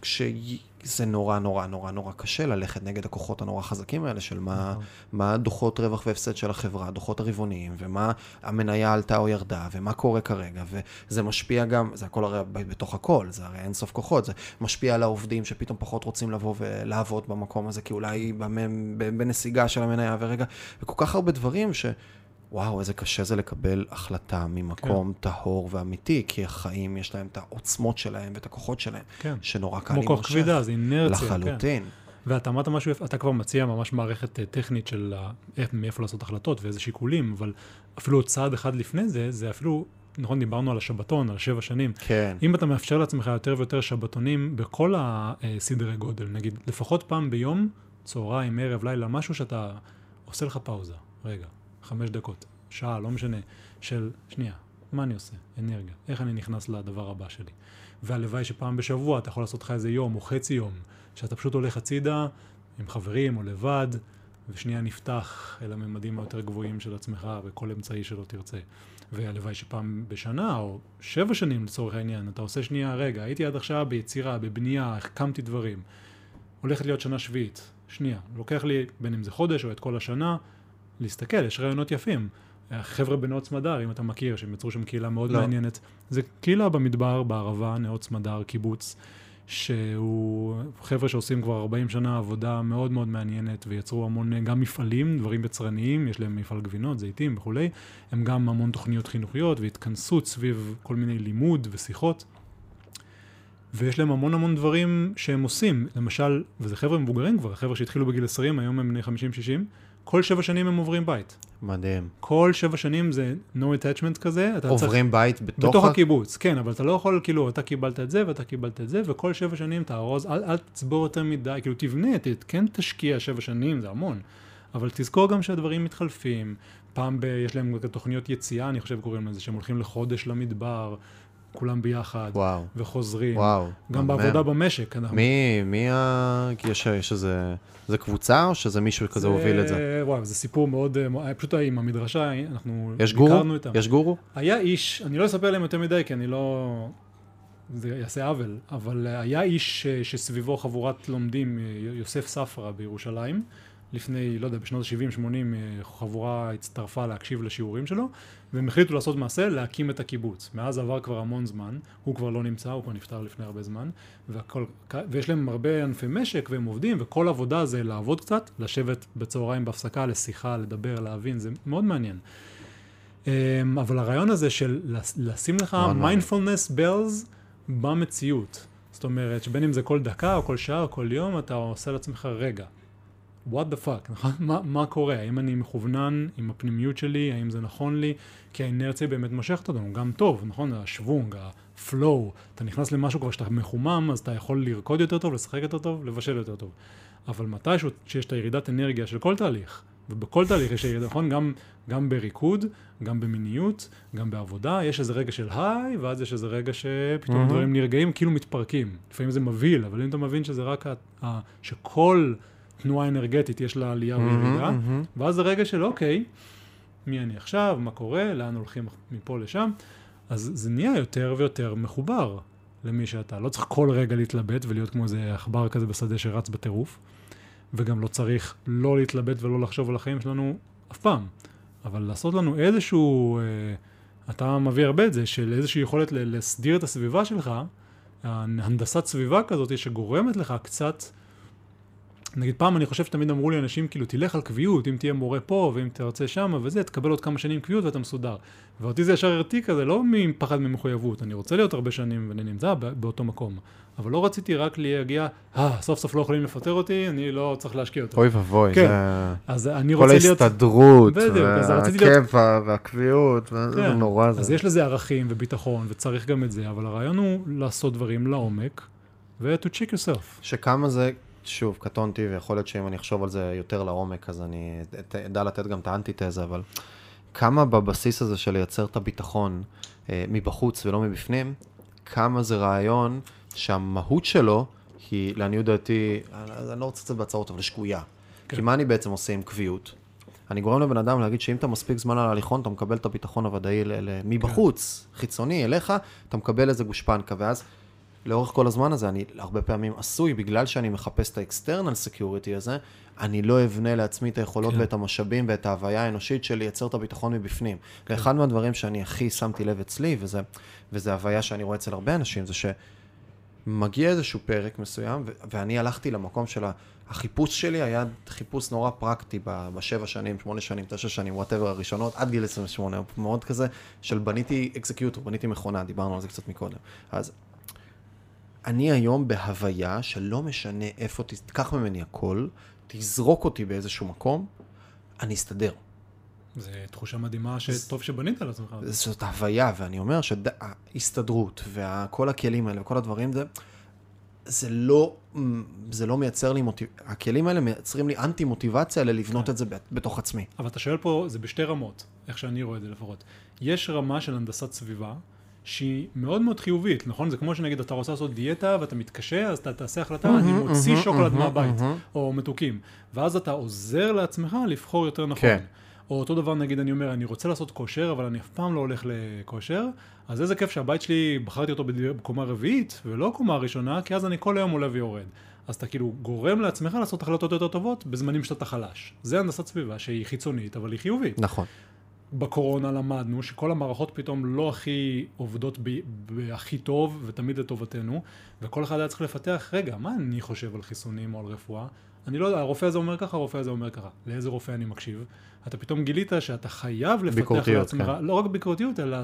Speaker 1: כשזה נורא נורא נורא נורא קשה ללכת נגד הכוחות הנורא חזקים האלה של מה, נכון. מה דוחות רווח והפסד של החברה, הדוחות הרבעוניים, ומה המניה עלתה או ירדה, ומה קורה כרגע, וזה משפיע גם, זה הכל הרי בתוך הכל, זה הרי אין סוף כוחות, זה משפיע על העובדים שפתאום פחות רוצים לבוא ולעבוד במקום הזה, כי אולי בנסיגה של המניה ורגע, וכל כך הרבה דברים ש... וואו, איזה קשה זה לקבל החלטה ממקום
Speaker 2: כן.
Speaker 1: טהור ואמיתי, כי החיים, יש להם את העוצמות שלהם ואת הכוחות שלהם,
Speaker 2: כן.
Speaker 1: שנורא קל
Speaker 2: כמו כוח כבידה, זה אינרציה. כן.
Speaker 1: לחלוטין.
Speaker 2: ואתה אמרת משהו, אתה כבר מציע ממש מערכת אה, טכנית של איך- מאיפה לעשות החלטות ואיזה שיקולים, אבל אפילו עוד צעד אחד לפני זה, זה אפילו, נכון, דיברנו על השבתון, על שבע שנים.
Speaker 1: כן.
Speaker 2: אם אתה מאפשר לעצמך יותר ויותר שבתונים בכל הסדרי גודל, נגיד לפחות פעם ביום, צהריים, ערב, לילה, משהו שאתה עושה לך פאוזה, רגע, חמש דקות, שעה, לא משנה, של שנייה, מה אני עושה? אנרגיה, איך אני נכנס לדבר הבא שלי? והלוואי שפעם בשבוע אתה יכול לעשות לך איזה יום או חצי יום, שאתה פשוט הולך הצידה עם חברים או לבד, ושנייה נפתח אל הממדים היותר גבוהים של עצמך בכל אמצעי שלא תרצה. והלוואי שפעם בשנה, או שבע שנים לצורך העניין, אתה עושה שנייה, רגע, הייתי עד עכשיו ביצירה, בבנייה, החכמתי דברים. הולכת להיות שנה שביעית, שנייה. לוקח לי, בין אם זה חודש או את כל השנה, להסתכל, יש רעיונות יפים. החבר'ה בנאות סמדר, אם אתה מכיר, שהם יצרו שם קהילה מאוד
Speaker 1: לא.
Speaker 2: מעניינת. זה קהילה במדבר, בערבה, נאות סמדר, קיבוץ, שהוא חבר'ה שעושים כבר 40 שנה עבודה מאוד מאוד מעניינת, ויצרו המון, גם מפעלים, דברים יצרניים, יש להם מפעל גבינות, זיתים וכולי, הם גם המון תוכניות חינוכיות והתכנסות סביב כל מיני לימוד ושיחות. ויש להם המון המון דברים שהם עושים, למשל, וזה חבר'ה מבוגרים כבר, חבר'ה שהתחילו בגיל 20, היום הם בני 50-60, כל שבע שנים הם עוברים בית.
Speaker 1: מדהים.
Speaker 2: כל שבע שנים זה no attachment כזה, אתה צריך...
Speaker 1: עוברים בית בתוך...
Speaker 2: בתוך הקיבוץ, כן, אבל אתה לא יכול, כאילו, אתה קיבלת את זה ואתה קיבלת את זה, וכל שבע שנים תארוז, אל, אל תצבור יותר מדי, כאילו, תבנה, ת, כן תשקיע שבע שנים, זה המון, אבל תזכור גם שהדברים מתחלפים, פעם ב... יש להם תוכניות יציאה, אני חושב קוראים לזה, שהם הולכים לחודש למדבר, כולם ביחד,
Speaker 1: וואו,
Speaker 2: וחוזרים.
Speaker 1: וואו.
Speaker 2: גם
Speaker 1: מהמם.
Speaker 2: בעבודה במשק. אנחנו-
Speaker 1: מי, מי ה... יש, יש איזה... זה קבוצה או שזה מישהו כזה הוביל את זה?
Speaker 2: וואו, זה סיפור מאוד, אה, פשוט עם המדרשה, אנחנו
Speaker 1: יש גורו?
Speaker 2: איתם.
Speaker 1: יש גורו?
Speaker 2: היה איש, אני לא אספר להם יותר מדי, כי אני לא... זה יעשה עוול, אבל אה, היה איש אה, שסביבו חבורת לומדים, יוסף ספרא בירושלים, לפני, לא יודע, בשנות ה-70-80 אה, חבורה הצטרפה להקשיב לשיעורים שלו, והם החליטו לעשות מעשה, להקים את הקיבוץ. מאז עבר כבר המון זמן, הוא כבר לא נמצא, הוא כבר נפטר לפני הרבה זמן, והכל, ויש להם הרבה ענפי משק והם עובדים, וכל עבודה זה לעבוד קצת, לשבת בצהריים בהפסקה לשיחה, לדבר, להבין, זה מאוד מעניין. אמ, אבל הרעיון הזה של לש- לשים לך. מיינדפולנס בלז במציאות. זאת אומרת, שבין אם זה כל דקה או כל שעה או כל יום, אתה עושה לעצמך רגע. What the fuck, נכון? מה, מה קורה? האם אני מכוונן עם הפנימיות שלי? האם זה נכון לי? כי האינרציה באמת מושכת אותנו, גם טוב, נכון? השוונג, הפלואו, אתה נכנס למשהו כבר שאתה מחומם, אז אתה יכול לרקוד יותר טוב, לשחק יותר טוב, לבשל יותר טוב. אבל מתישהו שיש את הירידת אנרגיה של כל תהליך, ובכל תהליך יש ירידה, נכון? גם, גם בריקוד, גם במיניות, גם בעבודה, יש איזה רגע של היי, ואז יש איזה רגע שפתאום
Speaker 1: מהמם.
Speaker 2: דברים נרגעים, כאילו מתפרקים. לפעמים זה מבהיל, אבל אם אתה מבין שזה רק, ה, ה, שכל תנועה אנרגטית יש לה עלייה וירידה,
Speaker 1: מהמם, מהמם.
Speaker 2: ואז זה רגע של אוקיי, מי אני עכשיו, מה קורה, לאן הולכים מפה לשם, אז זה נהיה יותר ויותר מחובר למי שאתה. לא צריך כל רגע להתלבט ולהיות כמו איזה עכבר כזה בשדה שרץ בטירוף, וגם לא צריך לא להתלבט ולא לחשוב על החיים שלנו אף פעם. אבל לעשות לנו איזשהו, אה, אתה מביא הרבה את זה, של איזושהי יכולת להסדיר את הסביבה שלך, הנדסת סביבה כזאת שגורמת לך קצת, נגיד פעם אני חושב שתמיד אמרו לי אנשים כאילו תלך על קביעות, אם תהיה מורה פה ואם תרצה שמה וזה, תקבל עוד כמה שנים קביעות ואתה מסודר. ואותי זה ישר הרתיק כזה, לא מפחד ממחויבות, אני רוצה להיות הרבה שנים ואני נמצא ב- באותו מקום. אבל לא רציתי רק להגיע, אה, סוף סוף לא יכולים לפטר אותי, אני לא צריך להשקיע יותר.
Speaker 1: אוי ואבוי,
Speaker 2: כן.
Speaker 1: זה...
Speaker 2: אז אני
Speaker 1: כל
Speaker 2: רוצה להיות...
Speaker 1: ההסתדרות,
Speaker 2: אז רציתי להיות-
Speaker 1: והקבע, והקביעות, זה
Speaker 2: כן.
Speaker 1: נורא
Speaker 2: אז
Speaker 1: זה.
Speaker 2: יש לזה ערכים וביטחון וצריך גם את זה, אבל הרעיון הוא לעשות דברים לעומק ו- to check yourself.
Speaker 1: שכמה זה, שוב, קטונתי, ויכול להיות שאם אני אחשוב על זה יותר לעומק, אז אני את- אדע לתת גם את האנטיתזה, אבל כמה בבסיס הזה של לייצר את הביטחון אה, מבחוץ ולא מבפנים, כמה זה רעיון שהמהות שלו היא, לעניות דעתי, אני, אני לא רוצה לצאת בהצהרות, אבל שגויה.
Speaker 2: כן.
Speaker 1: כי מה אני בעצם עושה עם קביעות? אני גורם לבן אדם להגיד שאם אתה מספיק זמן על ההליכון, אתה מקבל את הביטחון הוודאי מבחוץ, חיצוני, אליך, אתה מקבל איזה גושפנקה, ואז לאורך כל הזמן הזה, אני הרבה פעמים עשוי, בגלל שאני מחפש את ה-external security הזה, אני לא אבנה לעצמי את היכולות
Speaker 2: כן.
Speaker 1: ואת המשאבים ואת ההוויה האנושית של לייצר את הביטחון מבפנים. ואחד מהדברים שאני הכי שמתי לב אצלי, וזה, וזה הוויה שאני רואה אצל הרבה אנשים, זה מגיע איזשהו פרק מסוים, ו- ואני הלכתי למקום של ה- החיפוש שלי, היה חיפוש נורא פרקטי בשבע שנים, שמונה שנים, תשע שנים, whatever הראשונות, עד גיל 28, מאוד כזה, של בניתי executor, בניתי מכונה, דיברנו על זה קצת מקודם. אז אני היום בהוויה שלא משנה איפה, תיקח ממני הכל, תזרוק אותי באיזשהו מקום, אני אסתדר.
Speaker 2: זו תחושה מדהימה שטוב שבנית על עצמך.
Speaker 1: זאת הוויה, ואני אומר שההסתדרות וכל הכלים האלה וכל הדברים, זה, זה, לא, זה לא מייצר לי מוטיבציה, הכלים האלה מייצרים לי אנטי מוטיבציה ללבנות את זה בתוך עצמי.
Speaker 2: אבל אתה שואל פה, זה בשתי רמות, איך שאני רואה את זה לפחות. יש רמה של הנדסת סביבה, שהיא מאוד מאוד חיובית, נכון? זה כמו שנגיד אתה רוצה לעשות דיאטה ואתה מתקשה, אז אתה תעשה החלטה, אני מוציא שוקולד מהבית, או מתוקים. ואז אתה עוזר לעצמך לבחור יותר נכון.
Speaker 1: כן.
Speaker 2: או אותו דבר נגיד אני אומר, אני רוצה לעשות כושר, אבל אני אף פעם לא הולך לכושר, אז איזה כיף שהבית שלי, בחרתי אותו בקומה רביעית, ולא קומה ראשונה, כי אז אני כל היום עולה ויורד. אז אתה כאילו גורם לעצמך לעשות החלטות יותר טובות בזמנים שאתה חלש. זה הנדסת סביבה שהיא חיצונית, אבל היא חיובית.
Speaker 1: נכון.
Speaker 2: בקורונה למדנו שכל המערכות פתאום לא הכי עובדות ב- בהכי טוב ותמיד לטובתנו, וכל אחד היה צריך לפתח, רגע, מה אני חושב על חיסונים או על רפואה? אני לא יודע, הרופא הזה אומר ככה, הרופא הזה אומר ככה. לאיזה רופא אני מקשיב? אתה פתאום גילית שאתה חייב לפתח
Speaker 1: ביקורתיות,
Speaker 2: לעצמך,
Speaker 1: כן.
Speaker 2: לא רק ביקורתיות, אלא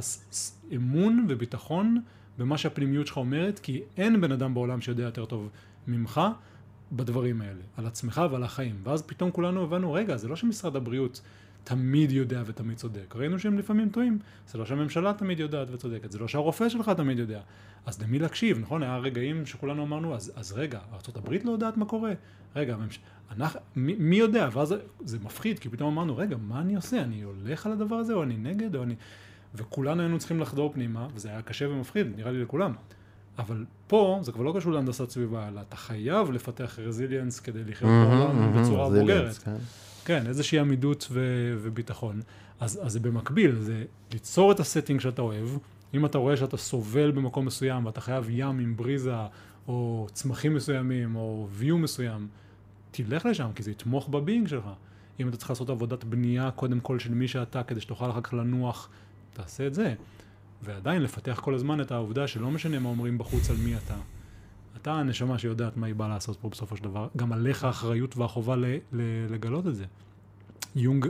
Speaker 2: אמון וביטחון במה שהפנימיות שלך אומרת, כי אין בן אדם בעולם שיודע יותר טוב ממך בדברים האלה, על עצמך ועל החיים. ואז פתאום כולנו הבנו, רגע, זה לא שמשרד הבריאות תמיד יודע ותמיד צודק. ראינו שהם לפעמים טועים. זה לא שהממשלה תמיד יודעת וצודקת, זה לא שהרופא שלך תמיד יודע. אז למי להקשיב, נכון? היה רגעים שכולנו אמרנו, אז, אז רגע, ארה"ב לא יודעת מה קורה? רגע, הממש... אנחנו, מי, מי יודע? ואז זה, מפחיד, כי פתאום אמרנו, רגע, מה אני עושה? אני הולך על הדבר הזה, או אני נגד, או אני... וכולנו היינו צריכים לחדור פנימה, וזה היה קשה ומפחיד, נראה לי לכולם. אבל פה זה כבר לא קשור להנדסת סביבה, אלא אתה חייב לפתח resilience כדי לחיות בעולם בצורה
Speaker 1: זה
Speaker 2: בוגרת.
Speaker 1: resilience, כן.
Speaker 2: כן, איזושהי עמידות ו- וביטחון. אז, אז זה במקביל, זה ליצור את ה setting שאתה אוהב. אם אתה רואה שאתה סובל במקום מסוים ואתה חייב ים עם בריזה, או צמחים מסוימים, או view מסוים, תלך לשם, כי זה יתמוך בביינג שלך. אם אתה צריך לעשות עבודת בנייה קודם כל של מי שאתה, כדי שתוכל אחר כך לנוח, תעשה את זה. ועדיין לפתח כל הזמן את העובדה שלא משנה מה אומרים בחוץ על מי אתה. אתה הנשמה שיודעת מה היא באה לעשות פה בסופו של דבר. גם עליך האחריות והחובה ל- ל- לגלות את זה. יונג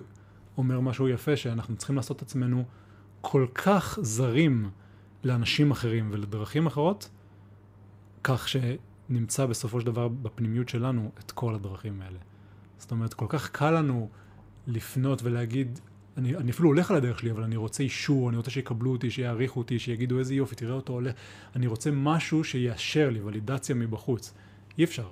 Speaker 2: אומר משהו יפה, שאנחנו צריכים לעשות את עצמנו כל כך זרים לאנשים אחרים ולדרכים אחרות, כך שנמצא בסופו של דבר בפנימיות שלנו את כל הדרכים האלה. זאת אומרת, כל כך קל לנו לפנות ולהגיד, אני, אני אפילו הולך על הדרך שלי, אבל אני רוצה אישור, אני רוצה שיקבלו אותי, שיעריכו אותי, שיגידו איזה יופי, תראה אותו הולך. אני רוצה משהו שיאשר לי, ולידציה מבחוץ. אי אפשר.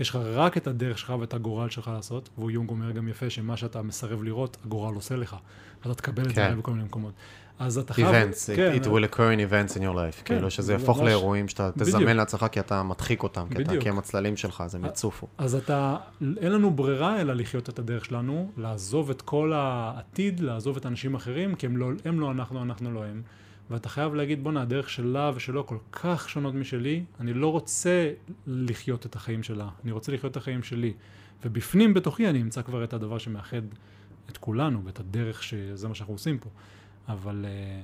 Speaker 2: יש לך רק את הדרך שלך ואת הגורל שלך לעשות, והוא יונג אומר גם יפה שמה שאתה מסרב לראות, הגורל עושה לך. אתה תקבל את זה
Speaker 1: כן.
Speaker 2: בכל מיני מקומות. אז אתה חייב...
Speaker 1: events,
Speaker 2: כן,
Speaker 1: it, it will occur in events in your life,
Speaker 2: כן,
Speaker 1: כאילו שזה
Speaker 2: זה
Speaker 1: יהפוך לאירועים שאתה. תזמן לעצמך כי אתה מדחיק אותם. כי הם הצללים שלך, אז הם יצופו.
Speaker 2: אז אתה, אין לנו ברירה אלא לחיות את הדרך שלנו, לעזוב את כל העתיד, לעזוב את האנשים האחרים, כי הם לא, הם לא אנחנו, אנחנו לא הם. ואתה חייב להגיד, בואנה, הדרך שלה ושלו כל כך שונות משלי, אני לא רוצה לחיות את החיים שלה, אני רוצה לחיות את החיים שלי. ובפנים בתוכי אני אמצא כבר את הדבר שמאחד את כולנו, ואת הדרך שזה מה שאנחנו עושים פה. אבל, אה,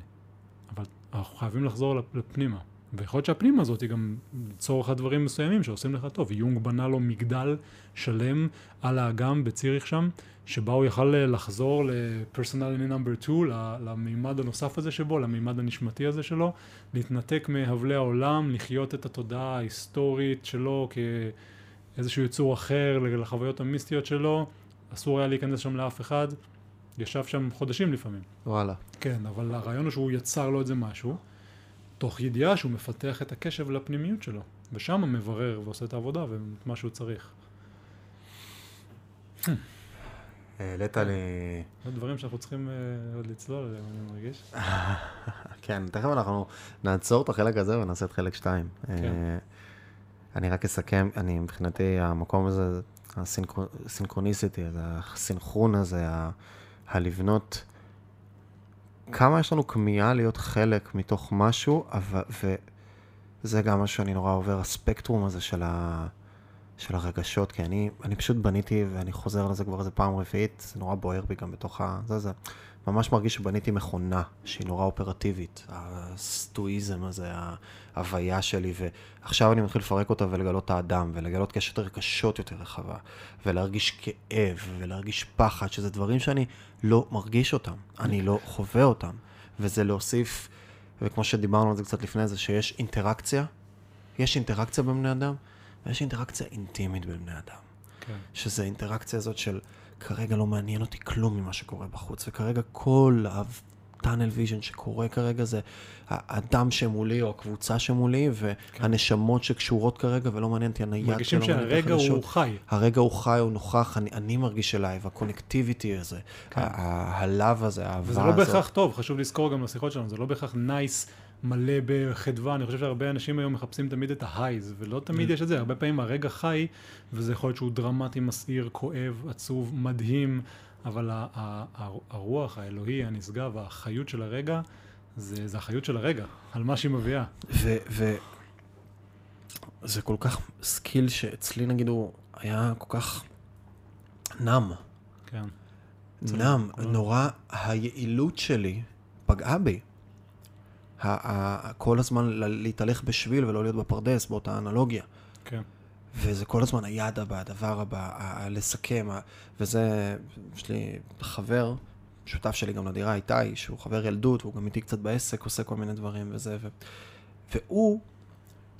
Speaker 2: אבל אנחנו חייבים לחזור לפ- לפנימה. ויכול להיות שהפנימה הזאת היא גם לצורך הדברים מסוימים שעושים לך טוב. יונג בנה לו מגדל שלם על האגם בציריך שם, שבה הוא יכל לחזור ל-personality number 2, ל- למימד הנוסף הזה שבו, למימד הנשמתי הזה שלו, להתנתק מהבלי העולם, לחיות את התודעה ההיסטורית שלו כאיזשהו יצור אחר לחוויות המיסטיות שלו. אסור היה להיכנס שם לאף אחד. ישב שם חודשים לפעמים.
Speaker 1: וואלה.
Speaker 2: כן, אבל הרעיון הוא שהוא יצר לו איזה משהו, תוך ידיעה שהוא מפתח את הקשב לפנימיות שלו, ושם מברר ועושה את העבודה ואת מה שהוא צריך.
Speaker 1: העלית לי...
Speaker 2: זה דברים שאנחנו צריכים אה, עוד לצלול עליהם, אני מרגיש. [laughs]
Speaker 1: כן, תכף אנחנו נעצור את החלק הזה ונעשה את חלק שתיים.
Speaker 2: כן.
Speaker 1: אה, אני רק אסכם, אני מבחינתי המקום הזה, הסינכרוניסיטי, הסינכרון הזה, הלבנות, כמה יש לנו כמיהה להיות חלק מתוך משהו, וזה גם מה שאני נורא עובר, הספקטרום הזה של, ה, של הרגשות, כי אני, אני פשוט בניתי, ואני חוזר לזה כבר איזה פעם רביעית, זה נורא בוער בי גם בתוך ה... זה, זה. ממש מרגיש שבניתי מכונה שהיא נורא אופרטיבית, הסטואיזם הזה, ההוויה שלי, ועכשיו אני מתחיל לפרק אותה ולגלות את האדם, ולגלות קשת רגשות יותר רחבה, ולהרגיש כאב, ולהרגיש פחד, שזה דברים שאני לא מרגיש אותם, אני לא חווה אותם, וזה להוסיף, וכמו שדיברנו על זה קצת לפני זה, שיש אינטראקציה, יש אינטראקציה בין בני אדם, ויש אינטראקציה אינטימית בין בני אדם. כן. שזה אינטראקציה הזאת של כרגע לא מעניין אותי כלום ממה שקורה בחוץ, וכרגע כל ה tunnel vision שקורה כרגע זה האדם שמולי או הקבוצה שמולי, והנשמות שקשורות כרגע, ולא מעניין אותי הנייד שלו.
Speaker 2: מרגישים שהרגע הוא חי.
Speaker 1: הרגע הוא חי, הוא נוכח, אני, אני מרגיש אליי, וה connectivity הזה, כן. ה love הזה, האהבה הזאת.
Speaker 2: וזה לא בהכרח טוב, חשוב לזכור גם לשיחות שלנו, זה לא בהכרח nice. Nice. מלא בחדווה, אני חושב שהרבה אנשים היום מחפשים תמיד את ה highs, ולא תמיד mm. יש את זה, הרבה פעמים הרגע חי, וזה יכול להיות שהוא דרמטי, מסעיר, כואב, עצוב, מדהים, אבל הרוח, האלוהי, הנשגב, החיות של הרגע, זה, זה החיות של הרגע, על מה שהיא מביאה.
Speaker 1: וזה כל כך skill שאצלי נגיד הוא היה כל כך numb.
Speaker 2: כן.
Speaker 1: numb, נורא, היעילות שלי פגעה בי. כל הזמן להתהלך בשביל ולא להיות בפרדס, באותה אנלוגיה.
Speaker 2: כן.
Speaker 1: וזה כל הזמן היד הבא, הדבר הבא, לסכם, וזה, יש לי חבר, שותף שלי גם לדירה, איתי, שהוא חבר ילדות, והוא גם איתי קצת בעסק, עושה כל מיני דברים וזה, ו... והוא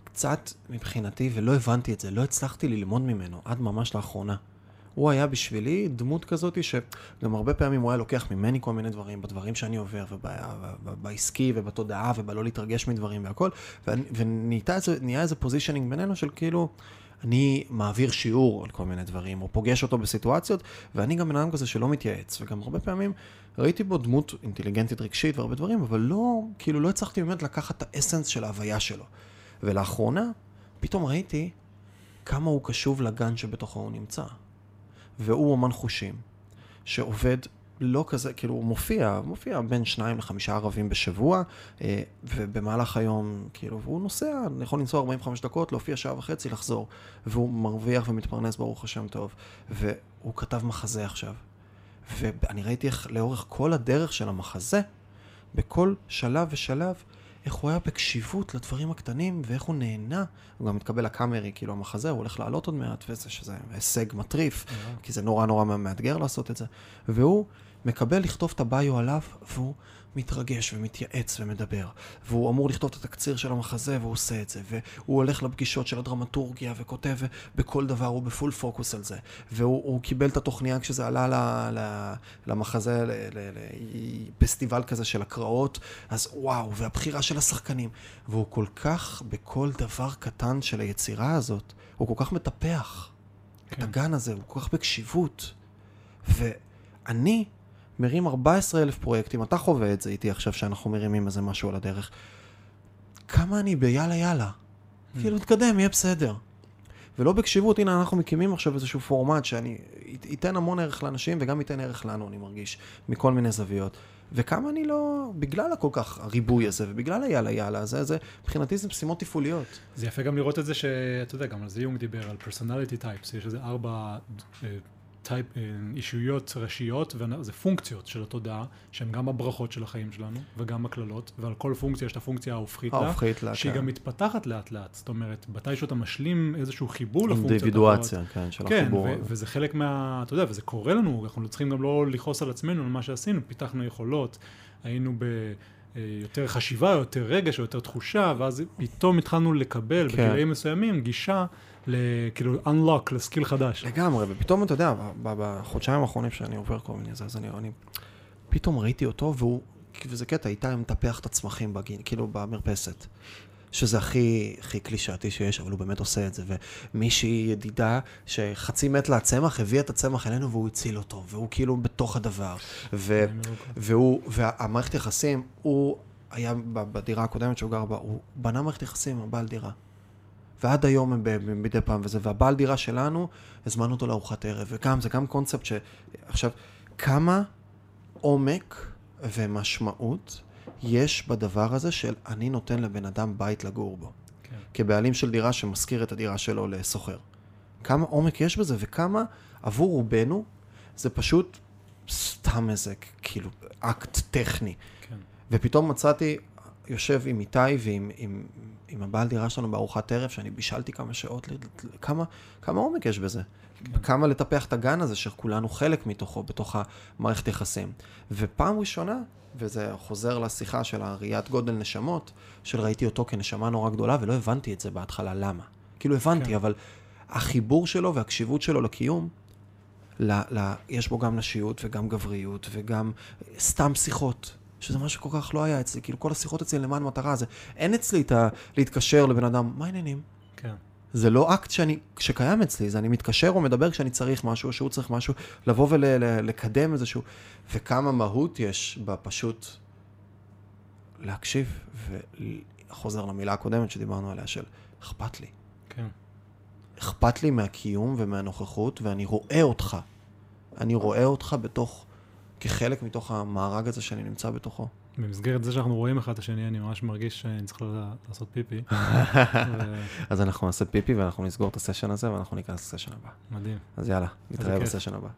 Speaker 1: קצת מבחינתי, ולא הבנתי את זה, לא הצלחתי ללמוד ממנו עד ממש לאחרונה. הוא היה בשבילי דמות כזאת שגם הרבה פעמים הוא היה לוקח ממני כל מיני דברים, בדברים שאני עובר, ובעסקי ובתודעה ובלא להתרגש מדברים והכל, ונהיה איזה פוזישנינג בינינו של כאילו... אני מעביר שיעור על כל מיני דברים, או פוגש אותו בסיטואציות, ואני גם בן אדם כזה שלא מתייעץ, וגם הרבה פעמים ראיתי בו דמות אינטליגנטית רגשית והרבה דברים, אבל לא, כאילו לא הצלחתי באמת לקחת את האסנס של ההוויה שלו. ולאחרונה, פתאום ראיתי כמה הוא קשוב לגן שבתוכו הוא נמצא. והוא אומן חושים, שעובד לא כזה, כאילו הוא מופיע, מופיע בין שניים לחמישה ערבים בשבוע, אה, ובמהלך היום, כאילו, והוא נוסע, יכול לנסוע 45 דקות, להופיע שעה וחצי, לחזור, והוא מרוויח ומתפרנס ברוך השם טוב, והוא כתב מחזה עכשיו. ואני ראיתי איך לאורך כל הדרך של המחזה, בכל שלב ושלב, איך הוא היה בקשיבות לדברים הקטנים, ואיך הוא נהנה. הוא גם מתקבל לקאמרי, כאילו המחזה, הוא הולך לעלות עוד מעט, וזה שזה הישג מטריף, yeah. כי זה נורא נורא מאתגר לעשות את זה. והוא מקבל לכתוב את הביו עליו, והוא מתרגש ומתייעץ ומדבר. והוא אמור לכתוב את התקציר של המחזה, והוא עושה את זה. והוא הולך לפגישות של הדרמטורגיה וכותב בכל דבר, הוא בפול פוקוס על זה. והוא קיבל את התוכניה כשזה עלה ל, ל, למחזה, לפסטיבל כזה של הקראות, אז וואו, והבחירה של השחקנים. והוא כל כך, בכל דבר קטן של היצירה הזאת, הוא כל כך מטפח כן. את הגן הזה, הוא כל כך בקשיבות. ואני מרים 14 אלף פרויקטים, אתה חווה את זה איתי עכשיו שאנחנו מרימים איזה משהו על הדרך. כמה אני ביאללה יאללה. Mm. כאילו, תקדם, יהיה בסדר. ולא בקשיבות, הנה אנחנו מקימים עכשיו איזשהו פורמט שאני ייתן המון ערך לאנשים וגם ייתן ערך לנו, אני מרגיש, מכל מיני זוויות. וכמה אני לא, בגלל הכל כך הריבוי הזה ובגלל היאללה יאללה הזה, זה, מבחינתי זה משימות תפעוליות.
Speaker 2: זה יפה גם לראות את זה שאתה יודע, גם על זה יום דיבר, על פרסונליטי טייפס, יש איזה ארבע אה, טייפ, אה, אישויות ראשיות, וזה פונקציות של התודעה, שהן גם הברכות של החיים שלנו, וגם הקללות, ועל כל פונקציה יש את הפונקציה ההופכית לה,
Speaker 1: ההופכית לה,
Speaker 2: שהיא כן. גם מתפתחת לאט לאט, זאת אומרת, מתי שאתה משלים איזשהו חיבור
Speaker 1: לפונקציות. אינדיבידואציה, כן, של
Speaker 2: כן,
Speaker 1: החיבור.
Speaker 2: כן, וזה חלק מה, אתה יודע, וזה קורה לנו, אנחנו צריכים גם לא לכעוס על עצמנו על מה שעשינו, פיתחנו יכולות, היינו ב... אה, יותר חשיבה, יותר רגש יותר תחושה, ואז פתאום התחלנו לקבל כן. בגילאים מסוימים גישה כאילו unlock לסקיל חדש.
Speaker 1: לגמרי, ופתאום אתה יודע, בחודשיים האחרונים שאני עובר כל מיני זה, אז אני, אני פתאום ראיתי אותו, והוא, וזה קטע, איתי מטפח את הצמחים בגין, כאילו במרפסת. שזה הכי, הכי קלישאתי שיש, אבל הוא באמת עושה את זה. ומישהי ידידה שחצי מת לה הצמח, הביאה את הצמח אלינו והוא הציל אותו, והוא כאילו בתוך הדבר. ו, והוא, והמערכת יחסים, הוא היה בדירה הקודמת שהוא גר בה, הוא בנה מערכת יחסים עם הבעל דירה. ועד היום הם מדי פעם וזה, והבעל דירה שלנו, הזמנו אותו לארוחת ערב, וגם, זה גם קונספט ש... עכשיו, כמה עומק ומשמעות יש בדבר הזה של אני נותן לבן אדם בית לגור בו. כן. כבעלים של דירה שמשכיר את הדירה שלו לסוחר. כמה עומק יש בזה, וכמה עבור רובנו זה פשוט סתם איזה, כאילו, אקט טכני.
Speaker 2: כן.
Speaker 1: ופתאום מצאתי, יושב עם איתי ועם עם, עם הבעל דירה שלנו בארוחת ערב, שאני בישלתי כמה שעות, כמה, כמה עומק יש בזה.
Speaker 2: כן.
Speaker 1: כמה לטפח את הגן הזה, שכולנו חלק מתוכו, בתוך המערכת יחסים. ופעם ראשונה, וזה חוזר לשיחה של הראיית גודל נשמות, של ראיתי אותו כנשמה נורא גדולה, ולא הבנתי את זה בהתחלה, למה? כאילו הבנתי.
Speaker 2: כן.
Speaker 1: אבל החיבור שלו והקשיבות שלו לקיום, ל, ל, יש בו גם נשיות וגם גבריות וגם סתם שיחות, שזה משהו כל כך לא היה אצלי, כאילו כל השיחות אצלי למען מטרה, זה אין אצלי את ה... להתקשר לבן אדם, מה העניינים?
Speaker 2: כן.
Speaker 1: זה לא אקט שאני, שקיים אצלי, זה אני מתקשר או מדבר כשאני צריך משהו, או שהוא צריך משהו, לבוא ולקדם איזשהו, וכמה מהות יש בפשוט להקשיב, וחוזר למילה הקודמת שדיברנו עליה, של אכפת לי.
Speaker 2: כן.
Speaker 1: אכפת לי מהקיום ומהנוכחות, ואני רואה אותך. אני רואה אותך בתוך, כחלק מתוך המארג הזה שאני נמצא בתוכו.
Speaker 2: במסגרת זה שאנחנו רואים אחד את השני, אני ממש מרגיש שאני צריך לעשות פיפי. [laughs]
Speaker 1: אז אנחנו נעשה פיפי ואנחנו נסגור את הסשן הזה ואנחנו ניכנס לסשן הבא.
Speaker 2: מדהים.
Speaker 1: אז יאללה, נתראה. בסשן הבא.